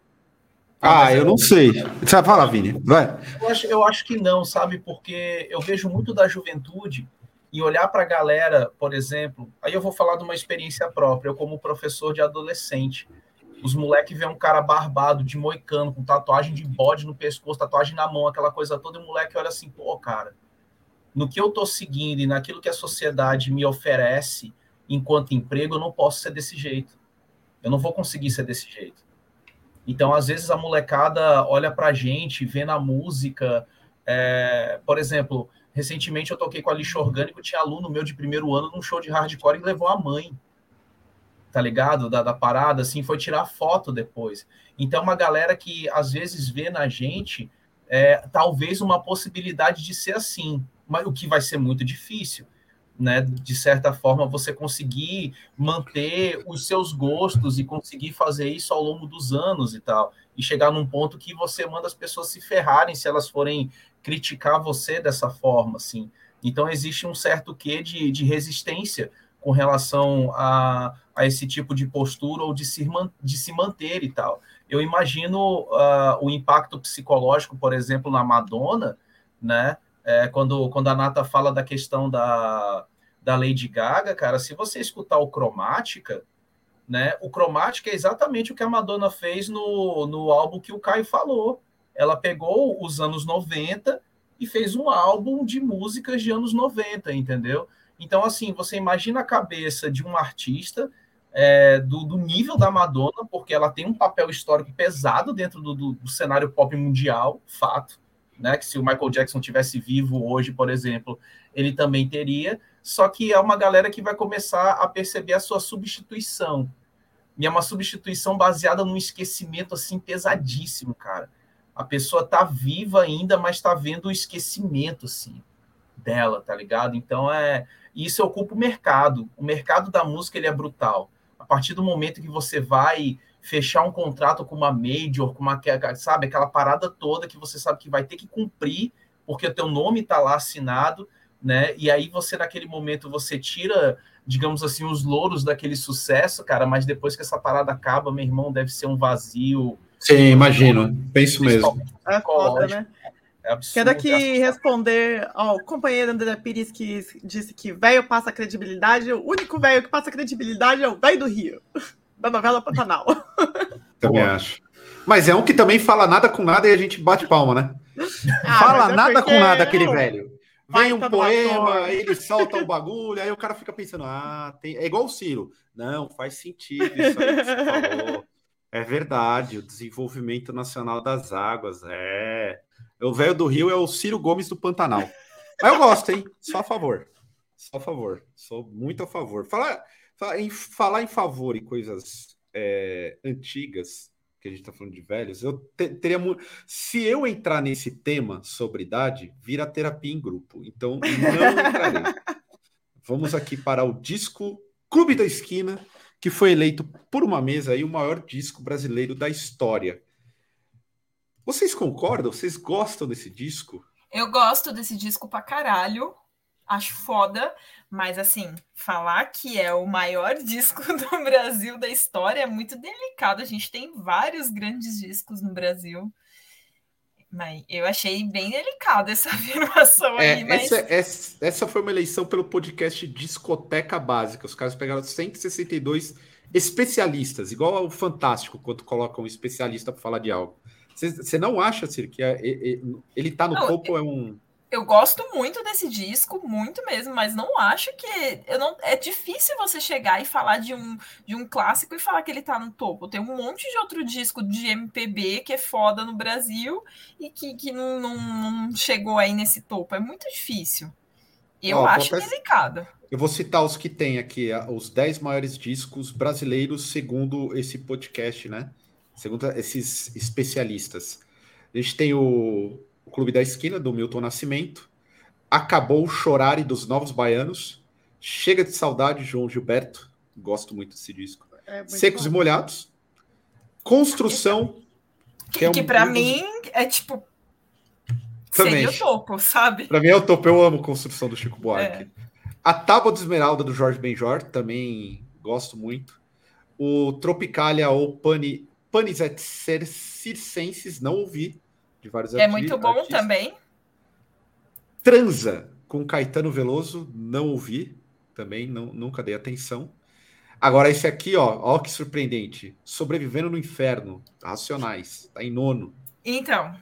Ah, eu não sei. Você vai falar, Vini? Vai. Eu acho, eu acho que não, sabe? Porque eu vejo muito da juventude e olhar para a galera, por exemplo, aí eu vou falar de uma experiência própria, eu como professor de adolescente. Os moleques vêem um cara barbado, de moicano, com tatuagem de bode no pescoço, tatuagem na mão, aquela coisa toda, e o moleque olha assim, pô, cara, no que eu tô seguindo e naquilo que a sociedade me oferece enquanto emprego, eu não posso ser desse jeito. Eu não vou conseguir ser desse jeito. Então, às vezes, a molecada olha pra gente, vê na música, é, por exemplo, Recentemente eu toquei com a lixo orgânico, tinha aluno meu de primeiro ano num show de hardcore e levou a mãe. Tá ligado? Da, da parada, assim, foi tirar foto depois. Então, uma galera que às vezes vê na gente é, talvez uma possibilidade de ser assim, mas o que vai ser muito difícil. Né, de certa forma, você conseguir manter os seus gostos e conseguir fazer isso ao longo dos anos e tal, e chegar num ponto que você manda as pessoas se ferrarem se elas forem criticar você dessa forma, assim. Então existe um certo quê de, de resistência com relação a, a esse tipo de postura ou de se, de se manter e tal. Eu imagino uh, o impacto psicológico, por exemplo, na Madonna, né? É, quando, quando a Nata fala da questão da, da Lady Gaga, cara, se você escutar o Cromática, né? O Cromática é exatamente o que a Madonna fez no, no álbum que o Caio falou ela pegou os anos 90 e fez um álbum de músicas de anos 90, entendeu? Então, assim, você imagina a cabeça de um artista é, do, do, nível da Madonna, porque ela tem um papel histórico pesado dentro do, do, do, cenário pop mundial, fato, né? Que se o Michael Jackson tivesse vivo hoje, por exemplo, ele também teria. Só que é uma galera que vai começar a perceber a sua substituição. E é uma substituição baseada num esquecimento assim pesadíssimo, cara a pessoa tá viva ainda, mas tá vendo o esquecimento, assim, dela, tá ligado? Então, é isso ocupa o mercado. O mercado da música, ele é brutal. A partir do momento que você vai fechar um contrato com uma major, com uma, sabe, aquela parada toda que você sabe que vai ter que cumprir, porque o teu nome tá lá assinado, né? E aí você, naquele momento, você tira, digamos assim, os louros daquele sucesso, cara, mas depois que essa parada acaba, meu irmão, deve ser um vazio Sim, imagino. Penso mesmo. É foda, né? É absurdo, Quero aqui é responder ao companheiro André Pires que disse que velho passa credibilidade. O único velho que passa credibilidade é o velho do Rio, <laughs> da novela Pantanal. <laughs> Também acho. Mas é um que também fala nada com nada e a gente bate palma, né? Ah, fala é nada com nada aquele velho. Vem um poema, ele solta o um bagulho, aí o cara fica pensando, ah, tem... é igual o Ciro. Não, faz sentido isso aí que você <laughs> falou. É verdade, o desenvolvimento nacional das águas. É. O velho do Rio é o Ciro Gomes do Pantanal. Mas eu gosto, hein? Só a favor. Só a favor. Sou muito a favor. Falar, falar, em, falar em favor e coisas é, antigas, que a gente está falando de velhos, eu te, teria muito. Se eu entrar nesse tema sobre idade, vira terapia em grupo. Então, não <laughs> entrarei. Vamos aqui para o disco Clube da Esquina que foi eleito por uma mesa aí o maior disco brasileiro da história. Vocês concordam? Vocês gostam desse disco? Eu gosto desse disco pra caralho. Acho foda, mas assim, falar que é o maior <laughs> disco do Brasil da história é muito delicado. A gente tem vários grandes discos no Brasil. Mas eu achei bem delicada essa <laughs> afirmação é, aí. Mas... Essa, essa, essa, foi uma eleição pelo podcast Discoteca Básica. Os caras pegaram 162 especialistas, igual ao Fantástico, quando colocam um especialista para falar de algo. Você não acha, Cir, que é, é, ele está no não, topo? É um. Eu gosto muito desse disco, muito mesmo, mas não acho que eu não é difícil você chegar e falar de um de um clássico e falar que ele tá no topo. Tem um monte de outro disco de MPB que é foda no Brasil e que, que não, não, não chegou aí nesse topo. É muito difícil. Eu Ó, acho delicado. Eu vou citar os que tem aqui, os 10 maiores discos brasileiros, segundo esse podcast, né? Segundo esses especialistas. A gente tem o o Clube da Esquina, do Milton Nascimento, Acabou o Chorare dos Novos Baianos, Chega de Saudade, João Gilberto, gosto muito desse disco, é Secos bom. e Molhados, Construção, que, é um, que para mim é tipo Também. seria o topo, sabe? Para mim é o topo, eu amo Construção do Chico Buarque. É. A Tábua de Esmeralda do Jorge Benjor, também gosto muito. O Tropicalia ou Pani, Panis et Circenses, não ouvi de vários É muito bom artistas. também. Transa com Caetano Veloso, não ouvi, também não, nunca dei atenção. Agora, esse aqui, ó, ó que surpreendente. Sobrevivendo no Inferno, Racionais, tá em nono. Então.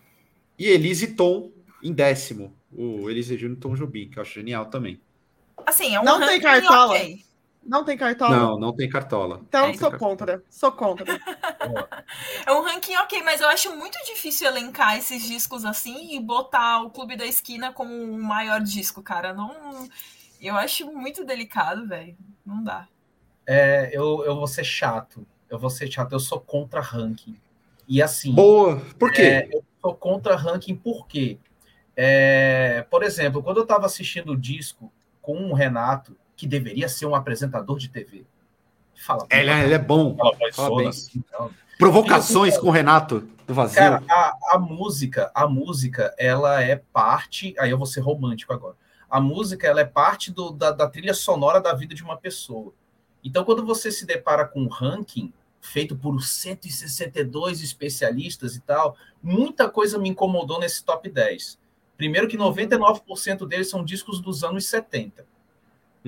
E Elise Tom em décimo. O Elise Júnior Tom Jobim, que eu acho genial também. Assim, é um Não tem cartola. Okay. Não tem cartola? Não, não tem cartola. Então, é, sou contra. Sou contra. <laughs> é um ranking ok, mas eu acho muito difícil elencar esses discos assim e botar o Clube da Esquina como o maior disco, cara. Não, eu acho muito delicado, velho. Não dá. É, eu, eu vou ser chato. Eu vou ser chato. Eu sou contra ranking. E assim. Boa. Por quê? É, eu sou contra ranking por quê? É, por exemplo, quando eu estava assistindo o disco com o Renato, que deveria ser um apresentador de TV. Fala. Ele, é, ele é bom. Fala bem. Assim, então. Provocações com o Renato do Vazio. Cara, a, a, música, a música, ela é parte. Aí eu vou ser romântico agora. A música, ela é parte do, da, da trilha sonora da vida de uma pessoa. Então, quando você se depara com um ranking feito por 162 especialistas e tal, muita coisa me incomodou nesse top 10. Primeiro que 99% deles são discos dos anos 70.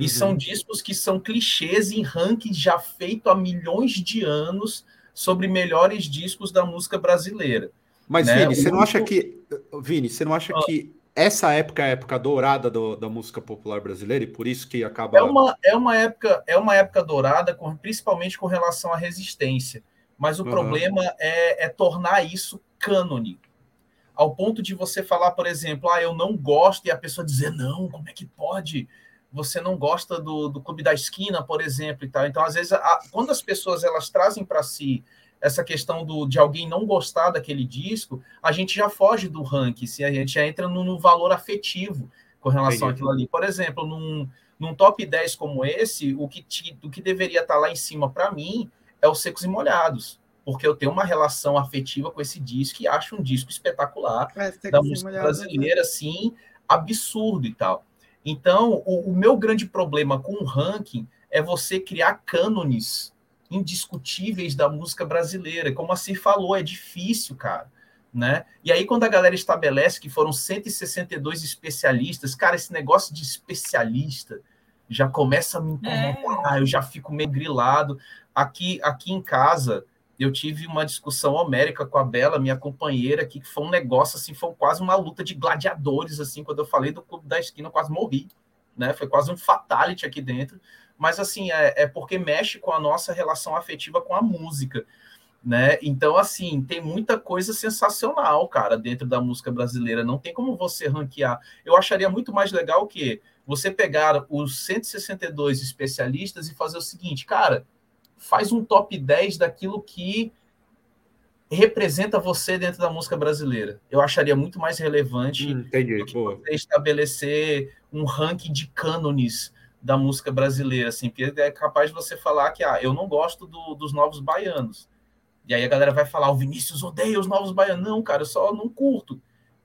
E uhum. são discos que são clichês em rankings já feito há milhões de anos sobre melhores discos da música brasileira. Mas, né? Vini, você não acha que. Vini, você não acha ah. que essa época é a época dourada do, da música popular brasileira e por isso que acaba. É uma, é uma, época, é uma época dourada, com, principalmente com relação à resistência. Mas o uhum. problema é, é tornar isso cânone. Ao ponto de você falar, por exemplo, ah, eu não gosto, e a pessoa dizer, não, como é que pode? Você não gosta do, do clube da esquina, por exemplo, e tal. Então, às vezes, a, quando as pessoas elas trazem para si essa questão do, de alguém não gostar daquele disco, a gente já foge do ranking, se a gente já entra no, no valor afetivo com relação Entendi. àquilo ali. Por exemplo, num, num top 10 como esse, o que, te, o que deveria estar tá lá em cima para mim é os Secos e Molhados, porque eu tenho uma relação afetiva com esse disco e acho um disco espetacular é, da música né? brasileira, assim, absurdo e tal. Então, o, o meu grande problema com o ranking é você criar cânones indiscutíveis da música brasileira. Como a Cir falou, é difícil, cara. Né? E aí, quando a galera estabelece que foram 162 especialistas, cara, esse negócio de especialista já começa a me incomodar, é. eu já fico meio grilado. Aqui, aqui em casa, eu tive uma discussão homérica com a Bela, minha companheira, que foi um negócio assim, foi quase uma luta de gladiadores, assim, quando eu falei do clube da esquina, eu quase morri, né? Foi quase um fatality aqui dentro. Mas assim, é, é porque mexe com a nossa relação afetiva com a música. Né? Então, assim, tem muita coisa sensacional, cara, dentro da música brasileira. Não tem como você ranquear. Eu acharia muito mais legal que você pegar os 162 especialistas e fazer o seguinte, cara, faz um top 10 daquilo que representa você dentro da música brasileira. Eu acharia muito mais relevante hum, entendi, do que você estabelecer um ranking de cânones da música brasileira, assim, porque é capaz de você falar que ah, eu não gosto do, dos novos baianos. E aí a galera vai falar, o Vinícius odeia os novos baianos. Não, cara, eu só não curto.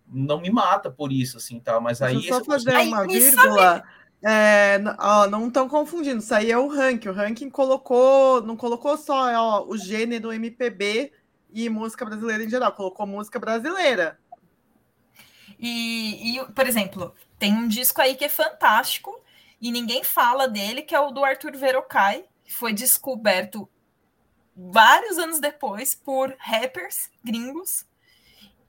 Não me mata por isso, assim, tal. Mas aí... Deixa eu só fazer uma vírgula... É, ó, não estão confundindo, isso aí é o ranking. O ranking colocou, não colocou só ó, o gênero MPB e música brasileira em geral, colocou música brasileira. E, e, por exemplo, tem um disco aí que é fantástico e ninguém fala dele, que é o do Arthur Verocai, que foi descoberto vários anos depois por rappers gringos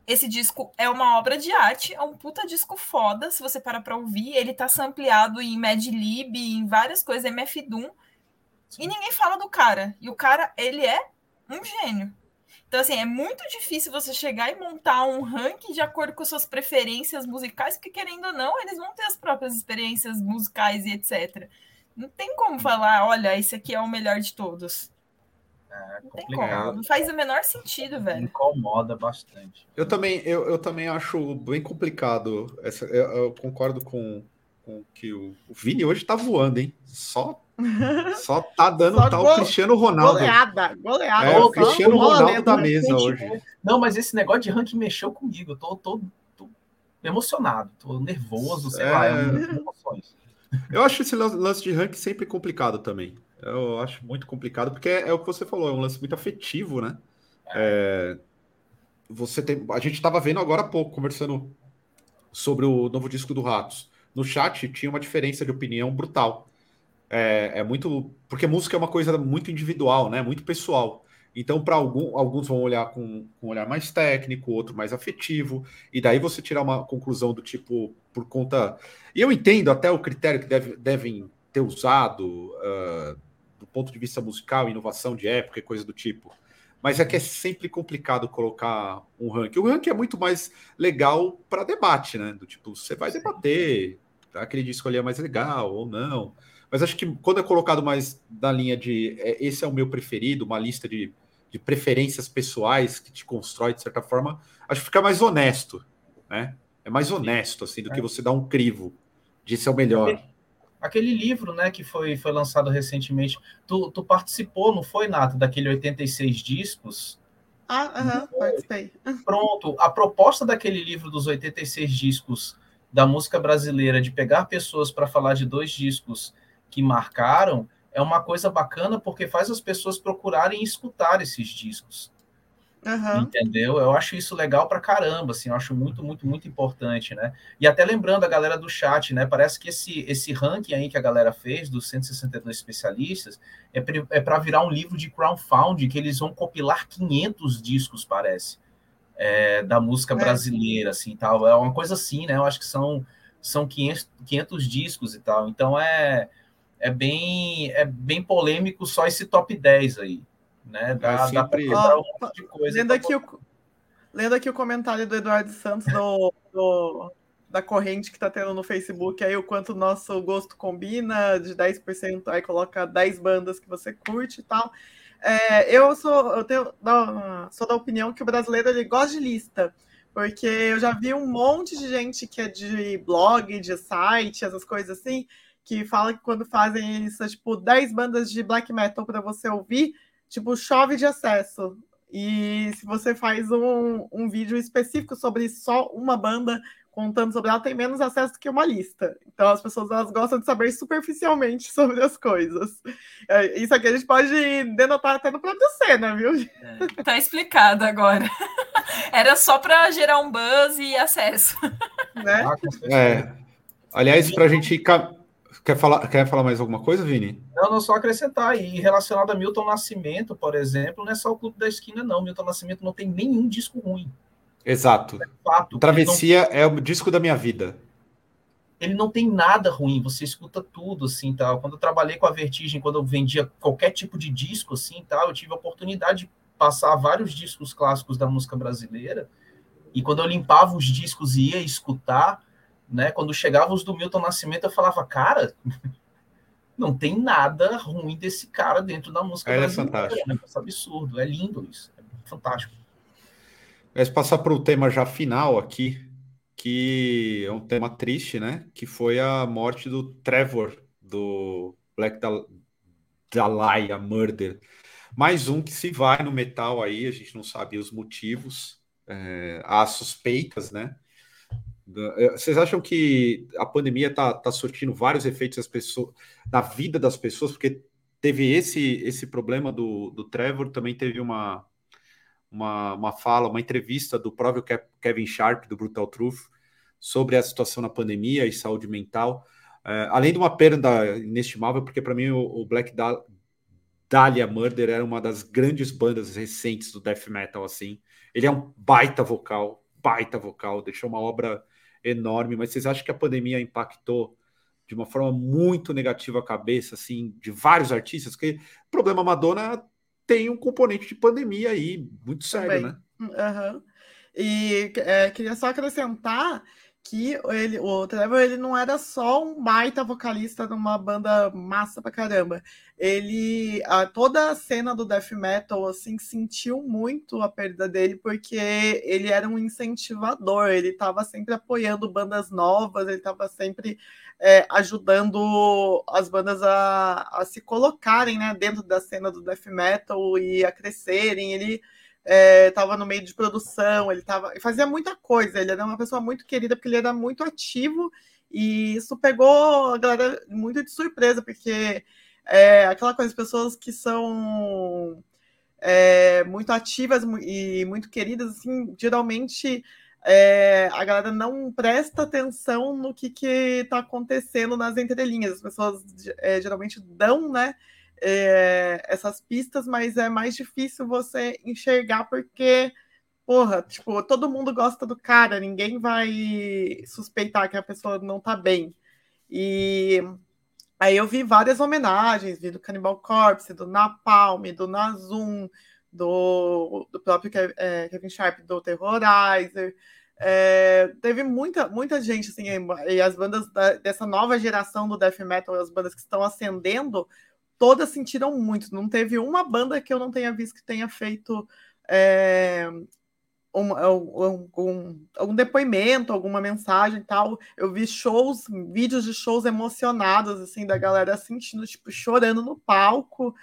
esse disco é uma obra de arte, é um puta disco foda, se você parar pra ouvir. Ele tá sampleado em Mad Lib, em várias coisas, MF Doom. E ninguém fala do cara. E o cara, ele é um gênio. Então, assim, é muito difícil você chegar e montar um ranking de acordo com suas preferências musicais, porque, querendo ou não, eles vão ter as próprias experiências musicais e etc. Não tem como falar, olha, esse aqui é o melhor de todos. É Não complicado. como. Não faz o menor sentido, velho. Incomoda bastante. Eu também, eu, eu também acho bem complicado. Essa, eu, eu concordo com, com que o, o Vini hoje tá voando, hein? Só, <laughs> só tá dando Só tal gol- Cristiano Ronaldo. Goleada, goleada. É, o Só Cristiano Ronaldo dentro, da mesa hoje. Não, mas esse negócio de ranking mexeu comigo. Eu tô, tô, tô emocionado, tô nervoso, sei É. lá, é emoções. Eu acho esse lan- lance de ranking sempre complicado também. Eu acho muito complicado, porque é, é o que você falou, é um lance muito afetivo, né? É, você tem, a gente estava vendo agora há pouco, conversando sobre o novo disco do Ratos. No chat tinha uma diferença de opinião brutal. É, é muito. Porque música é uma coisa muito individual, né? Muito pessoal. Então, para algum, alguns vão olhar com, com um olhar mais técnico, outro mais afetivo, e daí você tirar uma conclusão do tipo, por conta. E eu entendo até o critério que deve, devem ter usado do ponto de vista musical, inovação de época e coisa do tipo. Mas é que é sempre complicado colocar um ranking. O ranking é muito mais legal para debate, né? Do tipo, você vai debater, aquele disco ali é mais legal ou não. Mas acho que quando é colocado mais na linha de é, esse é o meu preferido, uma lista de, de preferências pessoais que te constrói de certa forma, acho que fica mais honesto, né? É mais honesto, assim, do que você dar um crivo de é o melhor. Aquele livro, né, que foi, foi lançado recentemente, tu, tu participou, não foi, Nato, daquele 86 discos? Ah, aham, participei. Pronto, a proposta daquele livro dos 86 discos da música brasileira, de pegar pessoas para falar de dois discos que marcaram, é uma coisa bacana porque faz as pessoas procurarem escutar esses discos. Aham. Entendeu? Eu acho isso legal pra caramba, assim, eu acho muito, muito, muito importante, né? E até lembrando a galera do chat, né? Parece que esse, esse ranking aí que a galera fez, dos 162 especialistas, é, pre- é para virar um livro de crowdfunding, que eles vão compilar 500 discos, parece, é, da música É. brasileira, assim, tal. É uma coisa assim, né? Eu acho que são, são 500, 500 discos e tal. Então é, é, bem, é bem polêmico só esse top 10 aí, né? Dá, É dá pra sempre- quebrar um monte de coisa. Lendo pra aqui, o, lendo aqui o comentário do Eduardo Santos do, do- da corrente que tá tendo no Facebook, aí o quanto o nosso gosto combina, de 10%, aí coloca 10 bandas que você curte e tal. É, eu sou, eu tenho, da- sou da opinião que o brasileiro ele gosta de lista, porque eu já vi um monte de gente que é de blog, de site, essas coisas assim, que fala que quando fazem isso, tipo, 10 bandas de black metal para você ouvir, tipo, chove de acesso. E se você faz um, um vídeo específico sobre só uma banda, contando sobre ela, tem menos acesso do que uma lista. Então as pessoas elas gostam de saber superficialmente <laughs> sobre as coisas. É, Isso aqui a gente pode denotar até no próprio cena, viu? Tá explicado agora. <laughs> Era só para gerar um buzz e acesso. Né? Ah. É. Aliás, para a gente. Quer falar, quer falar mais alguma coisa, Vini? Não, não só acrescentar. E relacionado a Milton Nascimento, por exemplo, não é só o Clube da Esquina, não. Milton Nascimento não tem nenhum disco ruim. Exato. Fato. Travessia é o disco da minha vida. Ele não, ele não tem nada ruim. Você escuta tudo, assim, tal. Quando eu trabalhei com a Vertigem, quando eu vendia qualquer tipo de disco, assim, tal, eu tive a oportunidade de passar vários discos clássicos da música brasileira. E quando eu limpava os discos e ia escutar, né? Quando chegavam os do Milton Nascimento, eu falava, cara, não tem nada ruim desse cara dentro da música Ele é brasileira. fantástico. É um negócio absurdo, é lindo isso, é fantástico. Vamos passar para o tema já final aqui, que é um tema triste, né? Que foi a morte do Trevor, do Black Dal- Dahlia Murder. Mais um que se vai no metal aí, a gente não sabe os motivos, é, há suspeitas, né? É, Vocês acham que a pandemia tá, tá surtindo vários efeitos nas pessoas, na vida das pessoas? Porque teve esse, esse problema do, do Trevor, também teve uma, uma, uma fala, uma entrevista do próprio Ke- Kevin Sharp, do Brutal Truth, sobre a situação na pandemia e saúde mental. É, além de uma perda inestimável, porque para mim o, o Black Da- Dahlia Murder era uma das grandes bandas recentes do death metal, assim. Ele é um baita vocal, baita vocal, deixou uma obra enorme, mas vocês acham que a pandemia impactou de uma forma muito negativa a cabeça, assim, de vários artistas? Porque o problema Madonna tem um componente de pandemia aí, muito sério, Também. né? Uhum. E é, queria só acrescentar que ele, o Trevor ele não era só um baita vocalista numa banda massa pra caramba. Ele, a, toda a cena do death metal assim sentiu muito a perda dele porque ele era um incentivador. Ele estava sempre apoiando bandas novas. Ele estava sempre é, ajudando as bandas a, a se colocarem né, dentro da cena do death metal e a crescerem. Ele estava é, no meio de produção, ele tava, fazia muita coisa, ele era uma pessoa muito querida porque ele era muito ativo e isso pegou a galera muito de surpresa, porque é aquela coisa, pessoas que são é, muito ativas e muito queridas, assim, geralmente é, a galera não presta atenção no que está acontecendo nas entrelinhas. As pessoas é, geralmente dão, né? É, essas pistas, mas é mais difícil você enxergar porque, porra, tipo, todo mundo gosta do cara, ninguém vai suspeitar que a pessoa não tá bem. E aí eu vi várias homenagens, vi do Cannibal Corpse, do Napalm, do Nazum, do, do próprio é, Kevin Sharp, do Terrorizer. É, teve muita, muita gente, assim, e as bandas da, dessa nova geração do death metal, as bandas que estão ascendendo, todas sentiram muito. Não teve uma banda que eu não tenha visto que tenha feito é, um, um, um, algum depoimento, alguma mensagem e tal. Eu vi shows, vídeos de shows emocionados, assim, da galera sentindo, tipo, chorando no palco.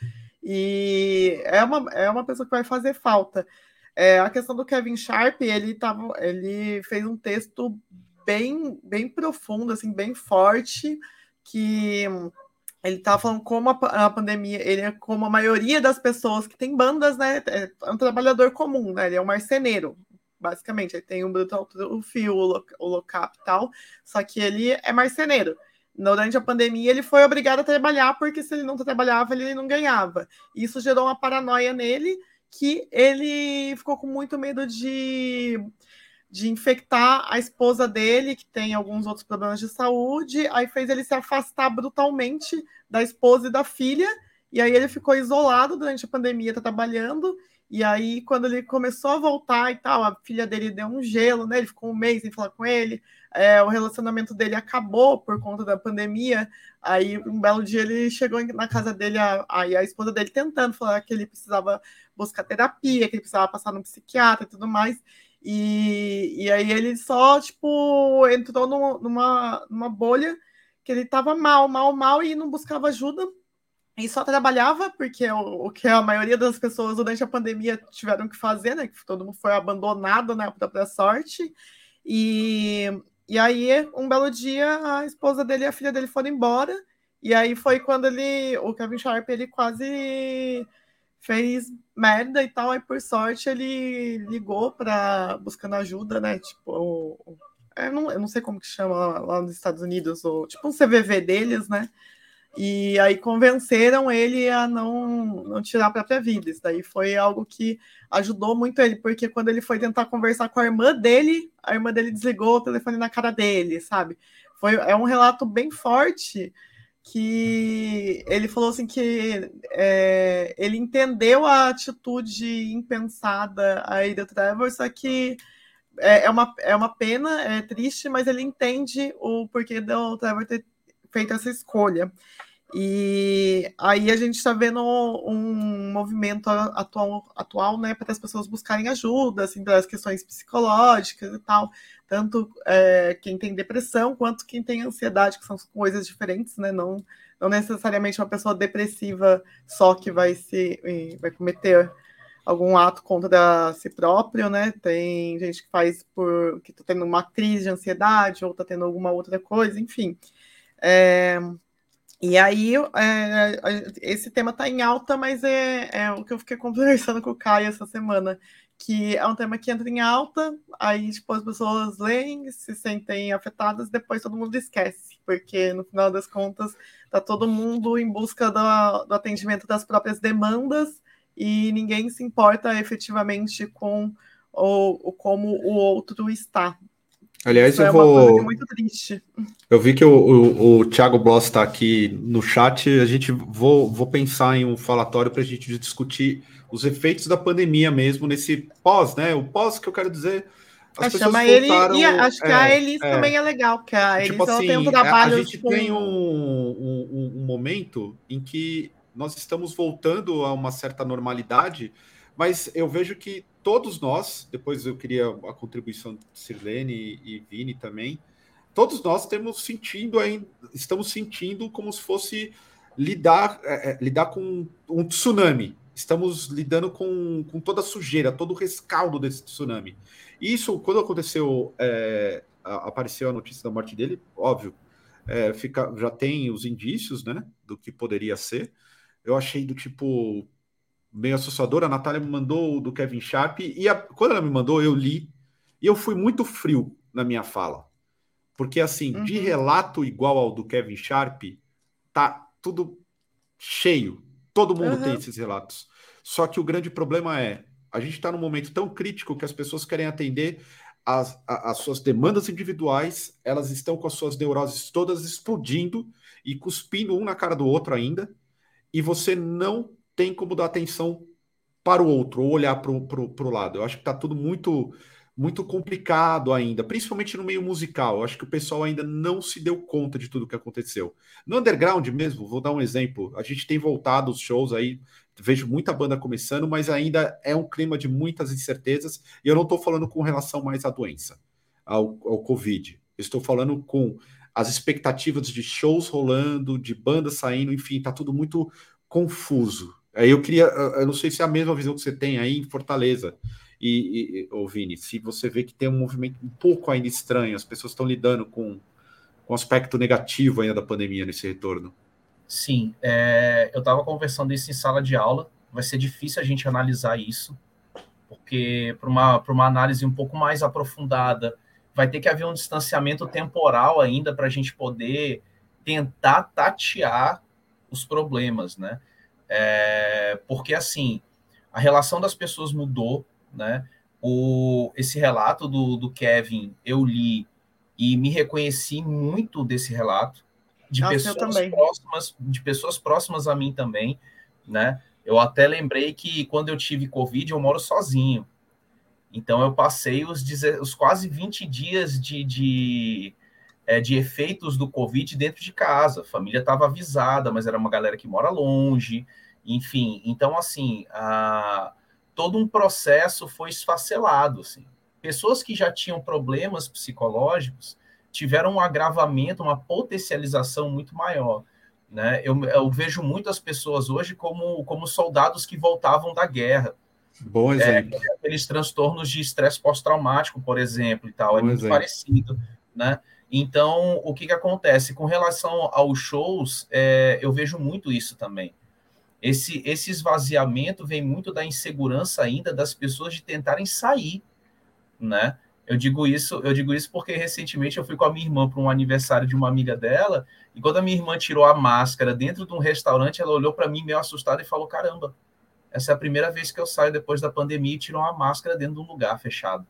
E é uma, é uma pessoa que vai fazer falta. É, a questão do Kevin Sharp, ele, tava, ele fez um texto bem, bem profundo, assim, bem forte, que ele estava falando como a, a, pandemia, ele é como a maioria das pessoas que tem bandas, né? É, é um trabalhador comum, né? Ele é um marceneiro, basicamente. Ele tem um Brutal o Fio, o Locap e tal, só que ele é marceneiro. Durante a pandemia, ele foi obrigado a trabalhar, porque se ele não trabalhava, ele não ganhava. Isso gerou uma paranoia nele, que ele ficou com muito medo de de infectar a esposa dele, que tem alguns outros problemas de saúde, aí fez ele se afastar brutalmente da esposa e da filha, e aí ele ficou isolado durante a pandemia, tá trabalhando, e aí quando ele começou a voltar e tal, a filha dele deu um gelo, né, ele ficou um mês sem falar com ele, é, o relacionamento dele acabou por conta da pandemia, aí um belo dia ele chegou na casa dele, aí a, a esposa dele tentando falar que ele precisava buscar terapia, que ele precisava passar no psiquiatra e tudo mais, e, e aí ele só, tipo, entrou no, numa, numa bolha que ele tava mal, mal, mal e não buscava ajuda e só trabalhava, porque o, o, que a maioria das pessoas durante a pandemia tiveram que fazer, né? Que todo mundo foi abandonado na né, própria sorte. E, e aí, um belo dia, a esposa dele e a filha dele foram embora. E aí foi quando ele, o Kevin Sharp, ele quase fez merda e tal, aí por sorte ele ligou para buscando ajuda, né? Tipo, eu não, eu não sei como que chama lá nos Estados Unidos, ou tipo um CVV deles, né? E aí convenceram ele a não, não tirar a própria vida. Isso daí foi algo que ajudou muito ele, porque quando ele foi tentar conversar com a irmã dele, a irmã dele desligou o telefone na cara dele, sabe? Foi, é um relato bem forte que ele falou assim que é, ele entendeu a atitude impensada aí do Trevor, só que é, é, uma, é uma pena, é triste, mas ele entende o porquê do Trevor ter feito essa escolha. E aí a gente está vendo um movimento atual, atual né, para as pessoas buscarem ajuda, assim, das questões psicológicas e tal, tanto é, quem tem depressão quanto quem tem ansiedade, que são coisas diferentes, né? Não, não necessariamente uma pessoa depressiva só que vai se vai cometer algum ato contra si próprio, né? Tem gente que faz por que está tendo uma crise de ansiedade ou está tendo alguma outra coisa, enfim. É, e aí, é, esse tema está em alta, mas é, é, o que eu fiquei conversando com o Caio essa semana, que é um tema que entra em alta, aí tipo, as pessoas leem, se sentem afetadas, depois todo mundo esquece, porque no final das contas está todo mundo em busca do, do atendimento das próprias demandas e ninguém se importa efetivamente com ou, ou como o outro está. Aliás, Isso eu é vou. muito triste. Eu vi que o, o, o Thiago Bloss está aqui no chat. A gente vou, vou pensar em um falatório para a gente discutir os efeitos da pandemia mesmo nesse pós, né? O pós que eu quero dizer. As chama ele e acho que é, a Elis é, também é legal, porque a Elis tipo assim, tem um trabalho. A gente com... tem um, um, um momento em que nós estamos voltando a uma certa normalidade, mas eu vejo que todos nós, depois eu queria a contribuição de Sirlene e, Vini também, todos nós temos sentindo ainda, estamos sentindo como se fosse lidar, é, é, lidar com um tsunami. Estamos lidando com, com toda a sujeira, todo o rescaldo desse tsunami. Isso, quando aconteceu, é, apareceu a notícia da morte dele, óbvio, é, fica, já tem os indícios né, do que poderia ser. Eu achei do tipo, meio assustador. A Natália me mandou do Kevin Sharp e a, quando ela me mandou, eu li e eu fui muito frio na minha fala. Porque, assim, uhum. de relato igual ao do Kevin Sharp, tá tudo cheio. Todo mundo uhum. tem esses relatos. Só que o grande problema é a gente está num momento tão crítico que as pessoas querem atender as, as suas demandas individuais, elas estão com as suas neuroses todas explodindo e cuspindo um na cara do outro ainda, e você não tem como dar atenção para o outro, ou olhar para o lado. Eu acho que está tudo muito muito complicado ainda, principalmente no meio musical. Eu acho que o pessoal ainda não se deu conta de tudo que aconteceu. No underground mesmo, vou dar um exemplo. A gente tem voltado os shows aí, vejo muita banda começando, mas ainda é um clima de muitas incertezas. E eu não estou falando com relação mais à doença, ao, ao Covid. Estou falando com as expectativas de shows rolando, de bandas saindo, enfim, está tudo muito confuso. Aí eu queria, eu não sei se é a mesma visão que você tem aí em Fortaleza. E, e Vini, se você vê que tem um movimento um pouco ainda estranho, as pessoas estão lidando com, com o aspecto negativo ainda da pandemia nesse retorno. Sim, é, eu estava conversando isso em sala de aula, vai ser difícil a gente analisar isso, porque para uma, uma análise um pouco mais aprofundada, vai ter que haver um distanciamento temporal ainda para a gente poder tentar tatear os problemas, né? É, porque assim, a relação das pessoas mudou, né? O, esse relato do, do Kevin eu li e me reconheci muito desse relato de Nossa, pessoas próximas, de pessoas próximas a mim também, né? Eu até lembrei que quando eu tive Covid, eu moro sozinho. Então eu passei os, os quase 20 dias de, de, é, de efeitos do Covid dentro de casa. A família estava avisada, mas era uma galera que mora longe. Enfim, então, assim, a, todo um processo foi esfacelado. Assim. Pessoas que já tinham problemas psicológicos tiveram um agravamento, uma potencialização muito maior. Né? Eu, eu vejo muitas pessoas hoje como, como soldados que voltavam da guerra. Bom é, exemplo. É, aqueles transtornos de estresse pós-traumático, por exemplo, e tal, é Bom é muito exemplo. parecido, né? Então, o que, que acontece? Com relação aos shows, é, eu vejo muito isso também. Esse, esse esvaziamento vem muito da insegurança ainda das pessoas de tentarem sair, né? Eu digo isso, eu digo isso porque recentemente eu fui com a minha irmã para um aniversário de uma amiga dela, e quando a minha irmã tirou a máscara dentro de um restaurante, ela olhou para mim meio assustada e falou: "Caramba, essa é a primeira vez que eu saio depois da pandemia e tiro uma máscara dentro de um lugar fechado".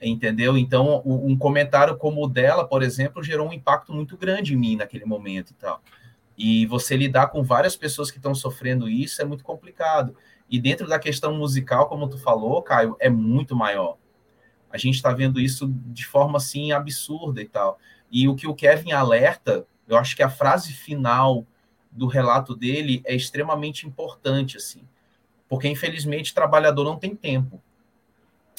Entendeu? Então, um comentário como o dela, por exemplo, gerou um impacto muito grande em mim naquele momento e tal. E você lidar com várias pessoas que estão sofrendo isso é muito complicado. E dentro da questão musical, como tu falou, Caio, é muito maior. A gente está vendo isso de forma assim absurda e tal. E o que o Kevin alerta, eu acho que a frase final do relato dele é extremamente importante, assim, porque infelizmente trabalhador não tem tempo.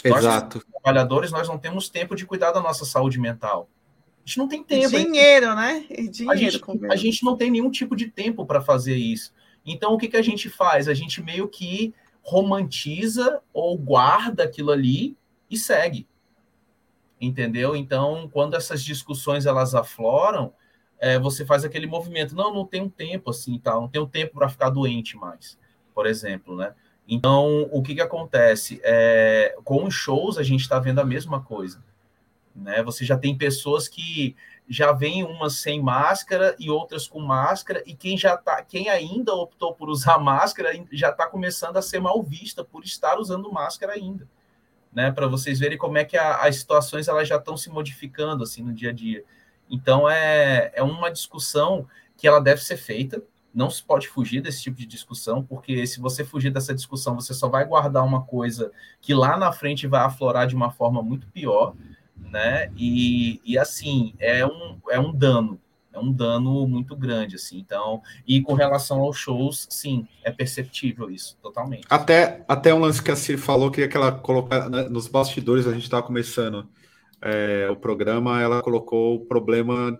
Exato. Nós, trabalhadores, nós não temos tempo de cuidar da nossa saúde mental. A gente não tem tempo. Dinheiro, né? E dinheiro. A gente, a gente não tem nenhum tipo de tempo para fazer isso. Então, o que, que a gente faz? A gente meio que romantiza ou guarda aquilo ali e segue. Entendeu? Então, quando essas discussões elas afloram, é, você faz aquele movimento. Não, não tenho tempo assim, tá? não tenho tempo para ficar doente mais, por exemplo, né? Então, o que, que acontece? É, com os shows, a gente está vendo a mesma coisa. Né? Você já tem pessoas que já vêm umas sem máscara e outras com máscara, e quem já tá, quem ainda optou por usar <laughs> máscara já está começando a ser mal vista por estar usando máscara ainda né? Para vocês verem como é que a, as situações elas já estão se modificando assim no dia a dia. Então é, é uma discussão que ela deve ser feita. Não se pode fugir desse tipo de discussão, porque se você fugir dessa discussão, você só vai guardar uma coisa que lá na frente vai aflorar de uma forma muito pior, né? E, e assim, é um, é um dano, é um dano muito grande, assim. Então, e com relação aos shows, sim, é perceptível isso, totalmente. Até, até um lance que a Cir falou, que ela colocar né, nos bastidores, a gente estava começando é, o programa, ela colocou o problema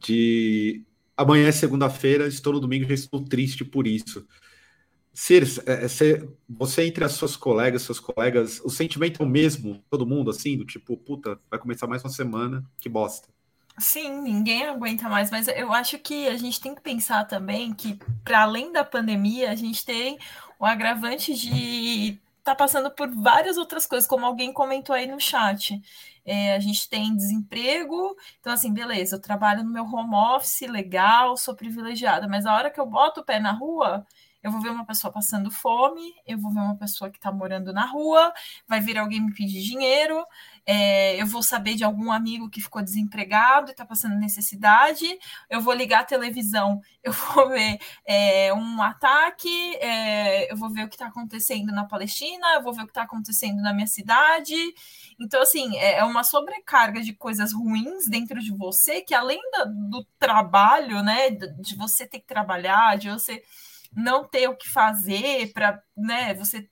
de amanhã é segunda-feira, estou no domingo, já estou triste por isso. Cir, é, é, você entre as suas colegas, seus colegas, o sentimento é o mesmo, todo mundo, assim, do tipo, puta, vai começar mais uma semana, que bosta. Sim, ninguém aguenta mais, mas eu acho que a gente tem que pensar também que, para além da pandemia, a gente tem o agravante de tá passando por várias outras coisas, como alguém comentou aí no chat. É, a gente tem desemprego, então, assim, beleza, eu trabalho no meu home office, legal, sou privilegiada, mas a hora que eu boto o pé na rua, eu vou ver uma pessoa passando fome, eu vou ver uma pessoa que está morando na rua, vai vir alguém me pedir dinheiro, é, eu vou saber de algum amigo que ficou desempregado e está passando necessidade, eu vou ligar a televisão, <laughs> eu vou ver é, um ataque, é, eu vou ver o que está acontecendo na Palestina, eu vou ver o que está acontecendo na minha cidade. Então, assim, é, é uma sobrecarga de coisas ruins dentro de você que, além do trabalho, né, de você ter que trabalhar, de você não ter o que fazer para, né, você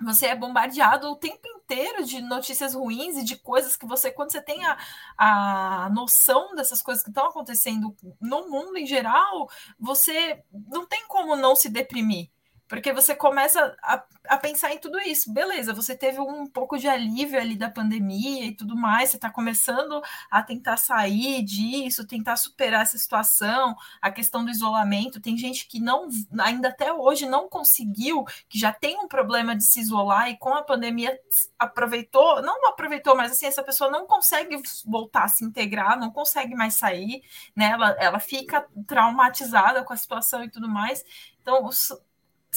você é bombardeado o tempo inteiro de notícias ruins e de coisas que você, quando você tem a, a noção dessas coisas que estão acontecendo no mundo em geral, você não tem como não se deprimir. Porque você começa a, a pensar em tudo isso. Beleza, você teve um pouco de alívio ali da pandemia e tudo mais, você está começando a tentar sair disso, tentar superar essa situação, a questão do isolamento. Tem gente que não, ainda até hoje, não conseguiu, que já tem um problema de se isolar e com a pandemia aproveitou, não aproveitou, mas assim, essa pessoa não consegue voltar a se integrar, não consegue mais sair, né? Ela, ela fica traumatizada com a situação e tudo mais. Então,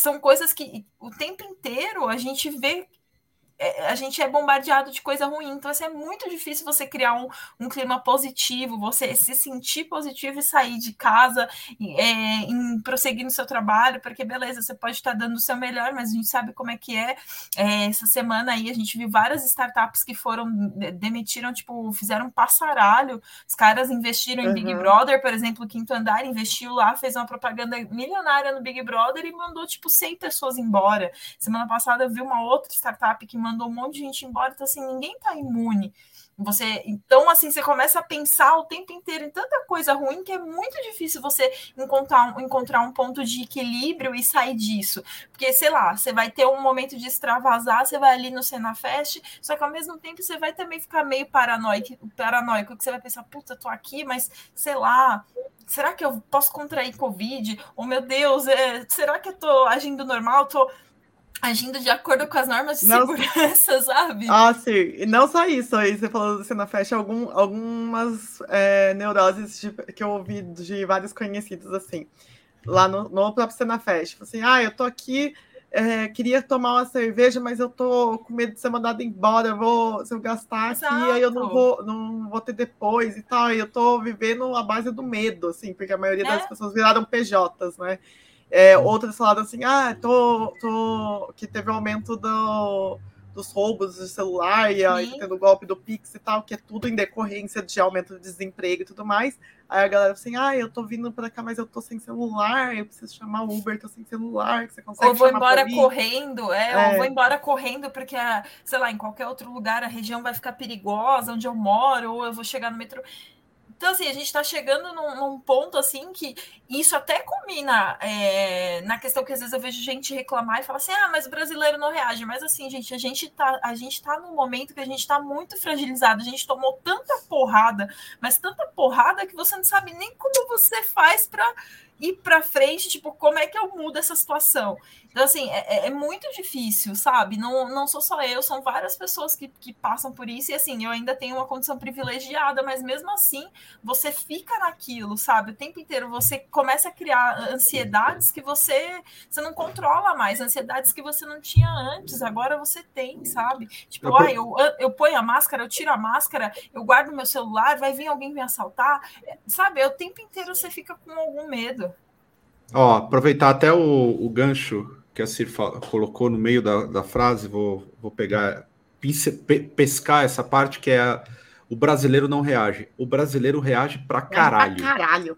são coisas que o tempo inteiro a gente vê a gente é bombardeado de coisa ruim. Então, assim, é muito difícil você criar um, um clima positivo, você se sentir positivo e sair de casa, é, em prosseguir no seu trabalho, porque beleza, você pode estar dando o seu melhor, mas a gente sabe como é que é. é essa semana aí a gente viu várias startups que foram, demitiram, tipo, fizeram um passaralho. Os caras investiram em Big uhum. Brother, por exemplo, o Quinto Andar investiu lá, fez uma propaganda milionária no Big Brother e mandou, tipo, 100 pessoas embora. Semana passada eu vi uma outra startup que mandou um monte de gente embora, então assim, ninguém tá imune. Você, então, assim, você começa a pensar o tempo inteiro em tanta coisa ruim que é muito difícil você encontrar, encontrar um ponto de equilíbrio e sair disso. Porque, sei lá, você vai ter um momento de extravasar, você vai ali no Senafest, só que ao mesmo tempo você vai também ficar meio paranoico, paranoico que você vai pensar, puta, tô aqui, mas sei lá, será que eu posso contrair Covid? Ou, oh, meu Deus, é, será que eu tô agindo normal? Tô agindo de acordo com as normas de não, segurança, <laughs> sabe? Ah, sim. E não só isso, aí você falou do Cena Fest, algum, algumas é, neuroses de, que eu ouvi de vários conhecidos, assim, lá no, no próprio Cena Fest. Assim, ah, eu tô aqui, é, queria tomar uma cerveja, mas eu tô com medo de ser mandado embora, eu vou, se eu gastar Exato. aqui, aí eu não vou, não vou ter depois e tal, e eu tô vivendo a base do medo, assim, porque a maioria é. das pessoas viraram PJs, né? É, outras falaram assim, ah, tô, tô, que teve um aumento do, dos roubos de celular e aí tendo o golpe do Pix e tal, que é tudo em decorrência de aumento de desemprego e tudo mais. Aí a galera assim, ah, eu tô vindo para cá, mas eu tô sem celular, eu preciso chamar o Uber, tô sem celular, que você consegue Ou vou embora correndo, é, é, ou vou embora correndo porque, sei lá, em qualquer outro lugar a região vai ficar perigosa, onde eu moro, ou eu vou chegar no metrô. Então, assim, a gente está chegando num, num, ponto assim que isso até combina é, na questão que às vezes eu vejo gente reclamar e falar assim: ah, mas o brasileiro não reage. Mas assim, gente, a gente tá, a gente tá num momento que a gente está muito fragilizado, a gente tomou tanta porrada, mas tanta porrada que você não sabe nem como você faz para ir para frente, tipo, como é que eu mudo essa situação? Então, assim, é, é, é, muito difícil, sabe? Não, não sou só eu, são várias pessoas que, que passam por isso, e assim, eu ainda tenho uma condição privilegiada, mas mesmo assim, você fica naquilo, sabe? O tempo inteiro você começa a criar ansiedades que você, você não controla mais, ansiedades que você não tinha antes, agora você tem, sabe? Tipo, eu, ah, eu, eu ponho a máscara, eu tiro a máscara, eu guardo meu celular, vai vir alguém me assaltar, sabe? O tempo inteiro você fica com algum medo. Ó, aproveitar até o, o gancho que a Cir colocou no meio da, da frase, vou, vou pegar, pescar essa parte que é a, o brasileiro não reage. O brasileiro reage pra caralho. Pra caralho.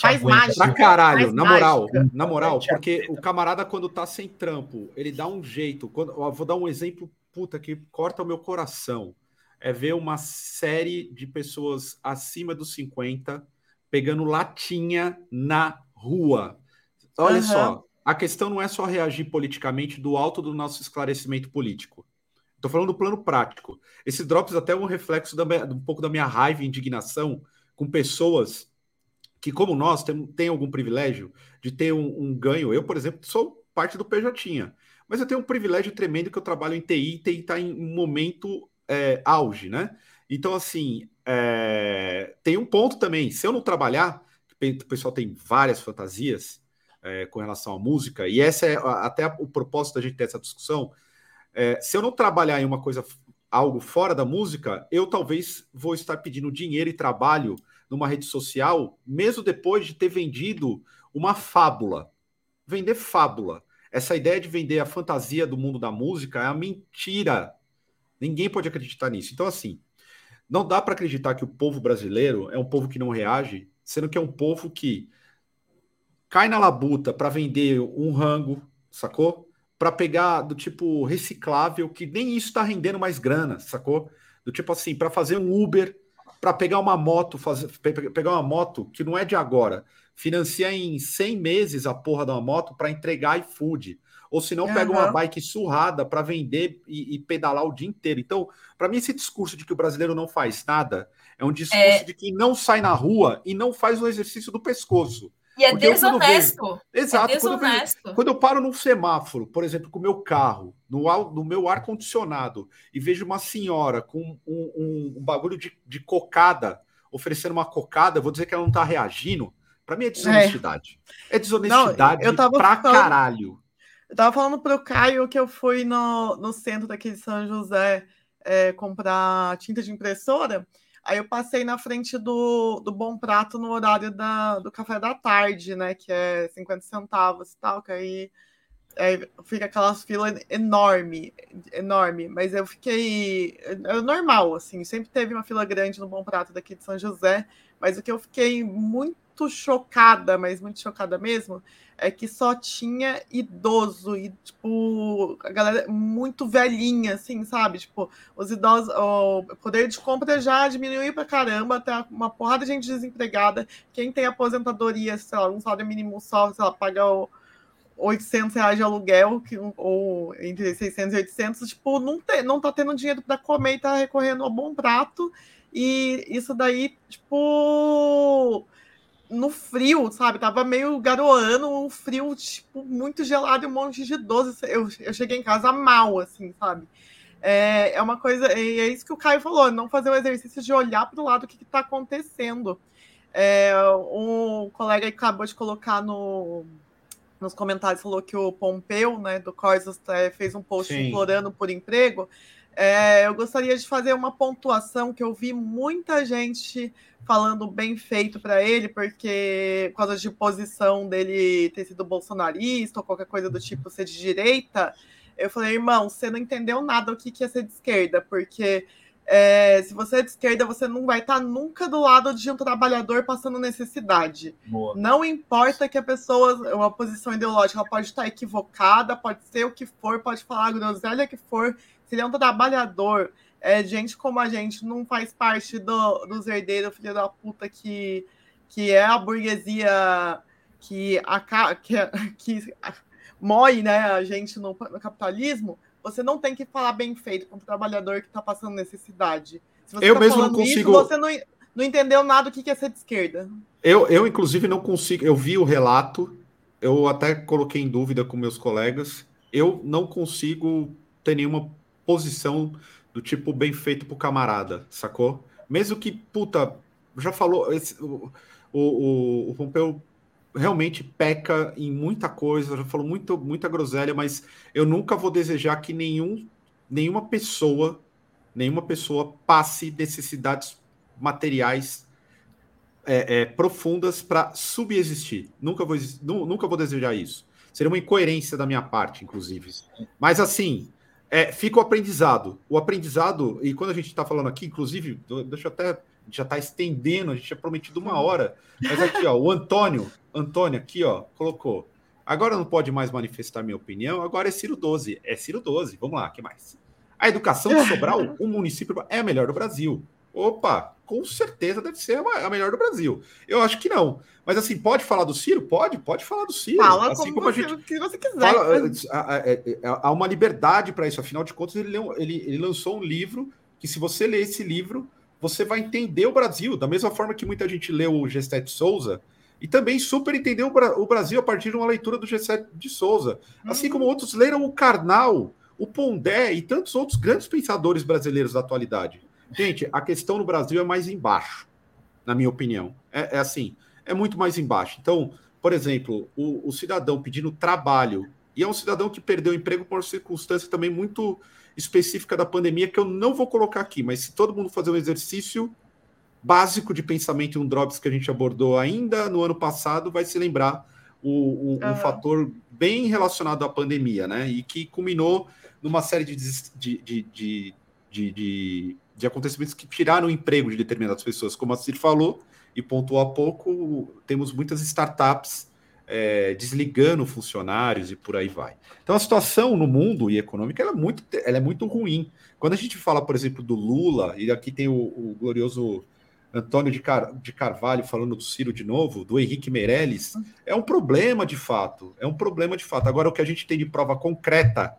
Faz mágica. Pra caralho, na moral, mágica. na moral, porque o camarada quando tá sem trampo, ele dá um jeito. Quando, ó, vou dar um exemplo, puta, que corta o meu coração. É ver uma série de pessoas acima dos 50 pegando latinha na rua. Olha uhum. só, a questão não é só reagir politicamente do alto do nosso esclarecimento político. Estou falando do plano prático. Esse Drops até é um reflexo da um pouco da minha raiva e indignação com pessoas que, como nós, tem, tem algum privilégio de ter um, um, ganho. Eu, por exemplo, sou parte do PJ, mas eu tenho um privilégio tremendo que eu trabalho em TI e TI está em um momento é, auge, né? Então, assim, é, tem um ponto também. Se eu não trabalhar, o pessoal tem várias fantasias, é, com relação à música, e essa é até o propósito da gente ter essa discussão. É, se eu não trabalhar em uma coisa, algo fora da música, eu talvez vou estar pedindo dinheiro e trabalho numa rede social, mesmo depois de ter vendido uma fábula. Vender fábula. Essa ideia de vender a fantasia do mundo da música é uma mentira. Ninguém pode acreditar nisso. Então, assim, não dá para acreditar que o povo brasileiro é um povo que não reage, sendo que é um povo que cai na labuta para vender um rango, sacou? Para pegar do tipo reciclável, que nem isso está rendendo mais grana, sacou? Do tipo assim, para fazer um Uber, para pegar uma moto, fazer, pegar uma moto que não é de agora, financia em 100 meses a porra da moto para entregar iFood. Ou se não, uhum. pega uma bike surrada para vender e, e, pedalar o dia inteiro. Então, para mim, esse discurso de que o brasileiro não faz nada é um discurso é... de que não sai na rua e não faz o exercício do pescoço. E é Porque desonesto. Vejo... Exato. É desonesto. Quando, eu, quando eu paro num semáforo, por exemplo, com o meu carro, no, no meu ar-condicionado, e vejo uma senhora com um, um, um bagulho de, de, cocada, oferecendo uma cocada, vou dizer que ela não está reagindo. Para mim é desonestidade. É, é desonestidade não, eu tava pra falando, caralho. Eu tava falando pro Caio que eu fui no, no centro daqui de São José é, comprar tinta de impressora. Aí eu passei na frente do, do Bom Prato no horário da, do café da tarde, né? Que é 50 centavos e tal, que aí, aí fica aquelas filas enorme, enorme. Mas eu fiquei. É normal, assim, sempre teve uma fila grande no Bom Prato daqui de São José, mas o que eu fiquei muito chocada, mas muito chocada mesmo, é que só tinha idoso e, tipo, a galera muito velhinha, assim, sabe? Tipo, os idosos, o poder de compra já diminuiu pra caramba, tem uma porrada de gente desempregada. Quem tem aposentadoria, sei lá, um salário mínimo só, sei lá, paga o 800 reais de aluguel, que, ou entre 600 e 800, tipo, não, tem, não tá tendo dinheiro para comer e tá recorrendo ao bom prato. E isso daí, tipo no frio, sabe? Tava meio garoando, um frio, tipo, muito gelado e um monte de doce. Eu, eu cheguei em casa mal, assim, sabe? É, é uma coisa, e é isso que o Caio falou, não fazer o exercício de olhar para o lado o que está acontecendo. É, um colega acabou de colocar no, nos comentários, falou que o Pompeu, né, do Coisas, é, fez um post Sim. implorando por emprego. É, eu gostaria de fazer uma pontuação que eu vi muita gente falando bem feito para ele, porque por causa de posição dele ter sido bolsonarista ou qualquer coisa do tipo ser de direita, eu falei, irmão, você não entendeu nada o que, que é ser de esquerda, porque é, se você é de esquerda, você não vai estar nunca do lado de um trabalhador passando necessidade. Boa. Não importa que a pessoa, uma posição ideológica, ela pode estar equivocada, pode ser o que for, pode falar a groselha que for, ele é um trabalhador, é, gente como a gente não faz parte do, dos herdeiros, filho da puta, que, que é a burguesia que, a, que, <laughs> que moe né, a gente no, no, capitalismo, você não tem que falar bem feito com o trabalhador que está passando necessidade. eu tá mesmo não consigo. Isso, você não, não entendeu nada do que é ser de esquerda. Eu, eu, inclusive, não consigo. Eu vi o relato, eu até coloquei em dúvida com meus colegas. Eu não consigo ter nenhuma posição do tipo bem feito pro camarada, sacou? Mesmo que, puta, já falou. Esse, o, o, o Pompeu realmente peca em muita coisa, já falou muito, muita groselha, mas eu nunca vou desejar que nenhum, nenhuma pessoa, nenhuma pessoa passe necessidades materiais é, é, profundas para subexistir. Nunca vou, nunca vou desejar isso. Seria uma incoerência da minha parte, inclusive. Mas assim, é, fica o aprendizado. O aprendizado, e quando a gente está falando aqui, inclusive, deixa eu até já está estendendo, a gente tinha prometido uma hora. Mas aqui, ó, o Antônio, Antônio aqui, ó, colocou. Agora não pode mais manifestar minha opinião, agora é Ciro 12. É Ciro 12, vamos lá, que mais? A educação de Sobral, o município é a melhor do Brasil. Opa, com certeza deve ser a melhor do Brasil. Eu acho que não. Mas assim, pode falar do Ciro? Pode, pode falar do Ciro. Fala assim como, como a gente que você quiser. Fala, é, é, há uma liberdade para isso. Afinal de contas, ele, ele, ele lançou um livro que, se você ler esse livro, você vai entender o Brasil, da mesma forma que muita gente leu o Gestete Souza, e também super entendeu o Brasil a partir de uma leitura do Gestete de Souza. Assim como outros leram o Karnal, o Pondé e tantos outros grandes pensadores brasileiros da atualidade. Gente, a questão no Brasil é mais embaixo, na minha opinião. É, é assim, é muito mais embaixo. Então, por exemplo, o, o cidadão pedindo trabalho, e é um cidadão que perdeu o emprego por uma circunstância também muito específica da pandemia que eu não vou colocar aqui, mas se todo mundo fazer um exercício básico de pensamento em um drops que a gente abordou ainda no ano passado, vai se lembrar o, o, uhum. um fator bem relacionado à pandemia, né? E que culminou numa série de, de, de, de, de, de acontecimentos que tiraram o emprego de determinadas pessoas, como a Cir falou e pontuou há pouco, temos muitas startups é, desligando funcionários e por aí vai. Então a situação no mundo e econômica é, muito, ela é muito ruim. Quando a gente fala, por exemplo, do Lula, e aqui tem o, o glorioso Antônio de, Car, de Carvalho falando do Ciro de novo, do Henrique Meirelles, é um problema de fato. É um problema de fato. Agora, o que a gente tem de prova concreta,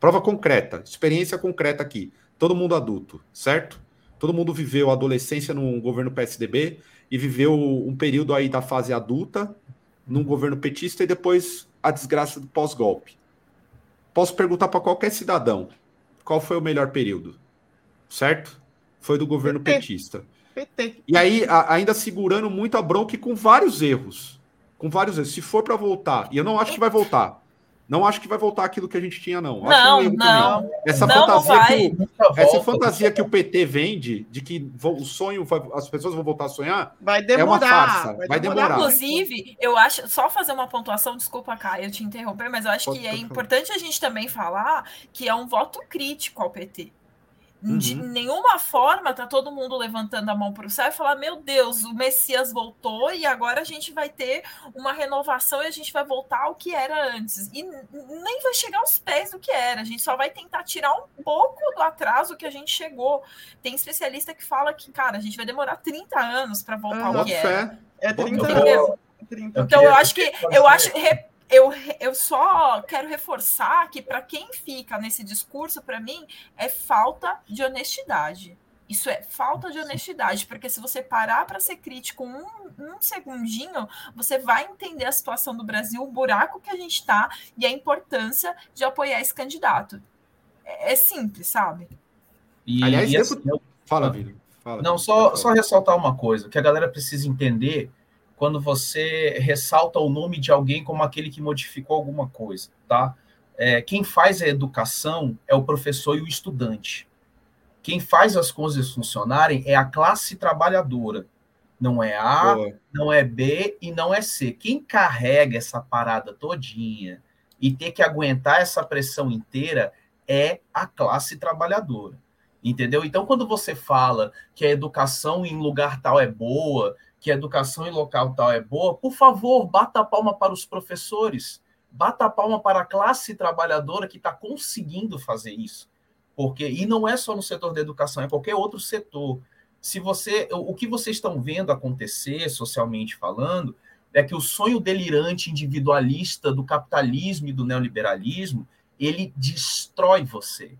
prova concreta, experiência concreta aqui, todo mundo adulto, certo? Todo mundo viveu a adolescência num governo PSDB e viveu um período aí da fase adulta, num governo petista e depois a desgraça do pós-golpe. Posso perguntar para qualquer cidadão qual foi o melhor período, certo? Foi do governo PT. petista. PT. E aí, a, ainda segurando muito a bronca e com vários erros. Com vários erros. Se for para voltar, e eu não acho que vai voltar, não acho que vai voltar aquilo que a gente tinha, não. Não, não. Essa não, fantasia, não que, o, essa fantasia que o PT vende de que o sonho, vai, as pessoas vão voltar a sonhar, vai demorar, é uma farsa. Vai, vai demorar. demorar. Inclusive, eu acho, só fazer uma pontuação, desculpa, Caio, eu te interromper, mas eu acho Pode que é importante a gente também falar que é um voto crítico ao PT. Uhum. De nenhuma forma tá todo mundo levantando a mão para o céu e falar: meu Deus, o Messias voltou e agora a gente vai ter uma renovação e a gente vai voltar ao que era antes. E nem vai chegar aos pés do que era, a gente só vai tentar tirar um pouco do atraso que a gente chegou. Tem especialista que fala que, cara, a gente vai demorar 30 anos para voltar uhum. ao que era. É 30 anos. Então eu acho que eu acho eu, eu só quero reforçar que para quem fica nesse discurso, para mim, é falta de honestidade. Isso é falta de honestidade, porque se você parar para ser crítico um, um segundinho, você vai entender a situação do Brasil, o buraco que a gente está e a importância de apoiar esse candidato. É, é simples, sabe? E, Aliás, e assim, eu... fala, Vini. Fala, Não, só, só ressaltar uma coisa, que a galera precisa entender quando você ressalta o nome de alguém como aquele que modificou alguma coisa, tá? É, quem faz a educação é o professor e o estudante. Quem faz as coisas funcionarem é a classe trabalhadora. Não é A, Boa. não é B e não é C. Quem carrega essa parada todinha e ter que aguentar essa pressão inteira é a classe trabalhadora. Entendeu? Então, quando você fala que a educação em lugar tal é boa, que a educação em local tal é boa, por favor, bata a palma para os professores, bata a palma para a classe trabalhadora que está conseguindo fazer isso. Porque, e não é só no setor da educação, é qualquer outro setor. Se você, o que vocês estão vendo acontecer, socialmente falando, é que o sonho delirante individualista do capitalismo e do neoliberalismo, ele destrói você.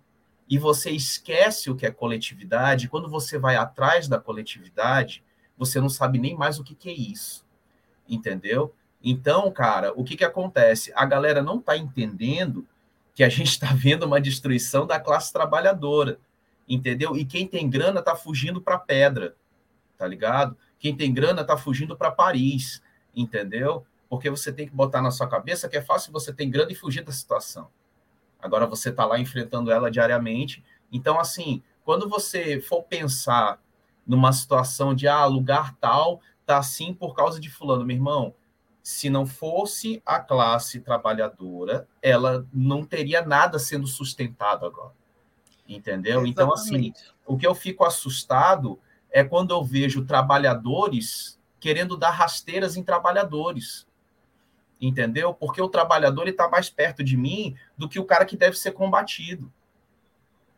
E você esquece o que é coletividade, quando você vai atrás da coletividade, você não sabe nem mais o que, que é isso. Entendeu? Então, cara, o que, que acontece? A galera não está entendendo que a gente está vendo uma destruição da classe trabalhadora, entendeu? E quem tem grana está fugindo para pedra, tá ligado? Quem tem grana está fugindo para Paris, entendeu? Porque você tem que botar na sua cabeça que é fácil você ter grana e fugir da situação. Agora você está lá enfrentando ela diariamente. Então, assim, quando você for pensar numa situação de ah, lugar tal tá assim por causa de fulano, meu irmão, se não fosse a classe trabalhadora, ela não teria nada sendo sustentado agora. Entendeu? Exatamente. Então, assim, o que eu fico assustado é quando eu vejo trabalhadores querendo dar rasteiras em trabalhadores. Entendeu? Porque o trabalhador está mais perto de mim do que o cara que deve ser combatido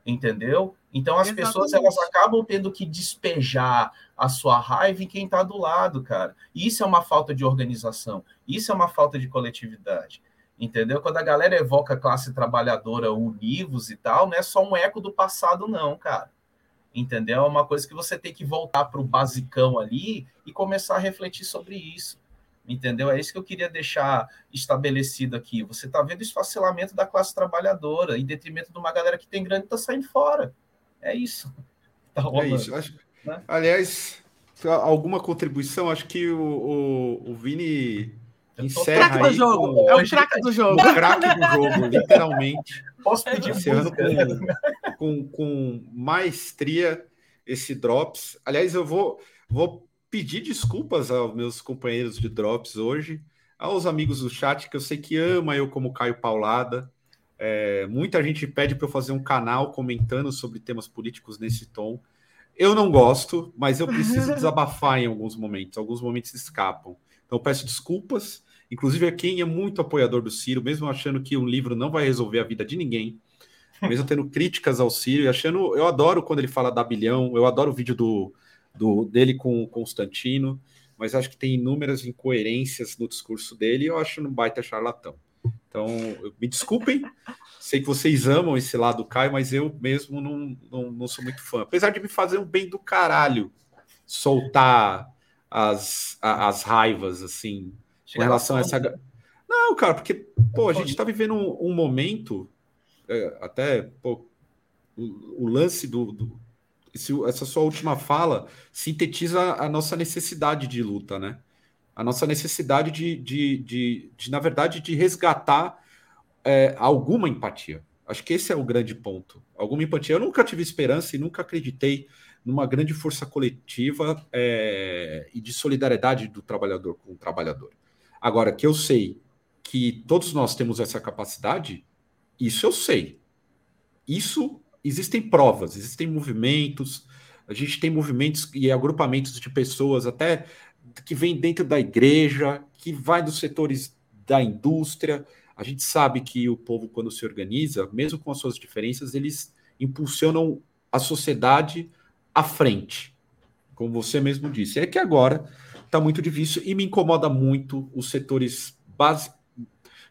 entendeu? Então as Exatamente. pessoas elas acabam tendo que despejar a sua raiva em quem está do lado, cara. Isso é uma falta de organização, isso é uma falta de coletividade. Entendeu? Quando a galera evoca a classe trabalhadora univos e tal, não é só um eco do passado, não, cara. Entendeu? É uma coisa que você tem que voltar para o basicão ali e começar a refletir sobre isso. Entendeu? É isso que eu queria deixar estabelecido aqui. Você está vendo o esfacelamento da classe trabalhadora em detrimento de uma galera que tem grande e está saindo fora. É isso. Tá é isso. Acho... Né? Aliás, alguma contribuição? Acho que o, o, o Vini encerra aí. Do jogo. Com... É o craque do jogo. O craque do jogo, literalmente. Posso pedir Encerrando com, com, com maestria esse Drops. Aliás, eu vou, vou pedir desculpas aos meus companheiros de Drops hoje, aos amigos do chat, que eu sei que ama eu como Caio Paulada. É, muita gente pede para eu fazer um canal comentando sobre temas políticos nesse tom. Eu não gosto, mas eu preciso <laughs> desabafar em alguns momentos. Alguns momentos escapam. Então peço desculpas, inclusive a quem é muito apoiador do Ciro, mesmo achando que um livro não vai resolver a vida de ninguém, mesmo tendo críticas ao Ciro e achando. Eu adoro quando ele fala da bilhão, eu adoro o vídeo do do, dele com o Constantino, mas acho que tem inúmeras incoerências no discurso dele e eu acho um baita charlatão. Então, me desculpem, sei que vocês amam esse lado do Caio, mas eu mesmo não, não, não sou muito fã. Apesar de me fazer um bem do caralho soltar as, as raivas, assim, com relação a essa. Não, cara, porque, pô, a gente está vivendo um, um momento, é, até, pô, o, o lance do, do, essa sua última fala sintetiza a nossa necessidade de luta, né? A nossa necessidade de, de, de, de na verdade, de resgatar é, alguma empatia. Acho que esse é o grande ponto. Alguma empatia. Eu nunca tive esperança e nunca acreditei numa grande força coletiva é, e de solidariedade do trabalhador com o trabalhador. Agora, que eu sei que todos nós temos essa capacidade, isso eu sei. Isso existem provas, existem movimentos, a gente tem movimentos e agrupamentos de pessoas até que vêm dentro da igreja, que vai dos setores da indústria. A gente sabe que o povo, quando se organiza, mesmo com as suas diferenças, eles impulsionam a sociedade à frente, como você mesmo disse. É que agora está muito difícil e me incomoda muito os setores básicos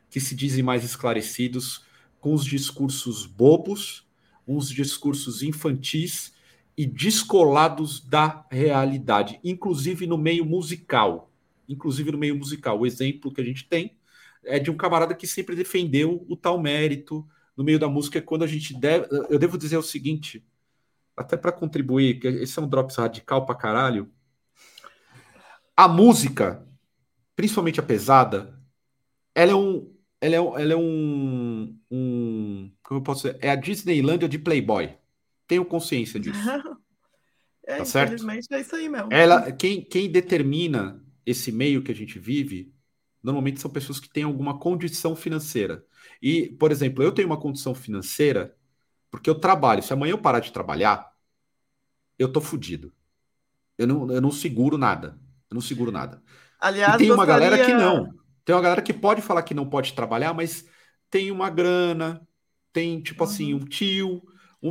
que se dizem mais esclarecidos com os discursos bobos uns discursos infantis e descolados da realidade, inclusive no meio musical. Inclusive no meio musical. O exemplo que a gente tem é de um camarada que sempre defendeu o tal mérito no meio da música, quando a gente deve. Eu devo dizer o seguinte, até para contribuir, que esse é um drops radical para caralho. A música, principalmente a pesada, ela é um, ela é, ela é um, um. Como eu posso dizer? É a Disneylândia de Playboy. Tenho consciência disso. <laughs> é, tá certo? é isso aí mesmo. Ela, quem, quem determina esse meio que a gente vive, normalmente são pessoas que têm alguma condição financeira. E, por exemplo, eu tenho uma condição financeira porque eu trabalho. Se amanhã eu parar de trabalhar, eu tô fudido. Eu não, eu não seguro nada. Eu não seguro nada. Aliás, e tem uma gostaria... galera que não. Tem uma galera que pode falar que não pode trabalhar, mas tem uma grana, tem, tipo uhum. assim, um tio.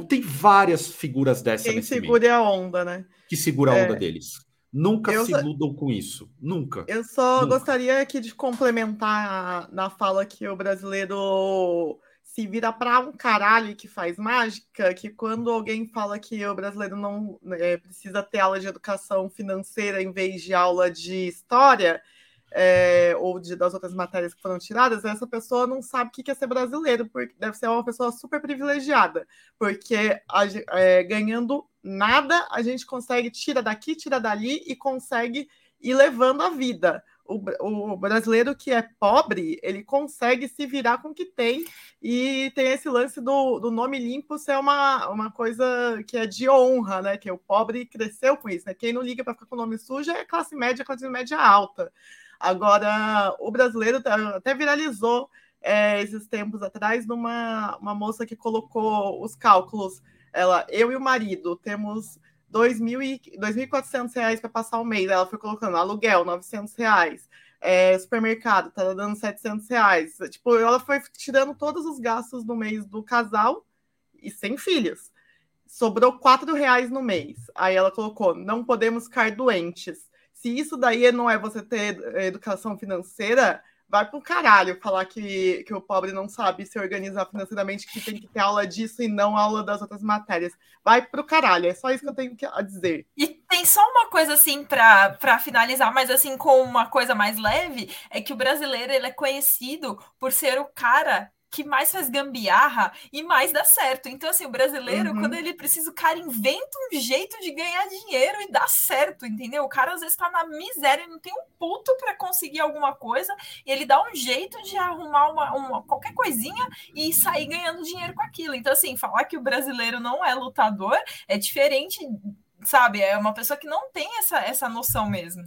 Tem várias figuras dessa Quem segura meio, a onda, né? Que segura a onda é. deles. Nunca eu se iludam com isso. Nunca. Eu só Nunca. gostaria aqui de complementar na fala que o brasileiro se vira para um caralho que faz mágica, que quando alguém fala que o brasileiro não é, precisa ter aula de educação financeira em vez de aula de história, é, ou de, das outras matérias que foram tiradas, essa pessoa não sabe o que é ser brasileiro, porque deve ser uma pessoa super privilegiada, porque a, é, ganhando nada a gente consegue tira daqui, tira dali e consegue ir levando a vida o, o, brasileiro que é pobre, ele consegue se virar com o que tem, e tem esse lance do, do nome limpo ser uma, uma coisa que é de honra, né? Que o pobre cresceu com isso, né? Quem não liga para ficar com o nome sujo é classe média, classe média alta. Agora, o brasileiro tá, até viralizou é, esses tempos atrás numa uma moça que colocou os cálculos. Ela, eu e o marido temos 2.400 reais para passar o mês. Ela foi colocando aluguel, 900 reais. É, supermercado, tá dando 700 reais. Tipo, ela foi tirando todos os gastos do mês do casal e sem filhos. Sobrou 4 reais no mês. Aí ela colocou, não podemos ficar doentes. Se isso daí não é você ter educação financeira, vai pro caralho falar que, que o pobre não sabe se organizar financeiramente, que tem que ter aula disso e não aula das outras matérias. Vai pro caralho, é só isso que eu tenho a dizer. E tem só uma coisa assim para finalizar, mas assim com uma coisa mais leve, é que o brasileiro ele é conhecido por ser o cara que mais faz gambiarra e mais dá certo. Então, assim, o brasileiro, uhum. quando ele precisa, o cara inventa um jeito de ganhar dinheiro e dá certo, entendeu? O cara às vezes tá na miséria, não tem um puto para conseguir alguma coisa, e ele dá um jeito de arrumar uma, uma, qualquer coisinha e sair ganhando dinheiro com aquilo. Então, assim, falar que o brasileiro não é lutador é diferente, sabe? É uma pessoa que não tem essa, essa noção mesmo.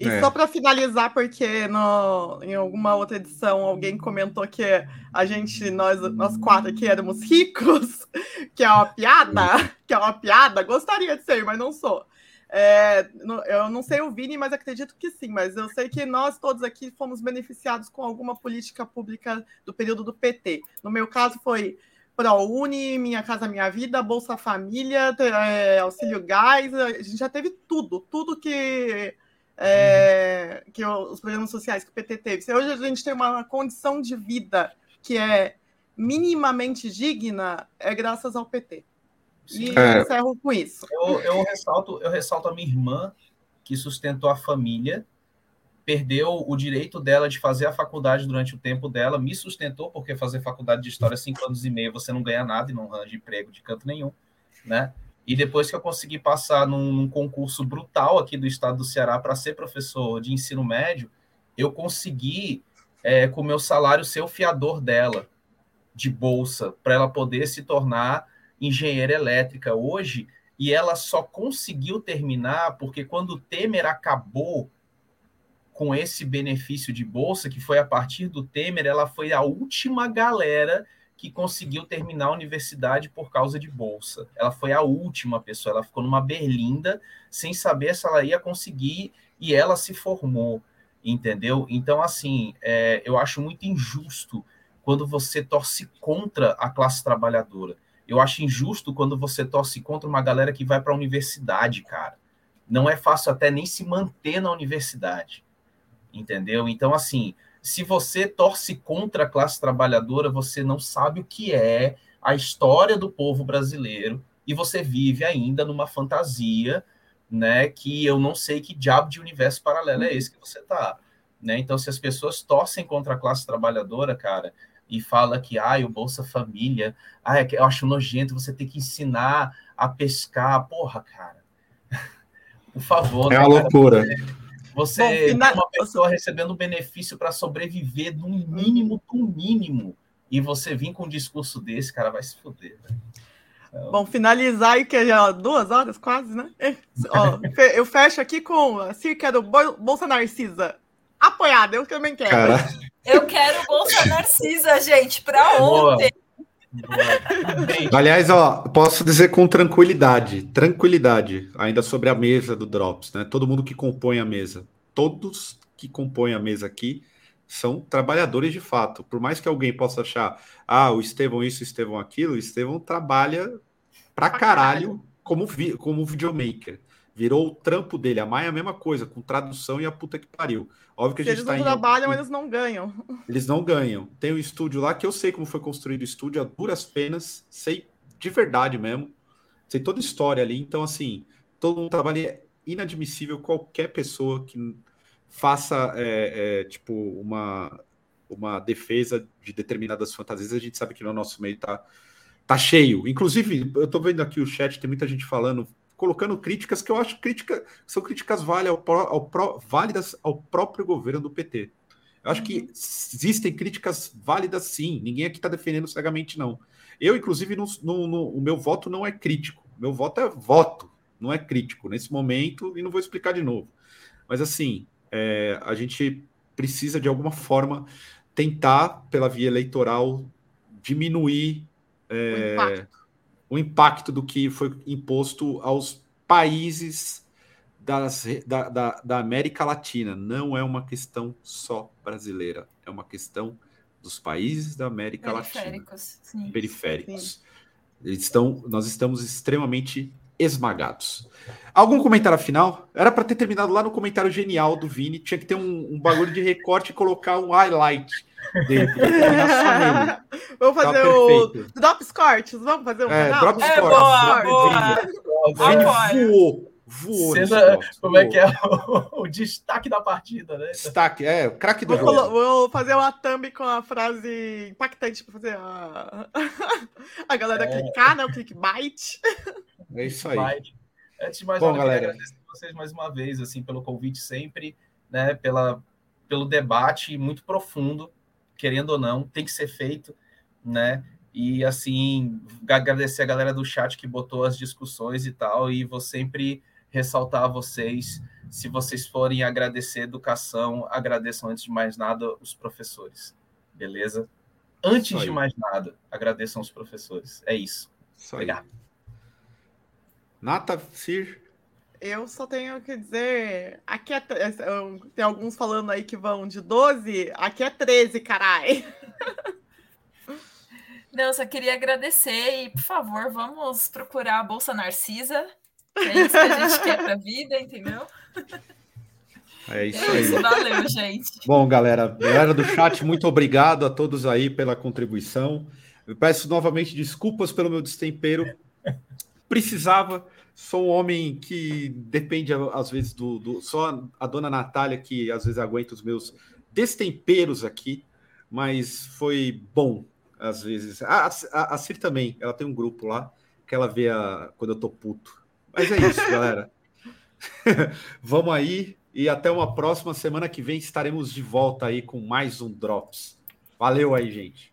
E é. só para finalizar, porque no, em alguma outra edição alguém comentou que a gente, nós, nós quatro aqui éramos ricos, <laughs> que é uma piada, que é uma piada, gostaria de ser, mas não sou. É, eu não sei o Vini, mas acredito que sim. Mas eu sei que nós todos aqui fomos beneficiados com alguma política pública do período do PT. No meu caso foi ProUni, Minha Casa Minha Vida, Bolsa Família, é, Auxílio Gás, a gente já teve tudo, tudo que é, que os programas sociais que o PT teve. Se hoje a gente tem uma condição de vida que é minimamente digna, é graças ao PT. E é. encerro com isso. Eu, eu, ressalto, eu ressalto a minha irmã, que sustentou a família, perdeu o direito dela de fazer a faculdade durante o tempo dela, me sustentou, porque fazer faculdade de história cinco anos e meio você não ganha nada e não arranja emprego de canto nenhum, né? E depois que eu consegui passar num, num concurso brutal aqui do estado do Ceará para ser professor de ensino médio, eu consegui, é, com meu salário, ser o fiador dela de bolsa, para ela poder se tornar engenheira elétrica hoje. E ela só conseguiu terminar porque quando o Temer acabou com esse benefício de bolsa, que foi a partir do Temer, ela foi a última galera que conseguiu terminar a universidade por causa de bolsa. Ela foi a última pessoa, ela ficou numa berlinda sem saber se ela ia conseguir e ela se formou, entendeu? Então, assim, é, eu acho muito injusto quando você torce contra a classe trabalhadora. Eu acho injusto quando você torce contra uma galera que vai para a universidade, cara. Não é fácil até nem se manter na universidade, entendeu? Então, assim, se você torce contra a classe trabalhadora, você não sabe o que é a história do povo brasileiro e você vive ainda numa fantasia, né? Que eu não sei que diabo de universo paralelo é esse que você tá, né? Então, se as pessoas torcem contra a classe trabalhadora, cara, e fala que ah, o Bolsa Família, ah, eu acho nojento você ter que ensinar a pescar, porra, cara. <laughs> Por favor. É uma loucura. Você Bom, final... uma pessoa recebendo benefício para sobreviver no mínimo do mínimo. E você vir com um discurso desse, cara, vai se foder. Então... Bom, finalizar e que já duas horas quase, né? Ó, eu fecho aqui com a Circa do Bolsa Narcisa. Apoiada, eu também quero. Cara. Eu quero Bolsa Narcisa, gente, para ontem. <laughs> Aliás, ó, posso dizer com tranquilidade, tranquilidade, ainda sobre a mesa do Drops, né? Todo mundo que compõe a mesa, todos que compõem a mesa aqui são trabalhadores de fato. Por mais que alguém possa achar, ah, o Estevão isso, o Estevão aquilo, o Estevão trabalha pra caralho como, vi como videomaker. Virou o trampo dele. A Maia é a mesma coisa, com tradução e a puta que pariu. Óbvio que Se a gente eles tá não em- trabalham, eles não ganham. Eles não ganham. Tem um estúdio lá que eu sei como foi construído o estúdio, a duras penas, sei de verdade mesmo. Sei toda a história ali. Então, assim, todo mundo trabalha. É inadmissível qualquer pessoa que faça, é, é, tipo, uma, uma defesa de determinadas fantasias. A gente sabe que no nosso meio tá, tá cheio. Inclusive, eu tô vendo aqui o chat, tem muita gente falando, colocando críticas que eu acho crítica, são críticas válidas ao, pró- ao pró- válidas ao próprio governo do PT. Eu acho que existem críticas válidas sim. Ninguém aqui está defendendo cegamente, não. Eu, inclusive, não- não- não- o meu voto não é crítico. Meu voto é voto, não é crítico nesse momento, e não vou explicar de novo. Mas assim, é, a gente precisa, de alguma forma, tentar, pela via eleitoral, diminuir é, O impacto. O impacto do que foi imposto aos países das, da, da, da América Latina. Não é uma questão só brasileira, é uma questão dos países da América Latina Periféricos, sim. periféricos. Eles estão, nós estamos extremamente esmagados. Algum comentário final? Era para ter terminado lá no comentário genial do Vini. Tinha que ter um, um bagulho de recorte e colocar um highlight <laughs> Vamos Tá fazer o perfeito. Drops Cortes. Vamos fazer um É, canal? Drops É Cortes. boa, boa. Apoio. voou. Voou. Drops, Como é voou. que é o, <laughs> o destaque da partida, né? Destaque, é, o craque do Vou, jogo. vou fazer uma thumb com a frase impactante pra fazer a, <laughs> a galera clicar, né? O clickbait. É isso aí. Antes de mais Bom, nada, eu galera. agradecer vocês mais uma vez, assim, pelo convite sempre, né, pela, pelo debate muito profundo, querendo ou não, tem que ser feito, né, e, assim, agradecer a galera do chat que botou as discussões e tal, e vou sempre ressaltar a vocês, se vocês forem agradecer educação, agradeçam antes de mais nada os professores, beleza? Antes aí. de mais nada, agradeçam os professores, é isso. Isso aí. Obrigado. Nata, Sir. Eu só tenho que dizer. Aqui é. eu- Tem alguns falando aí que vão de 12. Aqui é 13, carai. Não, eu só queria agradecer e, por favor, vamos procurar a Bolsa Narcisa. É isso que a gente quer pra vida, entendeu? É isso É aí. isso, valeu, gente. Bom, galera, galera do chat, muito obrigado a todos aí pela contribuição. Eu peço novamente desculpas pelo meu destempero. Precisava, sou um homem que depende, às vezes, do. do- só a dona Natália que às vezes aguenta os meus destemperos aqui, mas foi bom, às vezes. A, a, a Cir também, ela tem um grupo lá que ela vê a, quando eu tô puto. Mas é isso, galera. <laughs> Vamos aí e até uma próxima semana que vem estaremos de volta aí com mais um Drops. Valeu aí, gente.